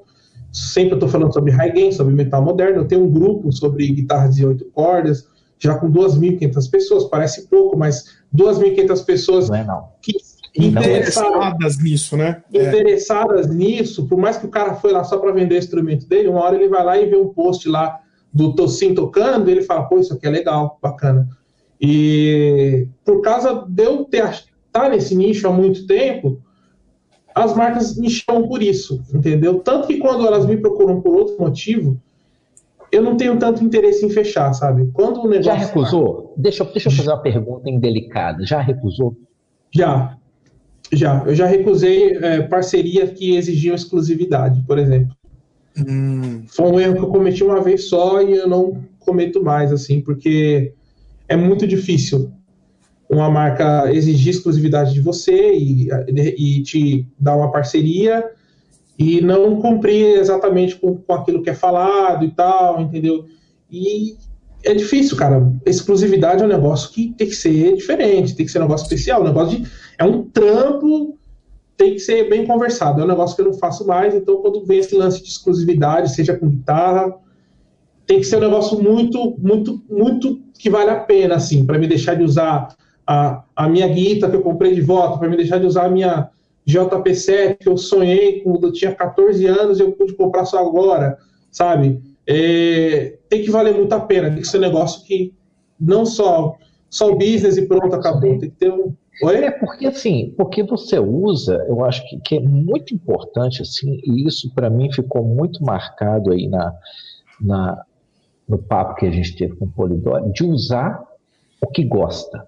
sempre estou falando sobre high gain, sobre metal moderno. Eu tenho um grupo sobre guitarras de oito cordas, já com 2.500 pessoas. Parece pouco, mas 2.500 pessoas não é, não. que interessadas nisso, né? É. Interessadas é. nisso, por mais que o cara foi lá só para vender o instrumento dele, uma hora ele vai lá e vê um post lá do Tossin tocando, e ele fala, pô, isso aqui é legal, bacana. E por causa de eu ter estar nesse nicho há muito tempo, as marcas me chamam por isso, entendeu? Tanto que quando elas me procuram por outro motivo, eu não tenho tanto interesse em fechar, sabe? Quando o negócio. Já recusou? Deixa, deixa eu fazer uma pergunta indelicada. Já recusou? Já. Já. Eu já recusei é, parceria que exigiam exclusividade, por exemplo. Hum. Foi um erro que eu cometi uma vez só e eu não cometo mais, assim, porque é muito difícil uma marca exigir exclusividade de você e, e te dar uma parceria e não cumprir exatamente com, com aquilo que é falado e tal, entendeu? E é difícil, cara. Exclusividade é um negócio que tem que ser diferente, tem que ser um negócio especial, um negócio de. É um trampo, tem que ser bem conversado. É um negócio que eu não faço mais, então quando vem esse lance de exclusividade, seja com guitarra, tem que ser um negócio muito, muito, muito que vale a pena, assim, para me deixar de usar a, a minha guitarra que eu comprei de volta, para me deixar de usar a minha JP7 que eu sonhei quando eu tinha 14 anos e eu pude comprar só agora, sabe? É, tem que valer muito a pena, tem que ser um negócio que não só só o business e pronto, acabou, tem que ter um... Oi? É porque assim, porque você usa, eu acho que, que é muito importante assim, e isso para mim ficou muito marcado aí na, na, no papo que a gente teve com o Polidori, de usar o que gosta.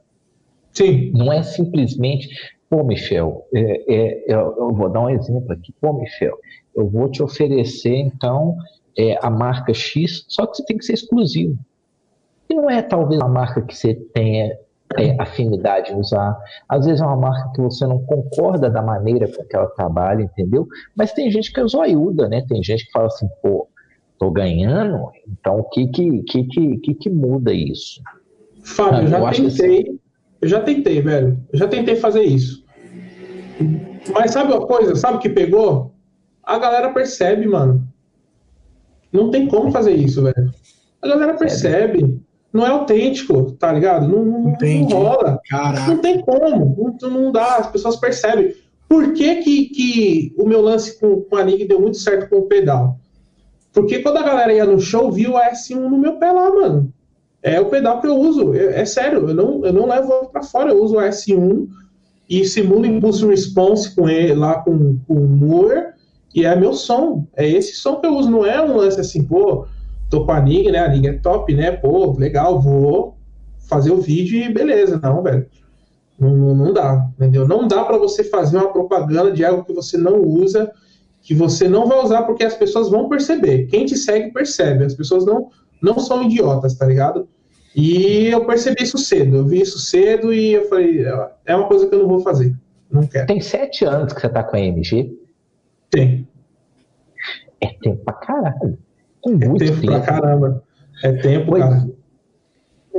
Sim. Não é simplesmente, Pô, Michel, é, é, eu, eu, vou dar um exemplo aqui. Pô, Michel, eu vou te oferecer, então, é, a marca X, só que você tem que ser exclusivo. E não é talvez uma marca que você tenha é, afinidade em usar. Às vezes é uma marca que você não concorda da maneira com que ela trabalha, entendeu? Mas tem gente que é zoiuda, né? Tem gente que fala assim, pô, tô ganhando, então o que que, que, que, que, muda isso? Fábio, eu já tentei, assim... eu já tentei, velho. Eu já tentei fazer isso. Mas sabe uma coisa? Sabe o que pegou? A galera percebe, mano. Não tem como fazer isso, velho. A galera percebe não é autêntico, tá ligado? Não, não, não rola. Caraca. Não tem como, não, não dá, as pessoas percebem. Por que, que, que o meu lance com, com a Nig deu muito certo com o pedal? Porque quando a galera ia no show, viu o S1 no meu pé lá, mano. É o pedal que eu uso. É, é sério, eu não, eu não levo para fora, eu uso o S1 e simulo Impulse Response com ele lá com, com o Moore, e é meu som. É esse som que eu uso, não é um lance assim, pô, tô com a Nig, né? A Nig é top, né? Pô, legal, vou fazer o vídeo e beleza. Não, velho. Não, não dá, entendeu? Não dá para você fazer uma propaganda de algo que você não usa, que você não vai usar porque as pessoas vão perceber. Quem te segue percebe. As pessoas não, não são idiotas, tá ligado? E eu percebi isso cedo. Eu vi isso cedo e eu falei, é uma coisa que eu não vou fazer. Não quero. Tem sete anos que você tá com a MG? Tem. É tempo pra caralho. É muito tempo, tempo pra caramba. É tempo, pois, cara.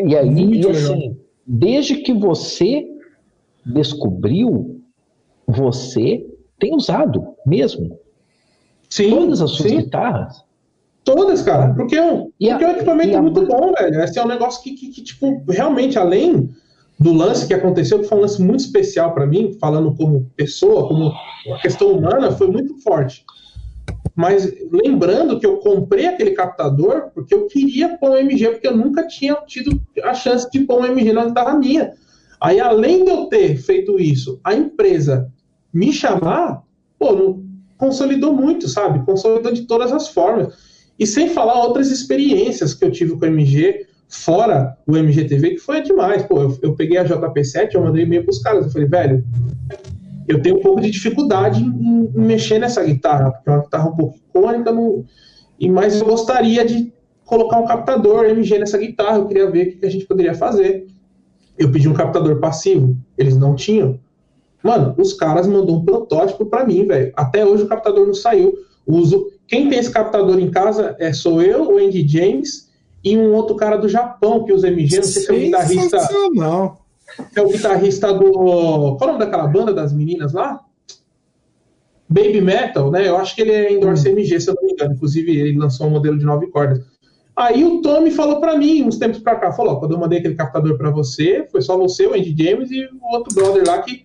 E aí, e assim, desde que você descobriu, você tem usado mesmo. Sim. Todas as suas sim. guitarras. Todas, cara. Porque, é porque a, é um equipamento a... muito bom, velho. Esse é um negócio que, que, que, tipo, realmente, além do lance que aconteceu, que foi um lance muito especial para mim, falando como pessoa, como a questão humana, foi muito forte. Mas lembrando que eu comprei aquele captador porque eu queria pôr um MG, porque eu nunca tinha tido a chance de pôr um MG na guitarra minha. Aí, além de eu ter feito isso, a empresa me chamar, pô, não, consolidou muito, sabe? Consolidou de todas as formas. E sem falar outras experiências que eu tive com o MG, fora o MGTV, que foi demais. Pô, eu, eu peguei a JP7, eu mandei e-mail pros caras. Eu falei, velho, eu tenho um pouco de dificuldade em, em, mexer nessa guitarra, porque é uma guitarra um pouco icônica, no, e, mas eu gostaria de colocar um captador MG nessa guitarra, eu queria ver o que a gente poderia fazer. Eu pedi um captador passivo, eles não tinham. Mano, os caras mandou um protótipo para mim, velho. Até hoje o captador não saiu. Uso. Quem tem esse captador em casa é sou eu, o Andy James e um outro cara do Japão que usa MG, não sei se é o guitarrista. Não é o guitarrista do. Qual é o nome daquela banda das meninas lá? Baby Metal, né? Eu acho que ele é endorse hum. MG, se eu não me engano. Inclusive, ele lançou um modelo de nove cordas. Aí o Tommy falou para mim, uns tempos pra cá, falou: ó, quando eu mandei aquele captador para você, foi só você, o Andy James e o outro brother lá que,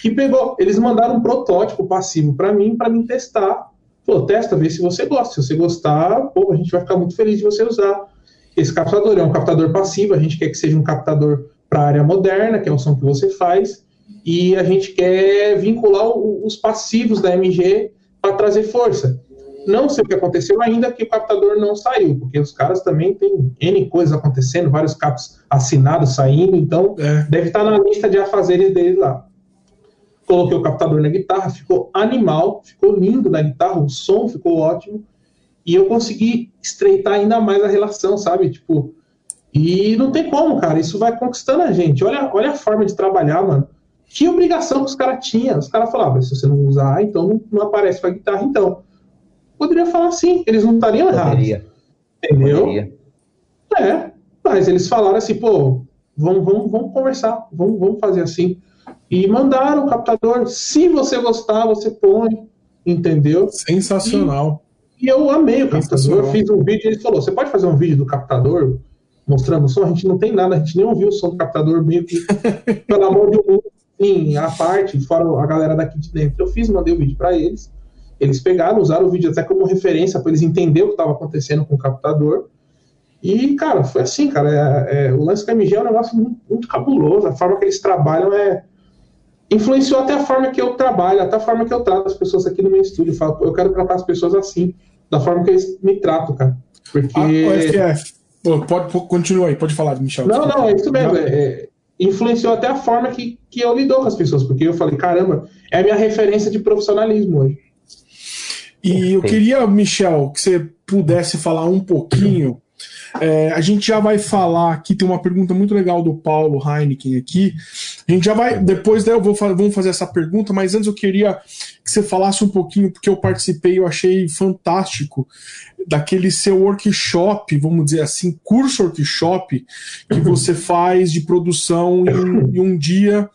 que pegou. Eles mandaram um protótipo passivo para mim, para mim testar. Falou: testa, vê se você gosta. Se você gostar, pô, a gente vai ficar muito feliz de você usar. Esse captador é um captador passivo, a gente quer que seja um captador para a área moderna, que é o som que você faz, e a gente quer vincular o, os passivos da MG para trazer força. Não sei o que aconteceu ainda, que o captador não saiu, porque os caras também têm N coisas acontecendo, vários caps assinados saindo, então é. deve estar tá na lista de afazeres deles lá. Coloquei o captador na guitarra, ficou animal, ficou lindo na guitarra, o som ficou ótimo, e eu consegui estreitar ainda mais a relação, sabe? Tipo, e não tem como, cara. Isso vai conquistando a gente. Olha, olha a forma de trabalhar, mano. Que obrigação que os caras tinham. Os caras falavam, se você não usar, então não, não aparece pra guitarra, então. Poderia falar assim, eles não estariam errados. Entendeu? Poderia. É, mas eles falaram assim, pô, vamos, vamos, vamos conversar, vamos, vamos fazer assim. E mandaram o captador. Se você gostar, você põe, entendeu? Sensacional. E, e eu amei o captador. Fiz um vídeo, ele falou: você pode fazer um vídeo do captador? mostrando o som, a gente não tem nada, a gente nem ouviu o som do captador, meio que, pelo amor de Deus, sim, a parte, fora a galera daqui de dentro. Eu fiz, mandei o vídeo para eles, eles pegaram, usaram o vídeo até como referência para eles entenderem o que estava acontecendo com o captador. E, cara, foi assim, cara. É, é, o lance com a MG é um negócio muito, muito, cabuloso. A forma que eles trabalham é. Influenciou até a forma que eu trabalho, até a forma que eu trato as pessoas aqui no meu estúdio. Eu, falo, eu quero tratar as pessoas assim, da forma que eles me tratam, cara. Porque. Ah, Pô, pode, continua aí, pode falar, Michel. Não, não, é isso mesmo. É, é, influenciou até a forma que, que eu lido com as pessoas, porque eu falei, caramba, é a minha referência de profissionalismo hoje. E eu queria, Michel, que você pudesse falar um pouquinho é, a gente já vai falar aqui, tem uma pergunta muito legal do Paulo Heineken aqui. A gente já vai, depois né, eu vou vamos fazer essa pergunta, mas antes eu queria que você falasse um pouquinho, porque eu participei, eu achei fantástico, daquele seu workshop, vamos dizer assim, curso workshop, que você faz de produção em, em um dia,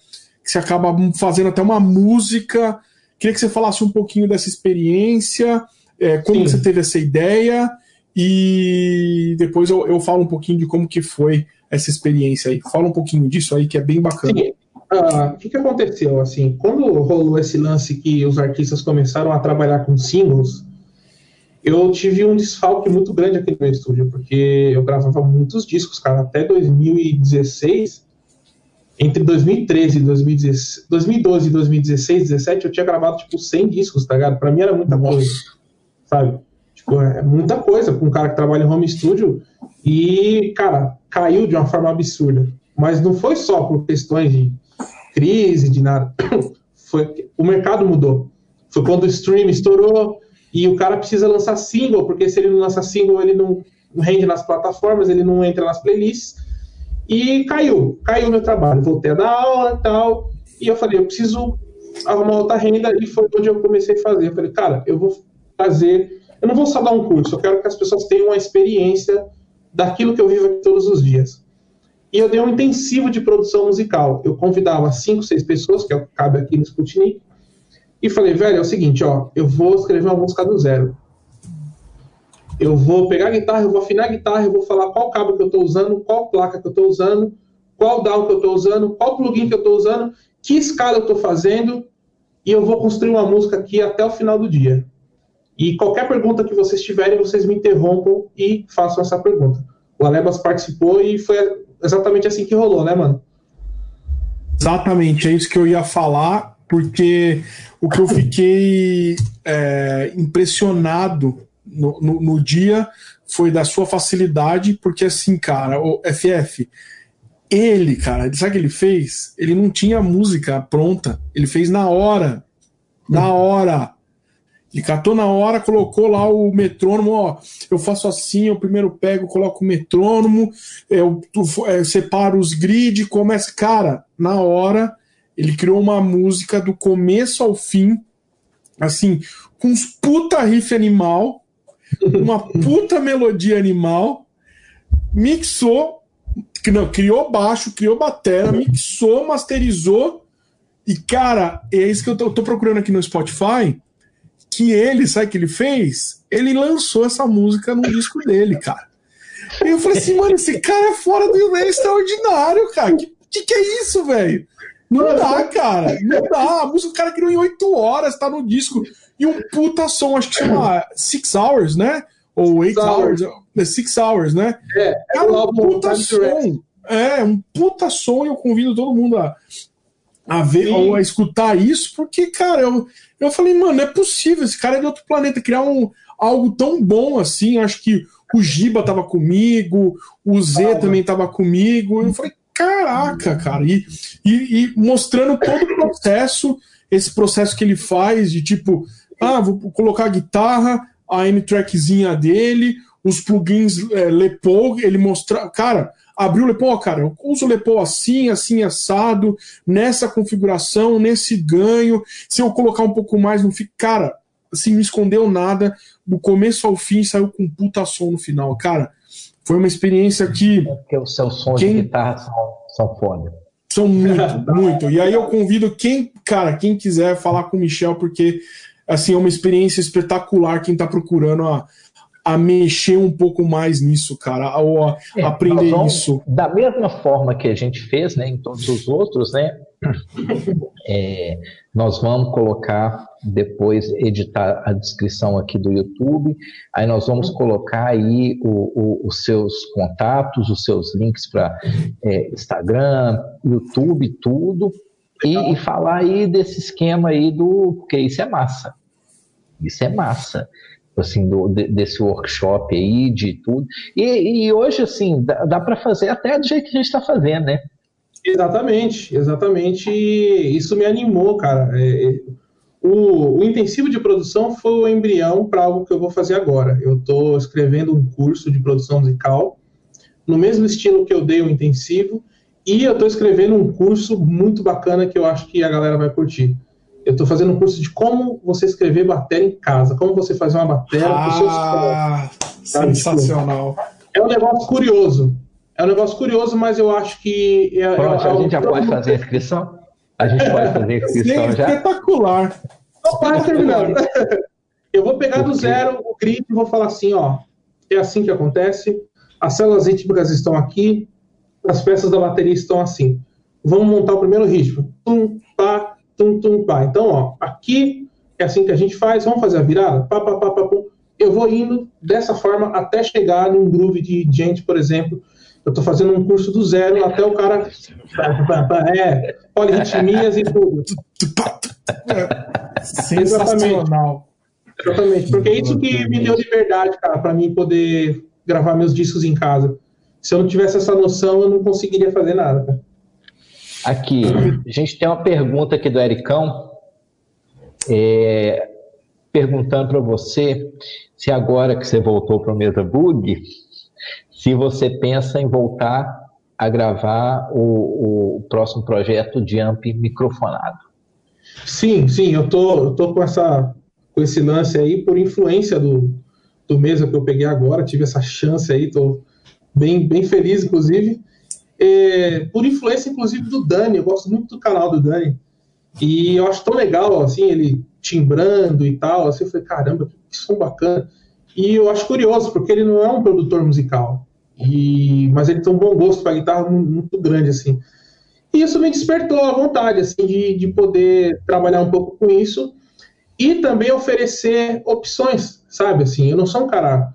que você acaba fazendo até uma música. Queria que você falasse um pouquinho dessa experiência, é, como você teve essa ideia e depois eu, eu falo um pouquinho de como que foi essa experiência aí. Fala um pouquinho disso aí, que é bem bacana. Ah, o que, que aconteceu? Assim, quando rolou esse lance que os artistas começaram a trabalhar com singles, eu tive um desfalque muito grande aqui no meu estúdio, porque eu gravava muitos discos, cara, até 2016. Entre 2013 e 2016, 2012 e 2016, 2017, eu tinha gravado tipo 100 discos, tá ligado? Pra mim era muita coisa, sabe? Tipo, é muita coisa para um cara que trabalha em home studio e, cara, caiu de uma forma absurda. Mas não foi só por questões de crise, de nada. Foi, o mercado mudou. Foi quando o stream estourou e o cara precisa lançar single, porque se ele não lança single, ele não rende nas plataformas, ele não entra nas playlists. E caiu, caiu meu trabalho. Voltei a dar aula e tal. E eu falei, eu preciso arrumar outra renda. E foi onde eu comecei a fazer. Eu falei, cara, eu vou fazer eu não vou só dar um curso, eu quero que as pessoas tenham uma experiência daquilo que eu vivo aqui todos os dias. E eu dei um intensivo de produção musical. Eu convidava cinco, seis pessoas, que é o que cabe aqui no Sputnik, e falei, velho, é o seguinte, ó, eu vou escrever uma música do zero. Eu vou pegar a guitarra, eu vou afinar a guitarra, eu vou falar qual cabo que eu estou usando, qual placa que eu estou usando, qual DAW que eu estou usando, qual plugin que eu estou usando, que escala eu estou fazendo, e eu vou construir uma música aqui até o final do dia. E qualquer pergunta que vocês tiverem, vocês me interrompam e façam essa pergunta. O Alebas participou e foi exatamente assim que rolou, né, mano? Exatamente, é isso que eu ia falar, porque o que eu fiquei é, impressionado no, no, no, dia foi da sua facilidade, porque assim, cara, o FF, ele, cara, sabe o que ele fez? Ele não tinha música pronta, ele fez na hora. Na hora. Ele catou na hora, colocou lá o metrônomo, ó, eu faço assim, eu primeiro pego, coloco o metrônomo, eu, eu é, separo os grid, começa. Cara, na hora, ele criou uma música do começo ao fim, assim, com uns puta riff animal, uma puta melodia animal, mixou, não, criou baixo, criou batera, mixou, masterizou, e cara, é isso que eu tô, eu tô procurando aqui no Spotify que ele, sabe o que ele fez? Ele lançou essa música no disco dele, cara. E eu falei assim, mano, esse cara é fora do é extraordinário, cara. Que, que, que é isso, velho? Não dá, cara. Não dá. A música o cara criou em oito horas, tá no disco. E um puta som, acho que chama Six Hours, né? Ou Eight Hours. hours. Six Hours, né? É, é cara, um puta som. É, um puta som e eu convido todo mundo a, a ver Sim. ou a escutar isso, porque, cara, eu, eu falei, mano, é possível, esse cara é de outro planeta, criar um, algo tão bom assim. Acho que o Giba tava comigo, o Z ah, também tava comigo. Eu falei, caraca, cara, e, e, e, mostrando todo o processo, esse processo que ele faz de tipo, ah, vou colocar a guitarra, a M-trackzinha dele, os plugins é, Lepo, ele mostra, cara, abriu o Lepo, cara, eu uso o Lepo assim, assim, assado, nessa configuração, nesse ganho. Se eu colocar um pouco mais, não fica. Cara, assim, não escondeu nada. Do começo ao fim, saiu com puta som no final. Cara, foi uma experiência que. É porque os seus sons quem... de guitarra são, são foda. São muito, muito. E aí eu convido quem, cara, quem quiser falar com o Michel, porque assim, é uma experiência espetacular quem tá procurando a a mexer um pouco mais nisso, cara, ou a é, aprender vamos, isso. Da mesma forma que a gente fez, né, em todos os outros, né, é, nós vamos colocar depois editar a descrição aqui do YouTube, aí nós vamos colocar aí o, o, os seus contatos, os seus links para é, Instagram, YouTube, tudo, e, e falar aí desse esquema aí do, porque isso é massa, isso é massa assim, do, desse workshop aí, de tudo. E, e hoje, assim, dá, dá para fazer até do jeito que a gente está fazendo, né? Exatamente, exatamente. Isso me animou, cara. É, é o, o, intensivo de produção foi o embrião para algo que eu vou fazer agora. Eu estou escrevendo um curso de produção musical, no mesmo estilo que eu dei o intensivo, e eu estou escrevendo um curso muito bacana que eu acho que a galera vai curtir. Eu estou fazendo um curso de como você escrever bateria em casa, como você fazer uma bateria ah, Sensacional. É um negócio curioso. É um negócio curioso, mas eu acho que. É, é Pronto, é, a gente já pode fazer a inscrição? A gente pode fazer a inscrição Sim, já? Espetacular. Não, quase terminando. Eu vou pegar do zero o grid e vou falar assim: ó, é assim que acontece. As células rítmicas estão aqui, as peças da bateria estão assim. Vamos montar o primeiro ritmo. Tum, pá, tum, tum, pá. Então, ó, aqui é assim que a gente faz. Vamos fazer a virada? Pá, pá, pá, pá, pum. Eu vou indo dessa forma até chegar num groove de gente, por exemplo. Eu estou fazendo um curso do zero até o cara. É, polirritmias e tudo. É, sensacional. Exatamente. Porque é isso que me deu liberdade, cara, para mim poder gravar meus discos em casa. Se eu não tivesse essa noção, eu não conseguiria fazer nada. Cara. Aqui, a gente tem uma pergunta aqui do Ericão, é, perguntando para você se agora que você voltou para o Mesa Bug, se você pensa em voltar a gravar o, o próximo projeto de AMP microfonado. Sim, sim, eu tô, eu tô com, essa, com esse lance aí por influência do, do Mesa que eu peguei agora, tive essa chance aí, tô bem, bem feliz, inclusive. É, por influência, inclusive, do Dani, eu gosto muito do canal do Dani. E eu acho tão legal, assim, ele timbrando e tal. Assim, eu falei, caramba, que som bacana. E eu acho curioso, porque ele não é um produtor musical. E, mas ele tem um bom gosto para guitarra muito grande, assim. E isso me despertou a vontade, assim, de, de poder trabalhar um pouco com isso e também oferecer opções, sabe? Assim, eu não sou um cara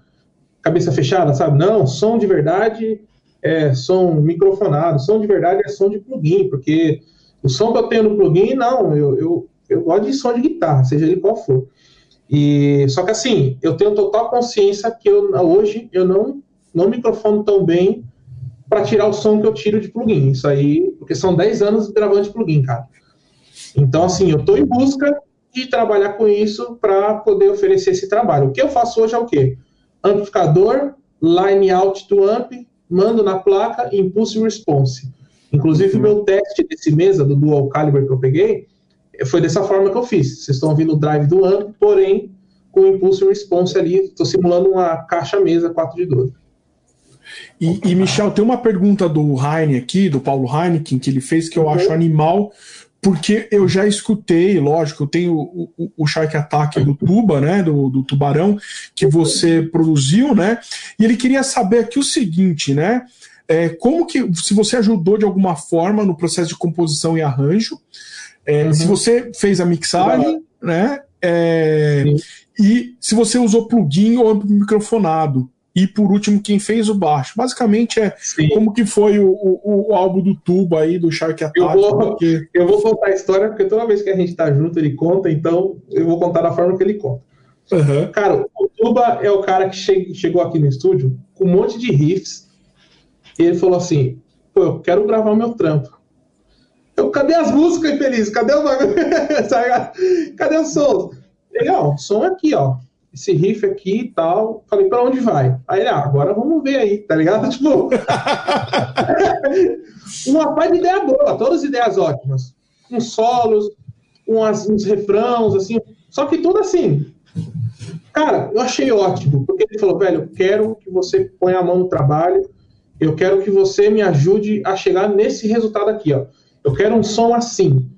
cabeça fechada, sabe? Não, som de verdade é som microfonado, som de verdade é som de plugin, porque o som que eu tenho no plugin, não, eu, eu, eu gosto de som de guitarra, seja ele qual for. E, só que assim, eu tenho total consciência que eu, hoje eu não, não microfono tão bem para tirar o som que eu tiro de plugin. Isso aí, porque são 10 anos gravando de plugin, cara. Então, assim, eu estou em busca de trabalhar com isso para poder oferecer esse trabalho. O que eu faço hoje é o quê? amplificador, line out do amp, mando na placa, impulse e response. Inclusive, o meu teste desse mesa, do dual caliber que eu peguei, foi dessa forma que eu fiz. Vocês estão ouvindo o drive do amp, porém, com impulse e response ali, estou simulando uma caixa mesa 4 de 12. E, e, Michel, tem uma pergunta do Heine aqui, do Paulo Heineken, que ele fez que eu uhum. acho animal, porque eu já escutei, lógico, eu tenho o, o, o Shark Attack do Tuba, né, do, do Tubarão, que você produziu, né, e ele queria saber aqui o seguinte, né, é, como que, se você ajudou de alguma forma no processo de composição e arranjo, é, uhum. se você fez a mixagem, né, é, e se você usou plugin ou microfonado, e por último quem fez o baixo. Basicamente é Sim. como que foi o, o, o, álbum do Tuba aí, do Shark Attack. Eu vou, porque... eu vou contar a história, porque toda vez que a gente tá junto ele conta, então eu vou contar da forma que ele conta. Uhum. Cara, o Tuba é o cara que che chegou aqui no estúdio com um monte de riffs e ele falou assim, pô, eu quero gravar o meu trampo. Eu, cadê as músicas, infeliz? Cadê o cadê o som? Legal, som aqui, ó esse riff aqui e tal. Falei, pra onde vai? Aí ele, ah, agora vamos ver aí, tá ligado? Tipo, uma parte de ideia boa, todas ideias ótimas. Uns solos, umas, uns refrãos, assim. Só que tudo assim. Cara, eu achei ótimo, porque ele falou, velho, eu quero que você ponha a mão no trabalho, eu quero que você me ajude a chegar nesse resultado aqui, ó. Eu quero um som assim.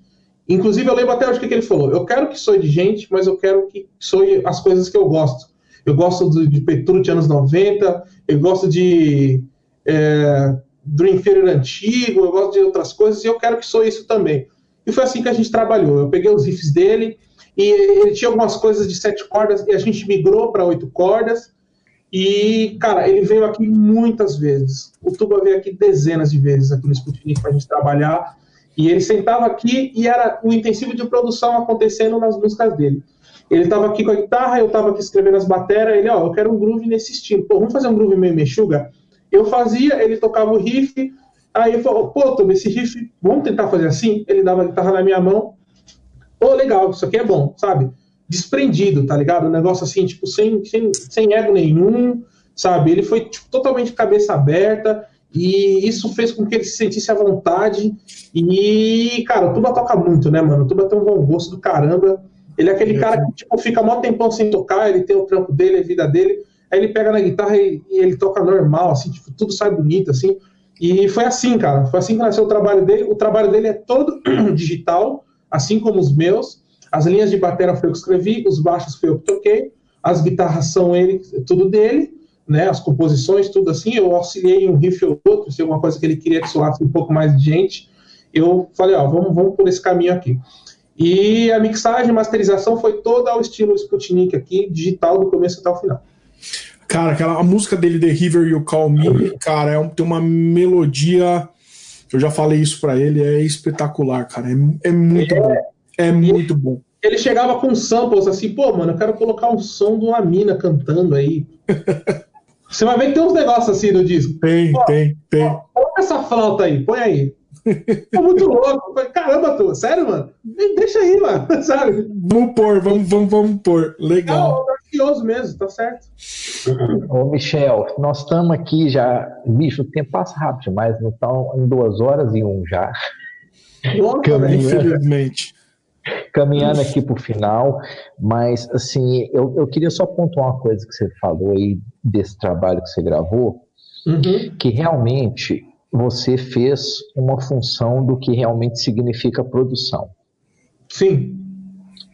Inclusive, eu lembro até hoje o que ele falou. Eu quero que soe de gente, mas eu quero que soe as coisas que eu gosto. Eu gosto de Petrucci anos 90, eu gosto de é, Dream Theater antigo, eu gosto de outras coisas, e eu quero que soe isso também. E foi assim que a gente trabalhou. Eu peguei os riffs dele, e ele tinha algumas coisas de sete cordas, e a gente migrou para oito cordas. E, cara, ele veio aqui muitas vezes. O Tuba veio aqui dezenas de vezes aqui no Sputnik para a gente trabalhar. E ele sentava aqui e era o intensivo de produção acontecendo nas músicas dele. Ele estava aqui com a guitarra, eu estava aqui escrevendo as bateras, ele, ó, eu quero um groove nesse estilo. Pô, vamos fazer um groove meio mexuga? Eu fazia, ele tocava o riff, aí eu falei, pô, Tobi, esse riff, vamos tentar fazer assim? Ele dava a guitarra na minha mão, pô, legal, isso aqui é bom, sabe? Desprendido, tá ligado? Um negócio assim, tipo, sem, sem, sem ego nenhum, sabe? Ele foi tipo, totalmente cabeça aberta e isso fez com que ele se sentisse à vontade. E, cara, o Tuba toca muito, né, mano? O Tuba tem um bom gosto do caramba. Ele é aquele cara que, tipo, fica mó tempão sem tocar, ele tem o trampo dele, a vida dele. Aí ele pega na guitarra e, e ele toca normal, assim, tipo, tudo sai bonito, assim. E foi assim, cara. Foi assim que nasceu o trabalho dele. O trabalho dele é todo digital, assim como os meus. As linhas de bateria foi eu que escrevi, os baixos foi eu que toquei, as guitarras são ele, tudo dele né, as composições, tudo assim, eu auxiliei um riff ou outro, se alguma coisa que ele queria que soasse um pouco mais de gente, eu falei, ó, vamos, vamos por esse caminho aqui. E a mixagem, masterização foi toda ao estilo Sputnik aqui, digital do começo até o final. Cara, aquela, a música dele, The River You Call Me, cara, é um, tem uma melodia, eu já falei isso para ele, é espetacular, cara, é, é muito é, bom. É muito bom. Ele chegava com samples assim, pô, mano, eu quero colocar um som de uma mina cantando aí. Você vai ver que tem uns negócios assim no disco. Tem, Pô, tem, tem. Põe essa flauta aí, põe aí. É muito louco. Caramba, tu, sério, mano? Deixa aí, mano, sabe? Vamos pôr, vamos, vamos, vamos pôr. Legal. É ansioso mesmo, tá certo. Ô, Michel, nós estamos aqui já. Bicho, o tempo passa rápido demais, não estão em duas horas e um já. Nossa, infelizmente caminhando aqui para o final, mas assim, eu, eu queria só pontuar uma coisa que você falou aí desse trabalho que você gravou, uhum. que realmente você fez uma função do que realmente significa produção. Sim.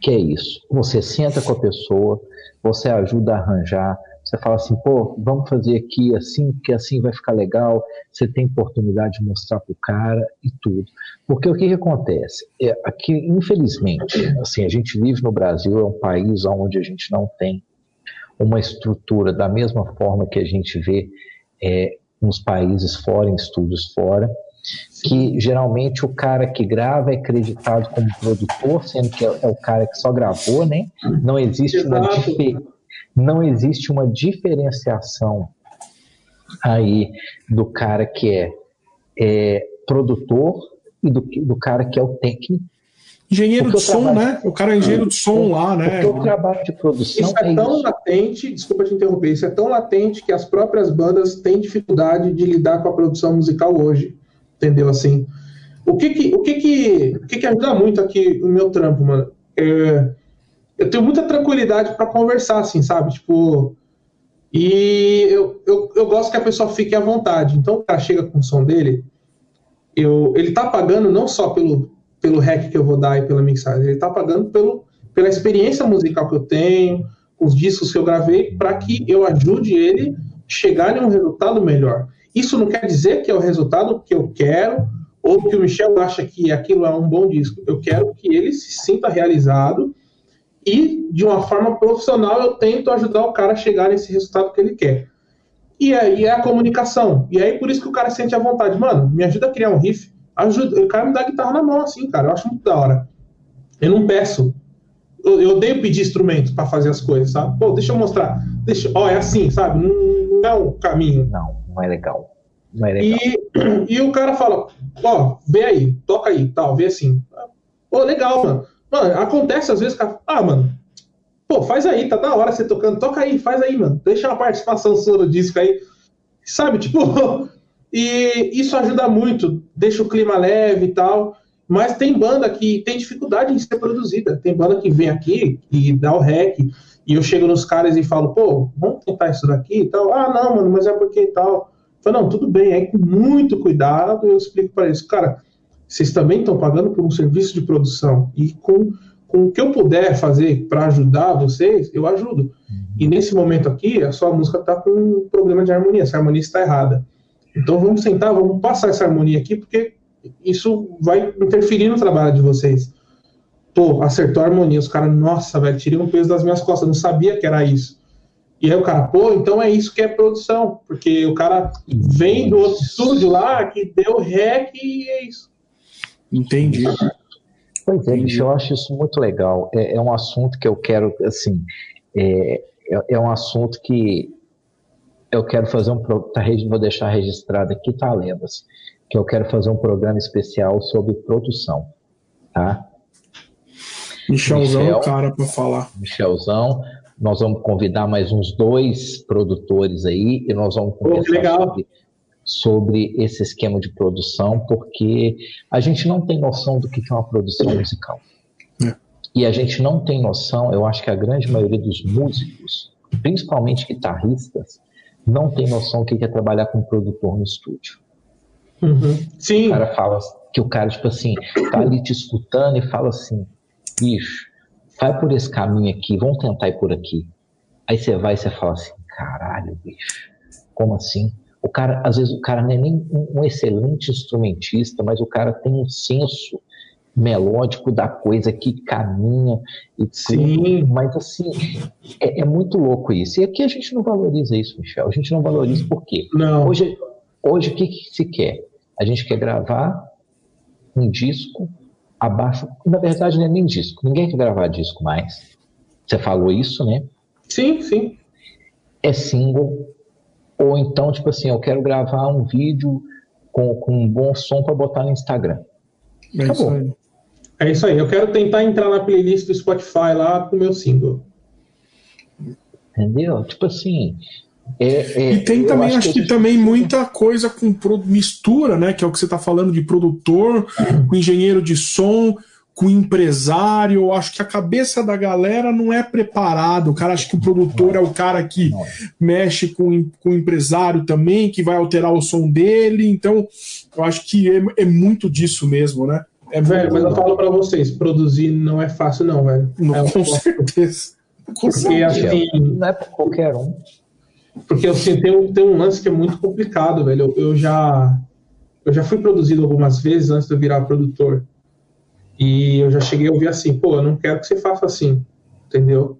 Que é isso. Você senta com a pessoa, você ajuda a arranjar, você fala assim, pô, vamos fazer aqui assim, porque assim vai ficar legal. Você tem oportunidade de mostrar pro cara e tudo. Porque o que, que acontece? É, aqui, infelizmente, assim, a gente vive no Brasil, é um país onde a gente não tem uma estrutura da mesma forma que a gente vê é, nos países fora, em estúdios fora, que geralmente o cara que grava é acreditado como produtor, sendo que é, é o cara que só gravou, né? Não existe Exato. uma não existe uma diferenciação aí do cara que é, é produtor e do, do cara que é o técnico. Engenheiro de som, trabalho... né? O cara é engenheiro de som lá, né? Porque o trabalho de produção. Isso é, é tão isso. latente, desculpa te interromper, isso é tão latente que as próprias bandas têm dificuldade de lidar com a produção musical hoje. Entendeu? Assim. O que que, o que, que, o que, que ajuda muito aqui o meu trampo, mano? É, eu tenho muita tranquilidade para conversar, assim, sabe? Tipo, e eu, eu, eu gosto que a pessoa fique à vontade. Então, o cara chega com o som dele, eu, ele tá pagando não só pelo, pelo rec que eu vou dar e pela mixagem, ele tá pagando pelo, pela experiência musical que eu tenho, os discos que eu gravei, para que eu ajude ele chegar em um resultado melhor. Isso não quer dizer que é o resultado que eu quero ou que o Michel acha que aquilo é um bom disco. Eu quero que ele se sinta realizado e de uma forma profissional eu tento ajudar o cara a chegar nesse resultado que ele quer. E aí é a comunicação. E aí por isso que o cara sente a vontade, mano, me ajuda a criar um riff. Ajuda, o cara me dá guitarra na mão assim, cara. Eu acho muito da hora. Eu não peço. Eu, eu odeio pedir instrumento para fazer as coisas, sabe? Pô, deixa eu mostrar. Deixa, ó, é assim, sabe? Não, não é o caminho. Não, não é legal. Não é legal. E, e o cara fala, ó, vê aí, toca aí, tal, vê assim. Pô, legal, mano. Mano, acontece às vezes que. Ah, mano. Pô, faz aí, tá da hora você tocando. Toca aí, faz aí, mano. Deixa uma participação sua no disco aí. Sabe, tipo. e isso ajuda muito. Deixa o clima leve e tal. Mas tem banda que tem dificuldade em ser produzida. Tem banda que vem aqui e dá o rec. E eu chego nos caras e falo, pô, vamos tentar isso daqui e tal. Ah, não, mano, mas é porque e tal. Eu falo, não, tudo bem. Aí com muito cuidado eu explico para eles, cara vocês também estão pagando por um serviço de produção. E com, com o que eu puder fazer para ajudar vocês, eu ajudo. E nesse momento aqui, a sua música está com um problema de harmonia, essa harmonia está errada. Então vamos sentar, vamos passar essa harmonia aqui, porque isso vai interferir no trabalho de vocês. Pô, acertou a harmonia, os caras, nossa, velho, tirei um peso das minhas costas, não sabia que era isso. E aí o cara, pô, então é isso que é produção, porque o cara vem do outro estúdio lá, que deu rec e é isso. Entendi. Pois é, Entendi. eu acho isso muito legal. É, é, um assunto que eu quero, assim, é, é, é um assunto que eu quero fazer um tá, vou deixar registrado aqui, tá, Lendas, que eu quero fazer um programa especial sobre produção, tá? Michelzão Michel, é o cara para falar. Michelzão. Nós vamos convidar mais uns dois produtores aí e nós vamos conversar sobre, sobre esse esquema de produção, porque a gente não tem noção do que é uma produção musical. É. E a gente não tem noção, eu acho que a grande maioria dos músicos, principalmente guitarristas, não tem noção do que é trabalhar com um produtor no estúdio. Uhum. Sim. O cara fala que o cara, tipo assim, tá ali te escutando e fala assim, bicho, vai por esse caminho aqui, vamos tentar ir por aqui. Aí você vai e você fala assim, caralho, bicho, como assim? O cara, às vezes o cara não é nem um excelente instrumentista, mas o cara tem um senso melódico da coisa que caminha e Sim. mas assim é, é, muito louco isso e aqui a gente não valoriza isso Michel a gente não valoriza por quê não. hoje hoje o que, que se quer a gente quer gravar um disco abaixo. Na verdade, não é nem disco. Ninguém quer gravar disco mais. Você falou isso, né? Sim, sim. É single. Ou então, tipo assim, eu quero gravar um vídeo com, com um bom som para botar no Instagram. É Acabou. É isso aí. Eu quero tentar entrar na playlist do Spotify lá com o meu single. Entendeu? Tipo assim, é, é, e tem também, acho, acho que, que também muita coisa com mistura, né? Que é o que você está falando de produtor, com engenheiro de som, com empresário. Eu acho que a cabeça da galera não é preparada. O cara acha que o produtor é o cara que mexe com, com o empresário também, que vai alterar o som dele. Então, eu acho que é, é muito disso mesmo, né? É velho, mas eu falo para vocês, produzir não é fácil, não, velho. Não, é com certeza. Com Porque certeza. assim. Não é para qualquer um. Porque assim, tem, um, tem um lance que é muito complicado, velho. Eu, eu, já, eu já fui produzido algumas vezes antes de eu virar produtor. E eu já cheguei a ouvir assim, pô, eu não quero que você faça assim, entendeu?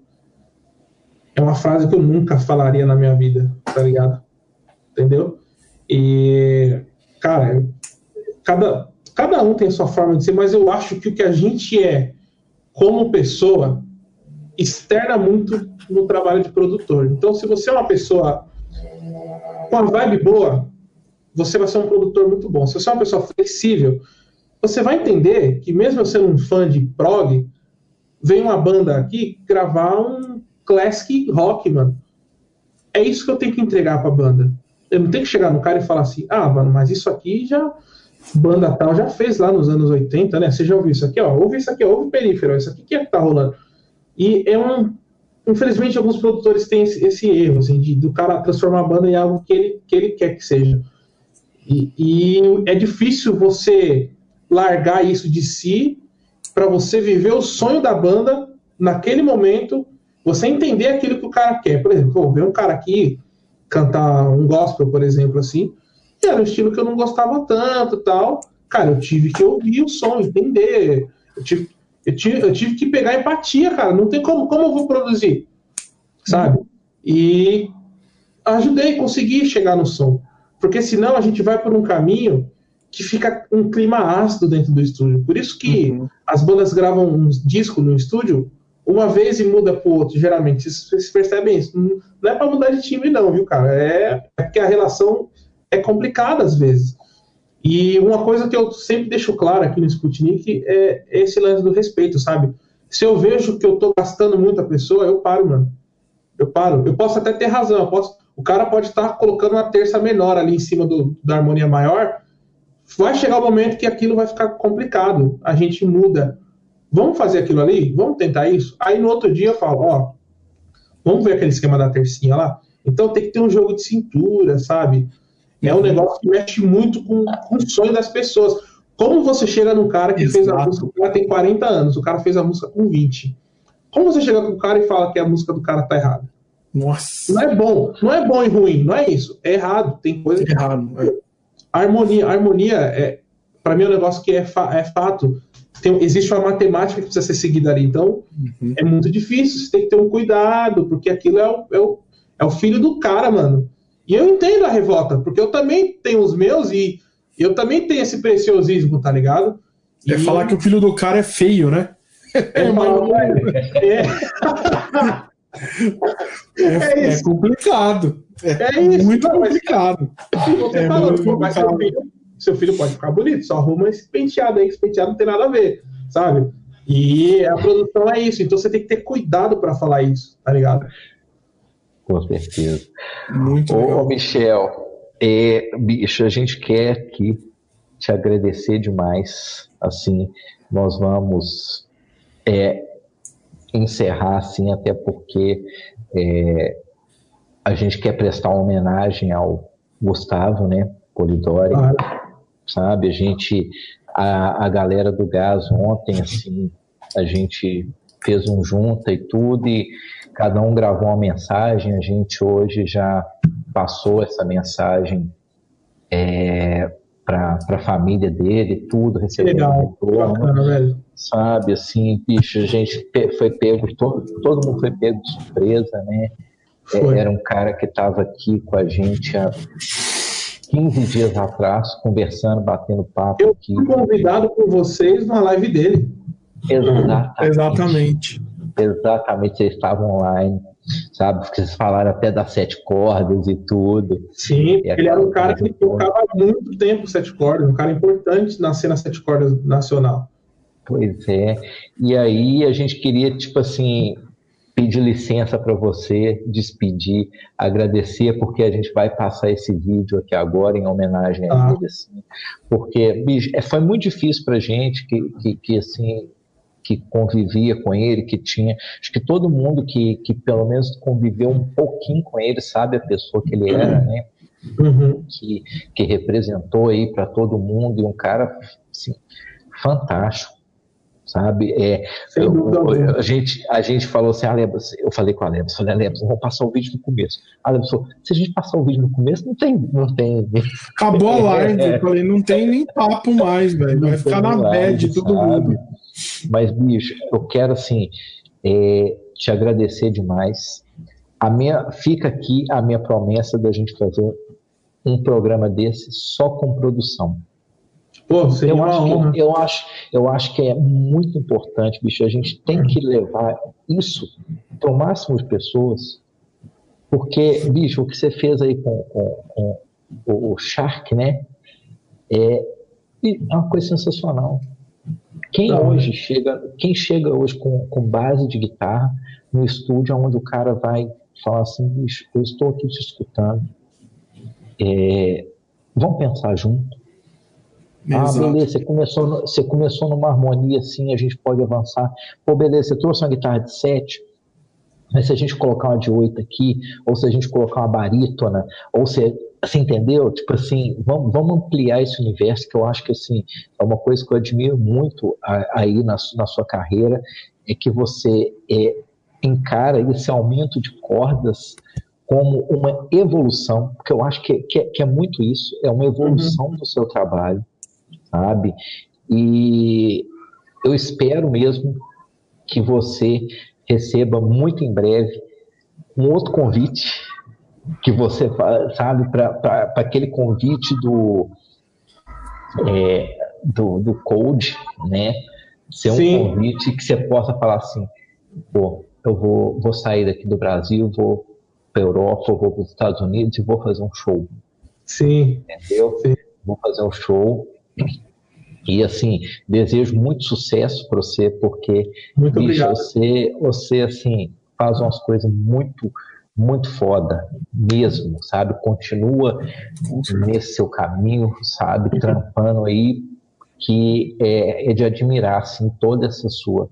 É uma frase que eu nunca falaria na minha vida, tá ligado? Entendeu? E, cara, cada, cada um tem a sua forma de ser, mas eu acho que o que a gente é como pessoa externa muito no trabalho de produtor. Então, se você é uma pessoa com a vibe boa, você vai ser um produtor muito bom. Se você é uma pessoa flexível, você vai entender que mesmo eu sendo um fã de prog, vem uma banda aqui gravar um classic rock, mano. É isso que eu tenho que entregar para a banda. Eu não tenho que chegar no cara e falar assim: "Ah, mano, mas isso aqui já banda tal já fez lá nos anos 80, né? Você já ouviu isso aqui, ó? Ouve isso aqui, ouve o perífero, isso aqui que é que tá rolando?" E é um. Infelizmente, alguns produtores têm esse, esse erro, assim, de, do cara transformar a banda em algo que ele, que ele quer que seja. E, e é difícil você largar isso de si para você viver o sonho da banda naquele momento, você entender aquilo que o cara quer. Por exemplo, vou ver um cara aqui cantar um gospel, por exemplo, assim, e era um estilo que eu não gostava tanto tal. Cara, eu tive que ouvir o som, entender. Eu tive, eu tive, eu tive que pegar empatia, cara. Não tem como, como eu vou produzir, sabe? E ajudei, consegui chegar no som. Porque senão a gente vai por um caminho que fica um clima ácido dentro do estúdio. Por isso que uhum. as bandas gravam um disco no estúdio uma vez e muda pro outro, geralmente. Vocês percebem isso? Não é para mudar de time, não, viu, cara? É, é porque a relação é complicada às vezes. E uma coisa que eu sempre deixo claro aqui no Sputnik é esse lance do respeito, sabe? Se eu vejo que eu tô gastando muito a pessoa, eu paro, mano. Eu paro. Eu posso até ter razão. Posso... O cara pode estar colocando uma terça menor ali em cima do, da harmonia maior. Vai chegar o momento que aquilo vai ficar complicado. A gente muda. Vamos fazer aquilo ali? Vamos tentar isso? Aí no outro dia eu falo, ó, vamos ver aquele esquema da tercinha lá? Então tem que ter um jogo de cintura, sabe? É um negócio que mexe muito com, com o sonho das pessoas. Como você chega num cara que Exato. fez a música, o cara tem 40 anos, o cara fez a música com 20. Como você chega com o cara e fala que a música do cara tá errada? Nossa. Não é bom, não é bom e ruim, não é isso. É errado, tem coisa é errado. É. A harmonia, a harmonia é, para mim é um negócio que é, fa é fato. Tem, existe uma matemática que precisa ser seguida ali, então uhum. é muito difícil. Você tem que ter um cuidado, porque aquilo é o, é o, é o filho do cara, mano. E eu entendo a revolta, porque eu também tenho os meus e eu também tenho esse preciosismo, tá ligado? É e... falar que o filho do cara é feio, né? É, é, é. é, é complicado. É, é isso, muito não, complicado. Você é falou, muito complicado. Seu, filho, seu filho pode ficar bonito, só arruma esse penteado aí, esse penteado não tem nada a ver, sabe? E a produção é isso, então você tem que ter cuidado para falar isso, tá ligado? Com certeza. Muito Ô, Michel, é, bicho, a gente quer aqui te agradecer demais. Assim, nós vamos é, encerrar assim, até porque é, a gente quer prestar uma homenagem ao Gustavo, né? Polidori, sabe? A gente, a, a galera do gás ontem, assim, a gente fez um junta e tudo, e cada um gravou uma mensagem. A gente hoje já passou essa mensagem é, para a família dele, tudo, recebeu Legal. um retorno, Bacana, velho. sabe, assim, bicho, a gente foi pego, todo, todo mundo foi pego de surpresa, né? É, era um cara que estava aqui com a gente há 15 dias atrás, conversando, batendo papo. Eu fui convidado por vocês na live dele. Exatamente. Exatamente. Exatamente, eles estavam online, sabe? Porque vocês falaram até das sete cordas e tudo. Sim, e ele era um cara que tocava há muito tempo sete cordas, um cara importante na cena sete cordas nacional. Pois é. E aí a gente queria, tipo assim, pedir licença para você, despedir, agradecer, porque a gente vai passar esse vídeo aqui agora em homenagem a ah. ele, assim, porque bicho, é, foi muito difícil para gente que, que, que, assim que convivia com ele, que tinha, acho que todo mundo que, que pelo menos conviveu um pouquinho com ele sabe a pessoa que ele era, né? Uhum. Que, que representou aí para todo mundo e um cara assim, fantástico sabe? É, eu, a, gente, a gente falou assim, Alebas, eu falei com a Alebas, falei, Alebas, vamos passar o vídeo no começo. A Alebas falou, se a gente passar o vídeo no começo, não tem. Não tem... Acabou a live, é, eu falei, não tem nem papo mais, velho. Vai ficar na bad todo mundo. Mas, bicho, eu quero assim é, te agradecer demais. A minha, fica aqui a minha promessa da gente fazer um programa desse só com produção Pô, eu, acho que, eu, acho, eu acho que é muito importante, bicho. A gente tem que levar isso para o máximo de pessoas. Porque, bicho, o que você fez aí com, com, com o Shark, né? É, é uma coisa sensacional. Quem hoje chega, quem chega hoje com, com base de guitarra no estúdio, onde o cara vai falar assim, bicho, eu estou aqui te escutando. É, vamos pensar junto ah, beleza, você começou, você começou numa harmonia assim, a gente pode avançar. Pô, beleza, você trouxe uma guitarra de 7, mas se a gente colocar uma de 8 aqui, ou se a gente colocar uma barítona, ou se você entendeu? Tipo assim, vamos, vamos ampliar esse universo, que eu acho que assim, é uma coisa que eu admiro muito aí na, na sua carreira, é que você é, encara esse aumento de cordas como uma evolução, porque eu acho que, que, é, que é muito isso, é uma evolução uhum. do seu trabalho sabe? E eu espero mesmo que você receba muito em breve um outro convite que você sabe para aquele convite do, é, do do Code, né? Ser um Sim. convite que você possa falar assim, pô, eu vou, vou sair daqui do Brasil, vou para Europa, vou para os Estados Unidos e vou fazer um show. Sim. Entendeu? Sim. Vou fazer um show e assim, desejo muito sucesso para você, porque muito bicho, você, você assim, faz umas coisas muito, muito foda mesmo, sabe? Continua nesse seu caminho, sabe? Trampando aí, que é, é de admirar, assim, toda essa sua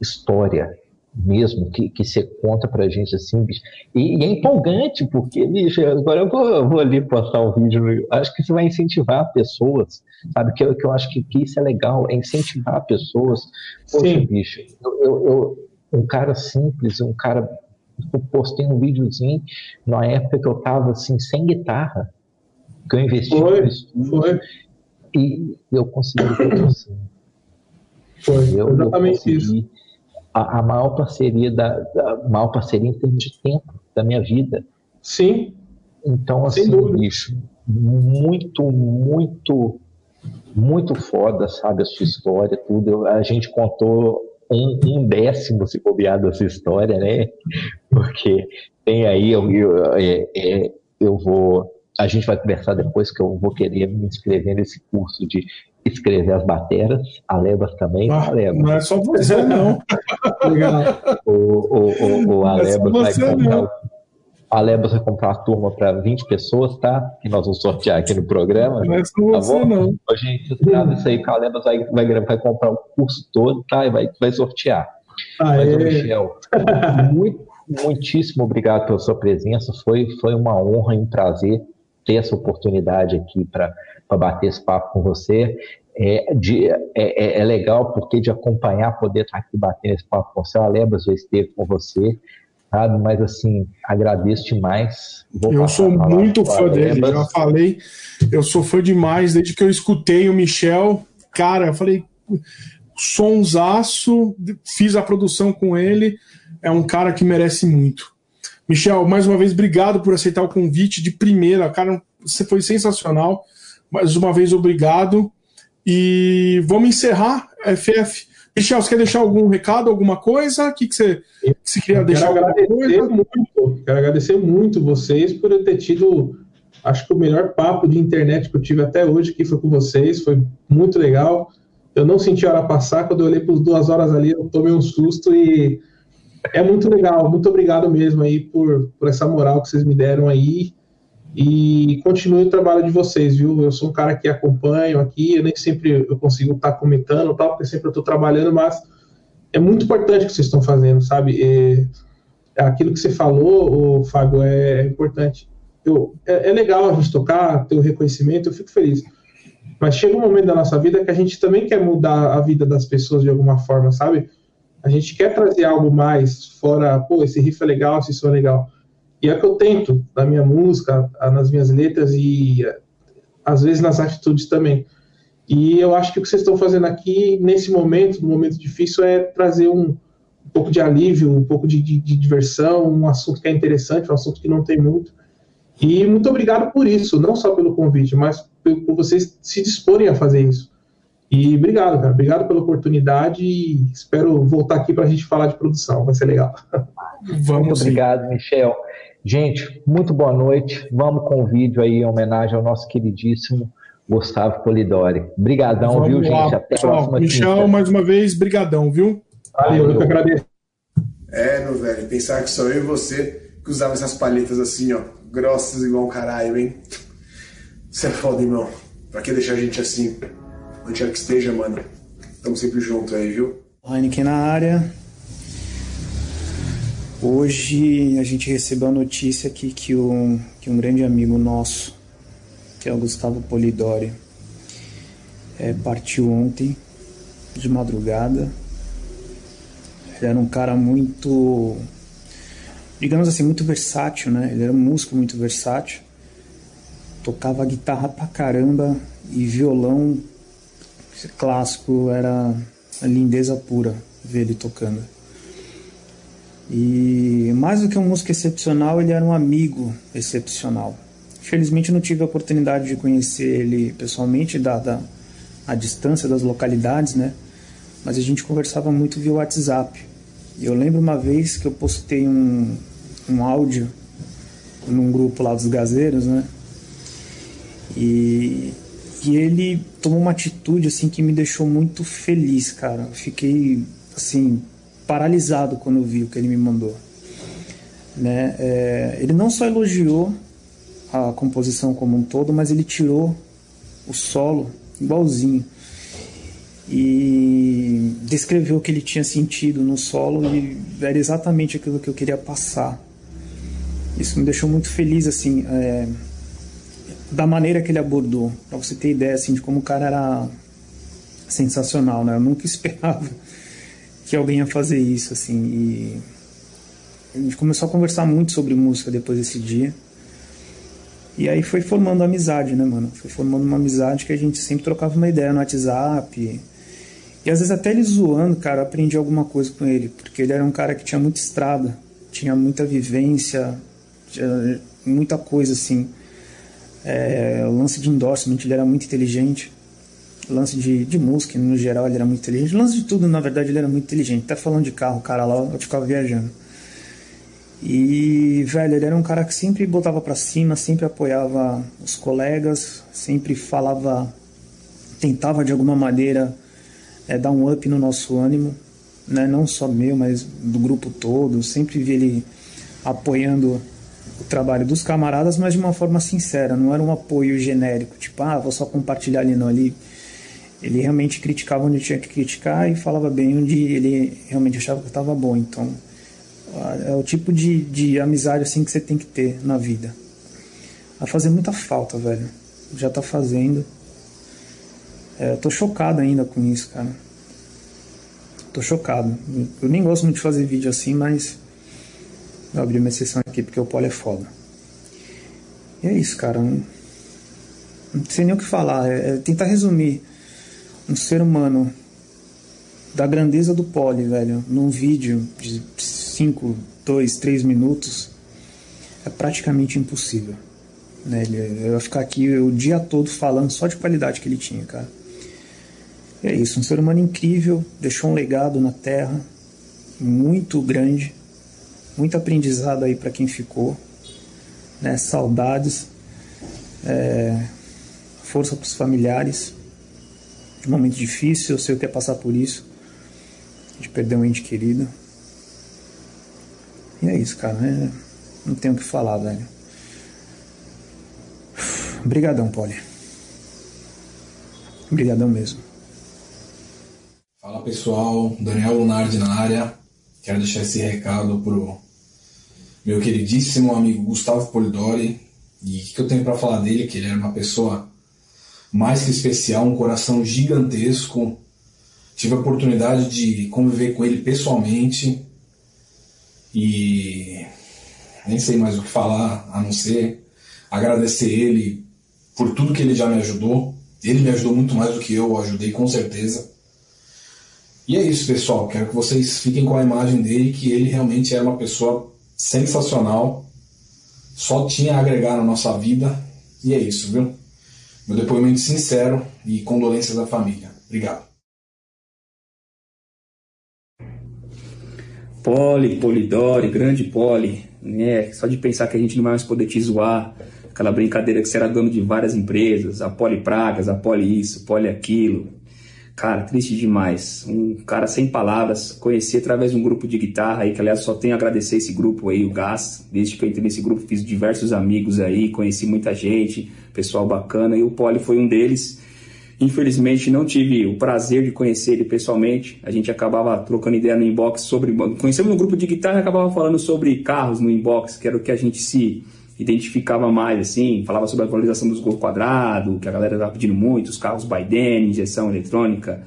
história, mesmo que, que você conta pra gente assim, bicho. E, e é empolgante, porque, bicho, agora eu vou, vou ali postar um vídeo, acho que você vai incentivar pessoas, sabe? Que eu, que eu acho que, que isso é legal, é incentivar pessoas. Poxa, Sim. bicho, eu, eu, eu, um cara simples, um cara. Eu postei um videozinho na época que eu tava assim, sem guitarra, que eu investi foi, foi. e eu consegui assim. Foi, eu, exatamente eu consegui, isso a, a maior parceria da, da, maior parceria em termos de tempo da minha vida. Sim. Então, assim, bicho, muito, muito, muito foda, sabe, a sua história, tudo. A gente contou um, um décimo, se bobear, dessa história, né? Porque tem aí, eu, eu, é, é, eu vou a gente vai conversar depois que eu vou querer me inscrever nesse curso de escrever as bateras, a Lebas também. Ah, Alebas. Não é só você, não. Legal. O, o, o, o Alebas é vai comprar. A Lebas vai comprar a turma para 20 pessoas, tá? Que nós vamos sortear aqui no programa. Não é tá você, bom? não. A gente sabe isso aí que a Lebas vai, vai, vai comprar o curso todo, tá? E vai, vai sortear. Ah, Mas, é. Michel, muito, muitíssimo obrigado pela sua presença. Foi, foi uma honra e um prazer ter essa oportunidade aqui para bater esse papo com você. É, de, é, é, é, legal porque de acompanhar, poder estar aqui batendo esse papo com você. A Lebas já esteve com você, sabe? Mas assim, agradeço demais. Vou eu sou muito fã dele, já falei. Eu sou fã demais desde que eu escutei o Michel. Cara, eu falei, sonsaço, fiz a produção com ele. É um cara que merece muito. Michel, mais uma vez, obrigado por aceitar o convite de primeira. Cara, você foi sensacional. Mais uma vez, obrigado. E vamos encerrar, FF. Michel, você quer deixar algum recado, alguma coisa? O que, que você, você queria quero deixar? Agradecer muito, quero agradecer muito vocês por eu ter tido, acho que o melhor papo de internet que eu tive até hoje, que foi com vocês. Foi muito legal. Eu não senti a hora passar. Quando eu olhei por duas horas ali, eu tomei um susto e é muito legal, muito obrigado mesmo aí por, por essa moral que vocês me deram aí. E continue o trabalho de vocês, viu? Eu sou um cara que acompanho aqui, eu nem sempre eu consigo estar comentando, tal, porque sempre eu estou trabalhando, mas é muito importante o que vocês estão fazendo, sabe? É, aquilo que você falou, o Fábio, é importante. Eu, é, é, legal a gente tocar, ter o reconhecimento, eu fico feliz. Mas chega um momento da nossa vida que a gente também quer mudar a vida das pessoas de alguma forma, sabe? A gente quer trazer algo mais fora, pô, esse riff é legal, esse som é legal. E é o que eu tento na minha música, nas minhas letras e às vezes nas atitudes também. E eu acho que o que vocês estão fazendo aqui, nesse momento, no momento difícil, é trazer um, um pouco de alívio, um pouco de, de, de, diversão, um assunto que é interessante, um assunto que não tem muito. E muito obrigado por isso, não só pelo convite, mas por, por vocês se disporem a fazer isso. E obrigado, cara. Obrigado pela oportunidade e espero voltar aqui para a gente falar de produção. Vai ser legal. Vamos muito obrigado, Michel. Gente, muito boa noite. Vamos com o vídeo aí em homenagem ao nosso queridíssimo Gustavo Polidori. Obrigadão, Vamos viu, lá, gente? Até pessoal. a próxima. Michel, quinta. mais uma vez, brigadão, viu? Valeu, eu que agradeço. É, meu velho, pensar que só eu e você que usava essas palhetas assim, ó, grossas igual um caralho, hein? Você é foda, irmão. Pra que deixar a gente assim? Onde quer que esteja, mano. Tamo sempre junto aí, viu? Heineken na área. Hoje a gente recebeu a notícia aqui que, o, que um grande amigo nosso, que é o Gustavo Polidori, é, partiu ontem, de madrugada. Ele era um cara muito, digamos assim, muito versátil, né? Ele era um músico muito versátil. Tocava guitarra pra caramba e violão clássico era a lindeza pura ver ele tocando. E mais do que um músico excepcional, ele era um amigo excepcional. Infelizmente não tive a oportunidade de conhecer ele pessoalmente, dada a distância das localidades, né? Mas a gente conversava muito via WhatsApp. E eu lembro uma vez que eu postei um, um áudio num grupo lá dos gazeiros, né? E e ele tomou uma atitude assim que me deixou muito feliz, cara. Fiquei assim paralisado quando eu vi o que ele me mandou. Né? É, ele não só elogiou a composição como um todo, mas ele tirou o solo igualzinho e descreveu o que ele tinha sentido no solo e era exatamente aquilo que eu queria passar. Isso me deixou muito feliz assim. É, da maneira que ele abordou, para você ter ideia assim de como o cara era sensacional, né? Eu nunca esperava que alguém ia fazer isso assim e a gente começou a conversar muito sobre música depois desse dia. E aí foi formando amizade, né, mano? Foi formando uma amizade que a gente sempre trocava uma ideia no WhatsApp. E às vezes até ele zoando, cara, aprendi alguma coisa com ele, porque ele era um cara que tinha muita estrada, tinha muita vivência, tinha muita coisa assim. É, o lance de endorsement, ele era muito inteligente. Lance de, de música, no geral, ele era muito inteligente. Lance de tudo, na verdade, ele era muito inteligente. Até falando de carro, o cara lá, eu ficava viajando. E, velho, ele era um cara que sempre botava para cima, sempre apoiava os colegas, sempre falava, tentava de alguma maneira é, dar um up no nosso ânimo, né? não só meu, mas do grupo todo. Sempre vi ele apoiando o trabalho dos camaradas, mas de uma forma sincera, não era um apoio genérico, tipo, ah, vou só compartilhar ali, não. Ele, ele realmente criticava onde tinha que criticar e falava bem onde ele realmente achava que estava bom. Então, é o tipo de, de amizade assim que você tem que ter na vida. Vai fazer muita falta, velho. Já tá fazendo. É, tô chocado ainda com isso, cara. Tô chocado. Eu nem gosto muito de fazer vídeo assim, mas Vou abrir uma exceção aqui porque o polo é foda. E é isso, cara. Não, não sei nem o que falar. É, é tentar resumir um ser humano da grandeza do pole, velho, num vídeo de 5, 2, 3 minutos é praticamente impossível. Né? Ele vai ficar aqui o dia todo falando só de qualidade que ele tinha, cara. E é isso, um ser humano incrível, deixou um legado na Terra muito grande muito aprendizado aí para quem ficou, né? Saudades, é, força para os familiares. Um momento difícil, eu sei o que é passar por isso, de perder um ente querido. E é isso, cara. Né? Não tenho o que falar, velho. Obrigadão, Poli. Obrigadão mesmo. Fala pessoal, Daniel Lunardi na área. Quero deixar esse recado pro meu queridíssimo amigo Gustavo Polidori. E o que eu tenho para falar dele? Que ele era uma pessoa mais que especial, um coração gigantesco. Tive a oportunidade de conviver com ele pessoalmente e nem sei mais o que falar a não ser agradecer ele por tudo que ele já me ajudou. Ele me ajudou muito mais do que eu ajudei, com certeza. E é isso, pessoal. Quero que vocês fiquem com a imagem dele, que ele realmente era uma pessoa sensacional, só tinha a agregar na nossa vida, e é isso, viu? Meu depoimento sincero e condolências à família. Obrigado. Poli, Polidori, grande Poli, né? Só de pensar que a gente não vai mais poder te zoar, aquela brincadeira que você era dono de várias empresas, a Poli Pragas, a Poli isso, Poli aquilo, Cara, triste demais. Um cara sem palavras. Conheci através de um grupo de guitarra aí, que aliás só tenho a agradecer esse grupo aí, o Gás. Desde que eu entrei nesse grupo, fiz diversos amigos aí, conheci muita gente, pessoal bacana, e o Poli foi um deles. Infelizmente não tive o prazer de conhecer ele pessoalmente. A gente acabava trocando ideia no inbox sobre. Conhecemos no grupo de guitarra e acabava falando sobre carros no inbox, que era o que a gente se identificava mais, assim, falava sobre a valorização dos gol quadrado, que a galera estava pedindo muito, os carros Biden, injeção eletrônica.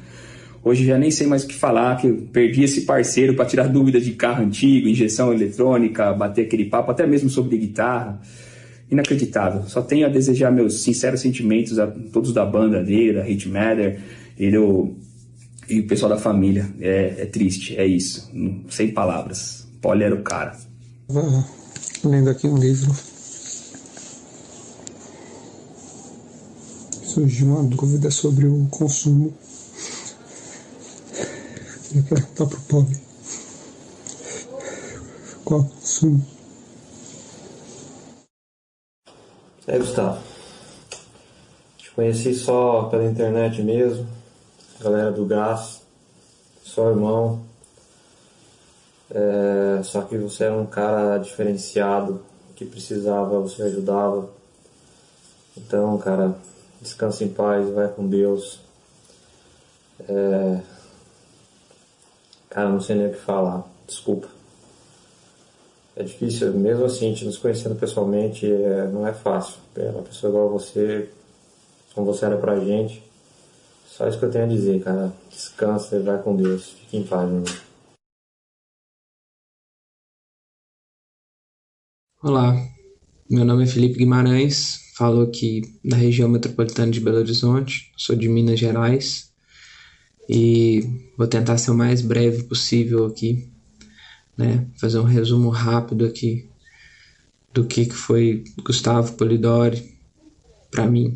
Hoje já nem sei mais o que falar, que eu perdi esse parceiro para tirar dúvidas de carro antigo, injeção eletrônica, bater aquele papo, até mesmo sobre guitarra. Inacreditável. Só tenho a desejar meus sinceros sentimentos a todos da banda dele, da Hit Matter, e, e o pessoal da família. É, é triste, é isso. Sem palavras. Poli era o cara. lendo aqui um livro surgiu uma dúvida sobre o consumo. Eu perguntar para o pobre qual o consumo. É, Gustavo. Te conheci só pela internet mesmo, galera do gás, só irmão. É, só que você era um cara diferenciado, que precisava, você ajudava. Então, cara, Descansa em paz, vai com Deus. É... Cara, não sei nem o que falar. Desculpa. É difícil, mesmo assim, te nos conhecendo pessoalmente, é... não é fácil. É uma pessoa igual você, como você era pra gente. Só isso que eu tenho a dizer, cara. Descansa e vai com Deus. Fique em paz, meu irmão. Olá, meu nome é Felipe Guimarães, falo aqui da região metropolitana de Belo Horizonte, sou de Minas Gerais e vou tentar ser o mais breve possível aqui, né? Fazer um resumo rápido aqui do que foi Gustavo Polidori para mim.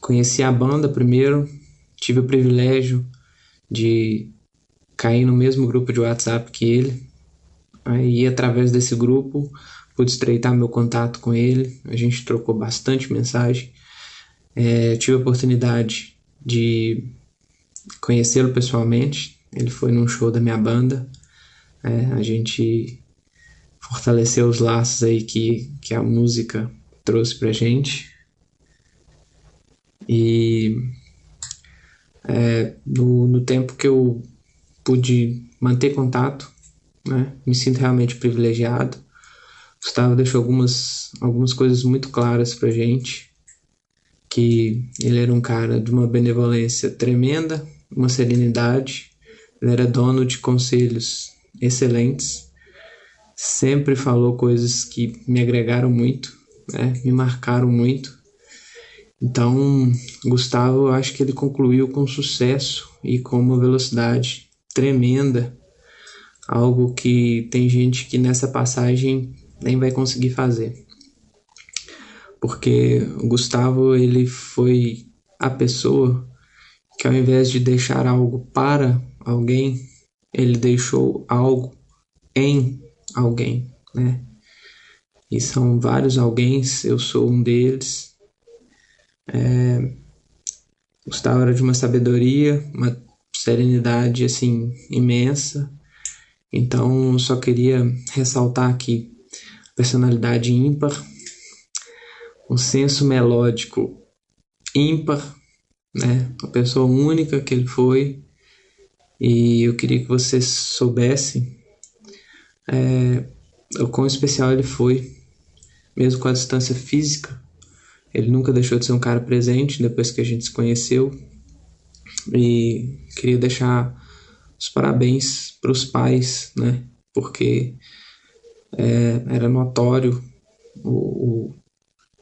Conheci a banda primeiro, tive o privilégio de cair no mesmo grupo de WhatsApp que ele, Aí, através desse grupo, pude estreitar meu contato com ele. A gente trocou bastante mensagem. É, tive a oportunidade de conhecê-lo pessoalmente. Ele foi num show da minha banda. É, a gente fortaleceu os laços aí que, que a música trouxe pra gente. E é, no, no tempo que eu pude manter contato, né, me sinto realmente privilegiado. Gustavo deixou algumas, algumas coisas muito claras pra gente, que ele era um cara de uma benevolência tremenda, uma serenidade, ele era dono de conselhos excelentes, sempre falou coisas que me agregaram muito, né, me marcaram muito. Então, Gustavo, eu acho que ele concluiu com sucesso e com uma velocidade tremenda, algo que tem gente que nessa passagem nem vai conseguir fazer. Porque o Gustavo, ele foi a pessoa que ao invés de deixar algo para alguém, ele deixou algo em alguém, né? E são vários alguém, eu sou um deles. É, Gustavo era de uma sabedoria, uma serenidade assim imensa. Então, só queria ressaltar aqui personalidade ímpar, um senso melódico ímpar, né? Uma pessoa única que ele foi. E eu queria que vocês soubessem é, o quão especial ele foi, mesmo com a distância física. Ele nunca deixou de ser um cara presente depois que a gente se conheceu. E queria deixar os parabéns para os pais, né? Porque é, era notório o, o,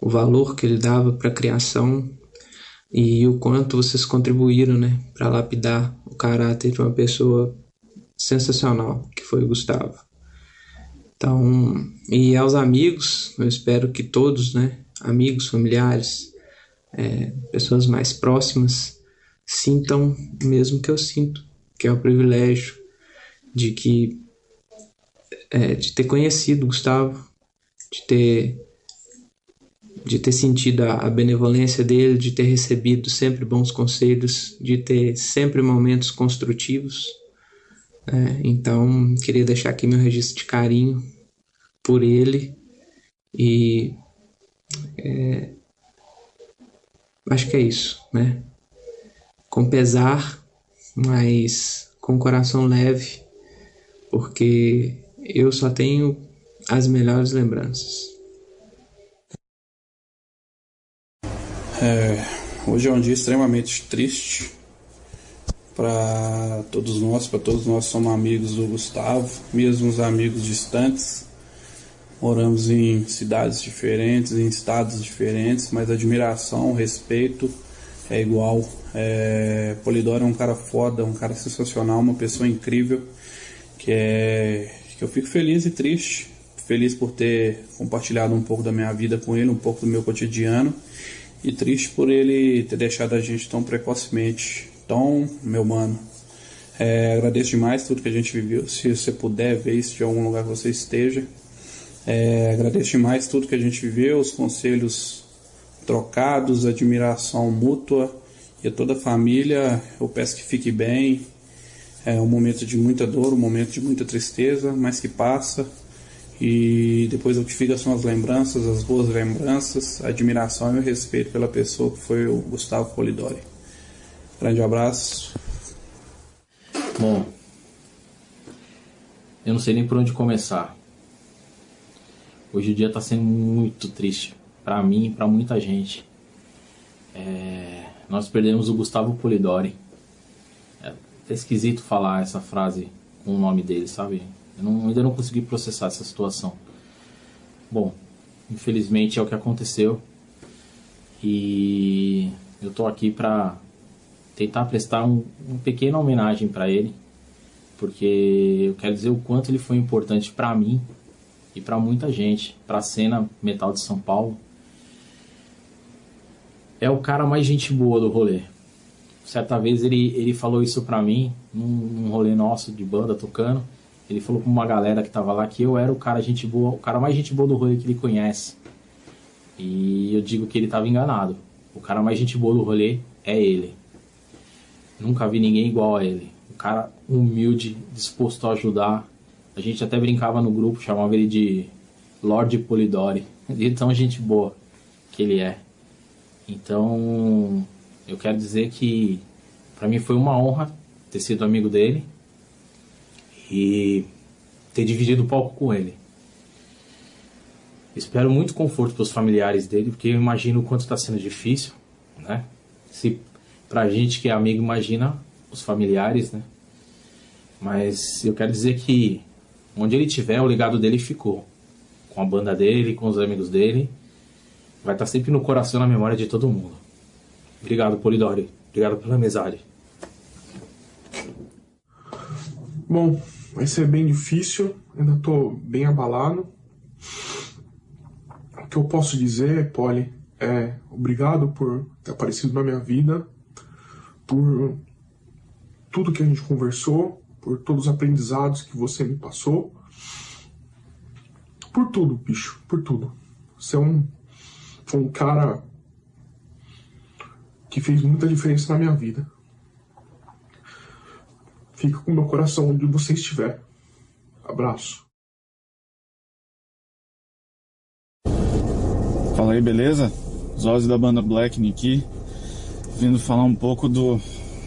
o valor que ele dava para a criação e o quanto vocês contribuíram, né, para lapidar o caráter de uma pessoa sensacional que foi o Gustavo. Então, e aos amigos, eu espero que todos, né, amigos, familiares, é, pessoas mais próximas, sintam o mesmo que eu sinto, que é o privilégio de que é, de ter conhecido Gustavo, de ter de ter sentido a, a benevolência dele, de ter recebido sempre bons conselhos, de ter sempre momentos construtivos. É, então, queria deixar aqui meu registro de carinho por ele e é, acho que é isso, né? Com pesar, mas com coração leve, porque eu só tenho as melhores lembranças. É, hoje é um dia extremamente triste para todos nós, para todos nós somos amigos do Gustavo, mesmo os amigos distantes. Moramos em cidades diferentes, em estados diferentes, mas admiração, respeito é igual. É, Polidoro é um cara foda, um cara sensacional, uma pessoa incrível, que é que eu fico feliz e triste, feliz por ter compartilhado um pouco da minha vida com ele, um pouco do meu cotidiano, e triste por ele ter deixado a gente tão precocemente. Então, meu mano, é, agradeço demais tudo que a gente viveu. Se você puder ver isso de algum lugar que você esteja, é, agradeço demais tudo que a gente viveu, os conselhos trocados, admiração mútua e a toda a família. Eu peço que fique bem, é um momento de muita dor, um momento de muita tristeza, mas que passa. E depois o que fica são as lembranças, as boas lembranças, a admiração e o respeito pela pessoa que foi o Gustavo Polidori. Grande abraço. Bom, eu não sei nem por onde começar. Hoje o dia está sendo muito triste para mim e para muita gente. É, nós perdemos o Gustavo Polidori é esquisito falar essa frase com o nome dele, sabe? Eu não, ainda não consegui processar essa situação. Bom, infelizmente é o que aconteceu. E eu tô aqui para tentar prestar um, uma pequena homenagem para ele, porque eu quero dizer o quanto ele foi importante para mim e para muita gente, para a cena metal de São Paulo. É o cara mais gente boa do rolê certa vez ele, ele falou isso pra mim, num, num rolê nosso de banda tocando. ele falou pra uma galera que tava lá que eu era o cara gente boa, o cara mais gente boa do rolê que ele conhece. E eu digo que ele tava enganado. O cara mais gente boa do rolê é ele. Nunca vi ninguém igual a ele. Um cara humilde, disposto a ajudar. A gente até brincava no grupo, chamava ele de Lord Polidori. De tão gente boa que ele é. Então, eu quero dizer que para mim foi uma honra ter sido amigo dele e ter dividido o palco com ele. Espero muito conforto para os familiares dele, porque eu imagino o quanto está sendo difícil, né? Se pra gente que é amigo imagina os familiares, né? Mas eu quero dizer que onde ele estiver, o legado dele ficou. Com a banda dele, com os amigos dele. Vai estar tá sempre no coração, na memória de todo mundo. Obrigado, Polidori. Obrigado pela amizade. Bom, vai ser bem difícil. Ainda estou bem abalado. O que eu posso dizer, Polly, é obrigado por ter aparecido na minha vida, por tudo que a gente conversou, por todos os aprendizados que você me passou. Por tudo, bicho, por tudo. Você é um, um cara que fez muita diferença na minha vida. Fica com meu coração onde você estiver. Abraço. Fala aí, beleza? Zozzy da banda Black aqui, vindo falar um pouco do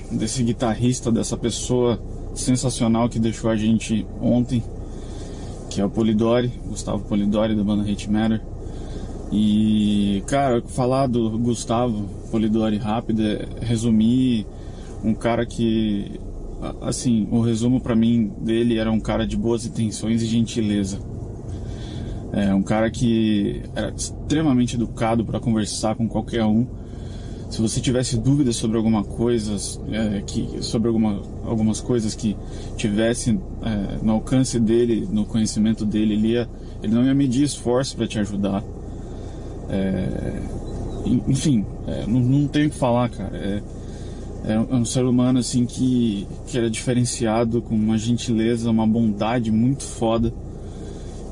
desse guitarrista, dessa pessoa sensacional que deixou a gente ontem, que é o Polidori, Gustavo Polidori da banda Hate Matter. E, cara, falar do Gustavo Polidori rápido é resumir um cara que, assim, o resumo para mim dele era um cara de boas intenções e gentileza é um cara que era extremamente educado para conversar com qualquer um. Se você tivesse dúvidas sobre alguma coisa, é, que, sobre alguma, algumas coisas que tivesse é, no alcance dele, no conhecimento dele, ele, ia, ele não ia medir esforço para te ajudar. É, enfim, é, não, não tenho o que falar, cara. É, é, um ser humano assim que, que era diferenciado, com uma gentileza, uma bondade muito foda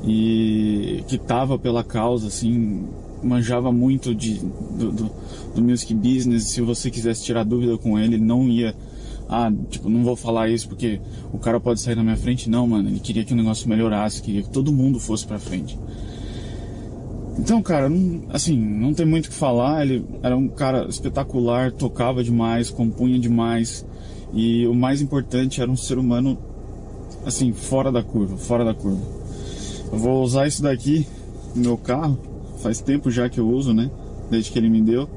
e que tava pela causa, assim, manjava muito de, do, do, do music business. Se você quisesse tirar dúvida com ele, ele não ia. Ah, tipo, não vou falar isso porque o cara pode sair na minha frente. Não, mano, ele queria que o negócio melhorasse, queria que todo mundo fosse pra frente. Então, cara, não, assim, não tem muito o que falar. Ele era um cara espetacular, tocava demais, compunha demais. E o mais importante era um ser humano, assim, fora da curva, fora da curva. Eu vou usar isso daqui no meu carro. Faz tempo já que eu uso, né? Desde que ele me deu.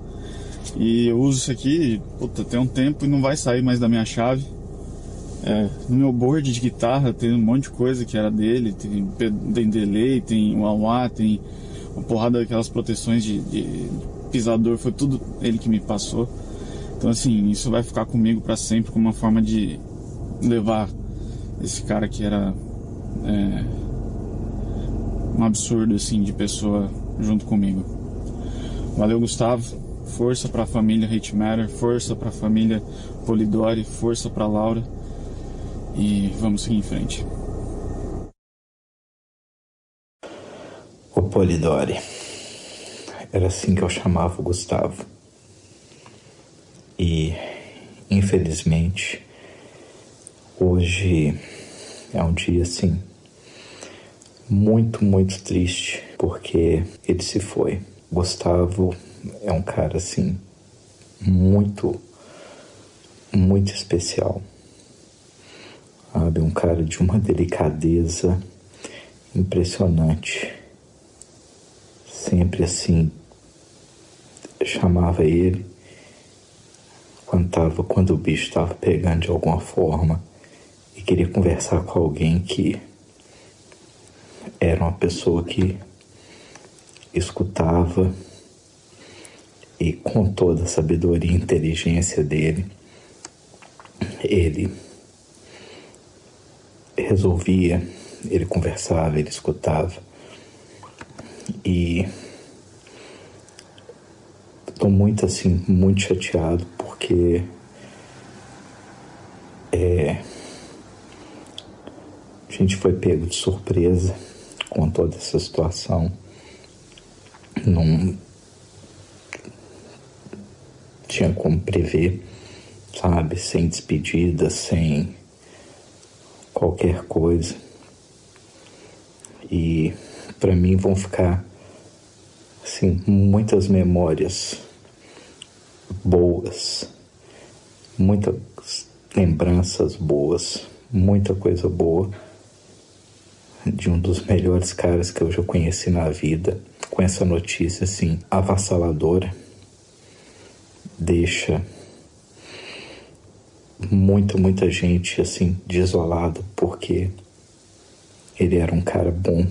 E eu uso isso aqui, puta, tem um tempo e não vai sair mais da minha chave. É, no meu board de guitarra tem um monte de coisa que era dele. Tem, tem delay, tem wah tem uma porrada daquelas proteções de, de pisador. Foi tudo ele que me passou. Então, assim, isso vai ficar comigo para sempre como uma forma de levar esse cara que era. É, um absurdo assim de pessoa junto comigo. Valeu, Gustavo. Força para a família Hate Matter, força para a família Polidori, força para Laura. E vamos seguir em frente. O Polidori. Era assim que eu chamava o Gustavo. E, infelizmente, hoje é um dia assim muito, muito triste porque ele se foi. Gustavo é um cara assim muito, muito especial. Sabe, um cara de uma delicadeza impressionante. Sempre assim chamava ele quando, tava, quando o bicho estava pegando de alguma forma e queria conversar com alguém que era uma pessoa que escutava e com toda a sabedoria e inteligência dele, ele resolvia, ele conversava, ele escutava. E estou muito assim, muito chateado porque é, a gente foi pego de surpresa com toda essa situação. Não tinha como prever, sabe? Sem despedida, sem qualquer coisa. E para mim vão ficar assim muitas memórias boas, muitas lembranças boas, muita coisa boa de um dos melhores caras que eu já conheci na vida, com essa notícia assim avassaladora, deixa muita, muita gente assim desolada porque ele era um cara bom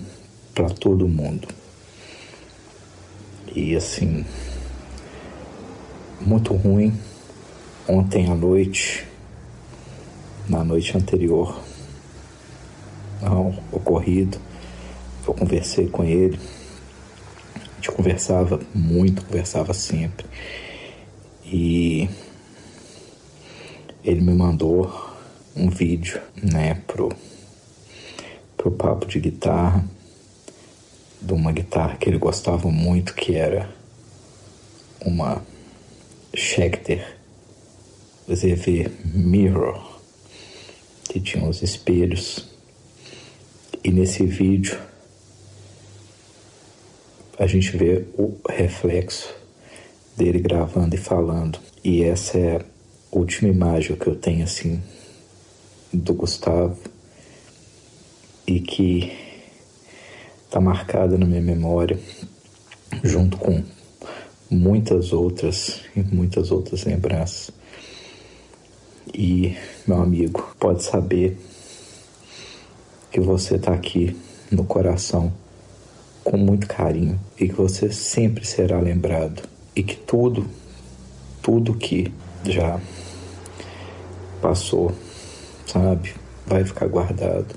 para todo mundo. E assim, muito ruim ontem à noite, na noite anterior ao ocorrido, eu conversei com ele. A gente conversava muito, conversava sempre. E ele me mandou um vídeo, né, pro, pro papo de guitarra, de uma guitarra que ele gostava muito, que era uma Schecter ZV Mirror, que tinha os espelhos. E nesse vídeo a gente vê o reflexo dele gravando e falando. E essa é a última imagem que eu tenho assim do Gustavo e que está marcada na minha memória junto com muitas outras e muitas outras lembranças. E meu amigo, pode saber que você está aqui no coração com muito carinho e que você sempre será lembrado e que tudo, tudo que já passou, sabe, vai ficar guardado.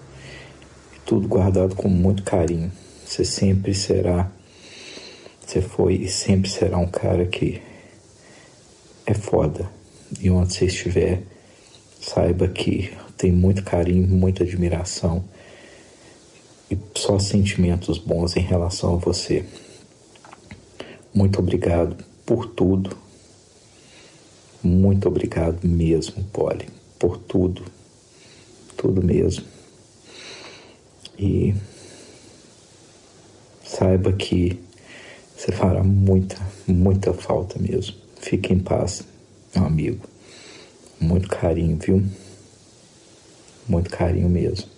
Tudo guardado com muito carinho. Você sempre será, você foi e sempre será um cara que é foda. E onde você estiver, saiba que tem muito carinho, muita admiração e só sentimentos bons em relação a você. Muito obrigado por tudo. Muito obrigado mesmo, Polly, por tudo. Tudo mesmo. E saiba que você fará muita, muita falta mesmo. Fique em paz, meu amigo. Muito carinho, viu? Muito carinho mesmo.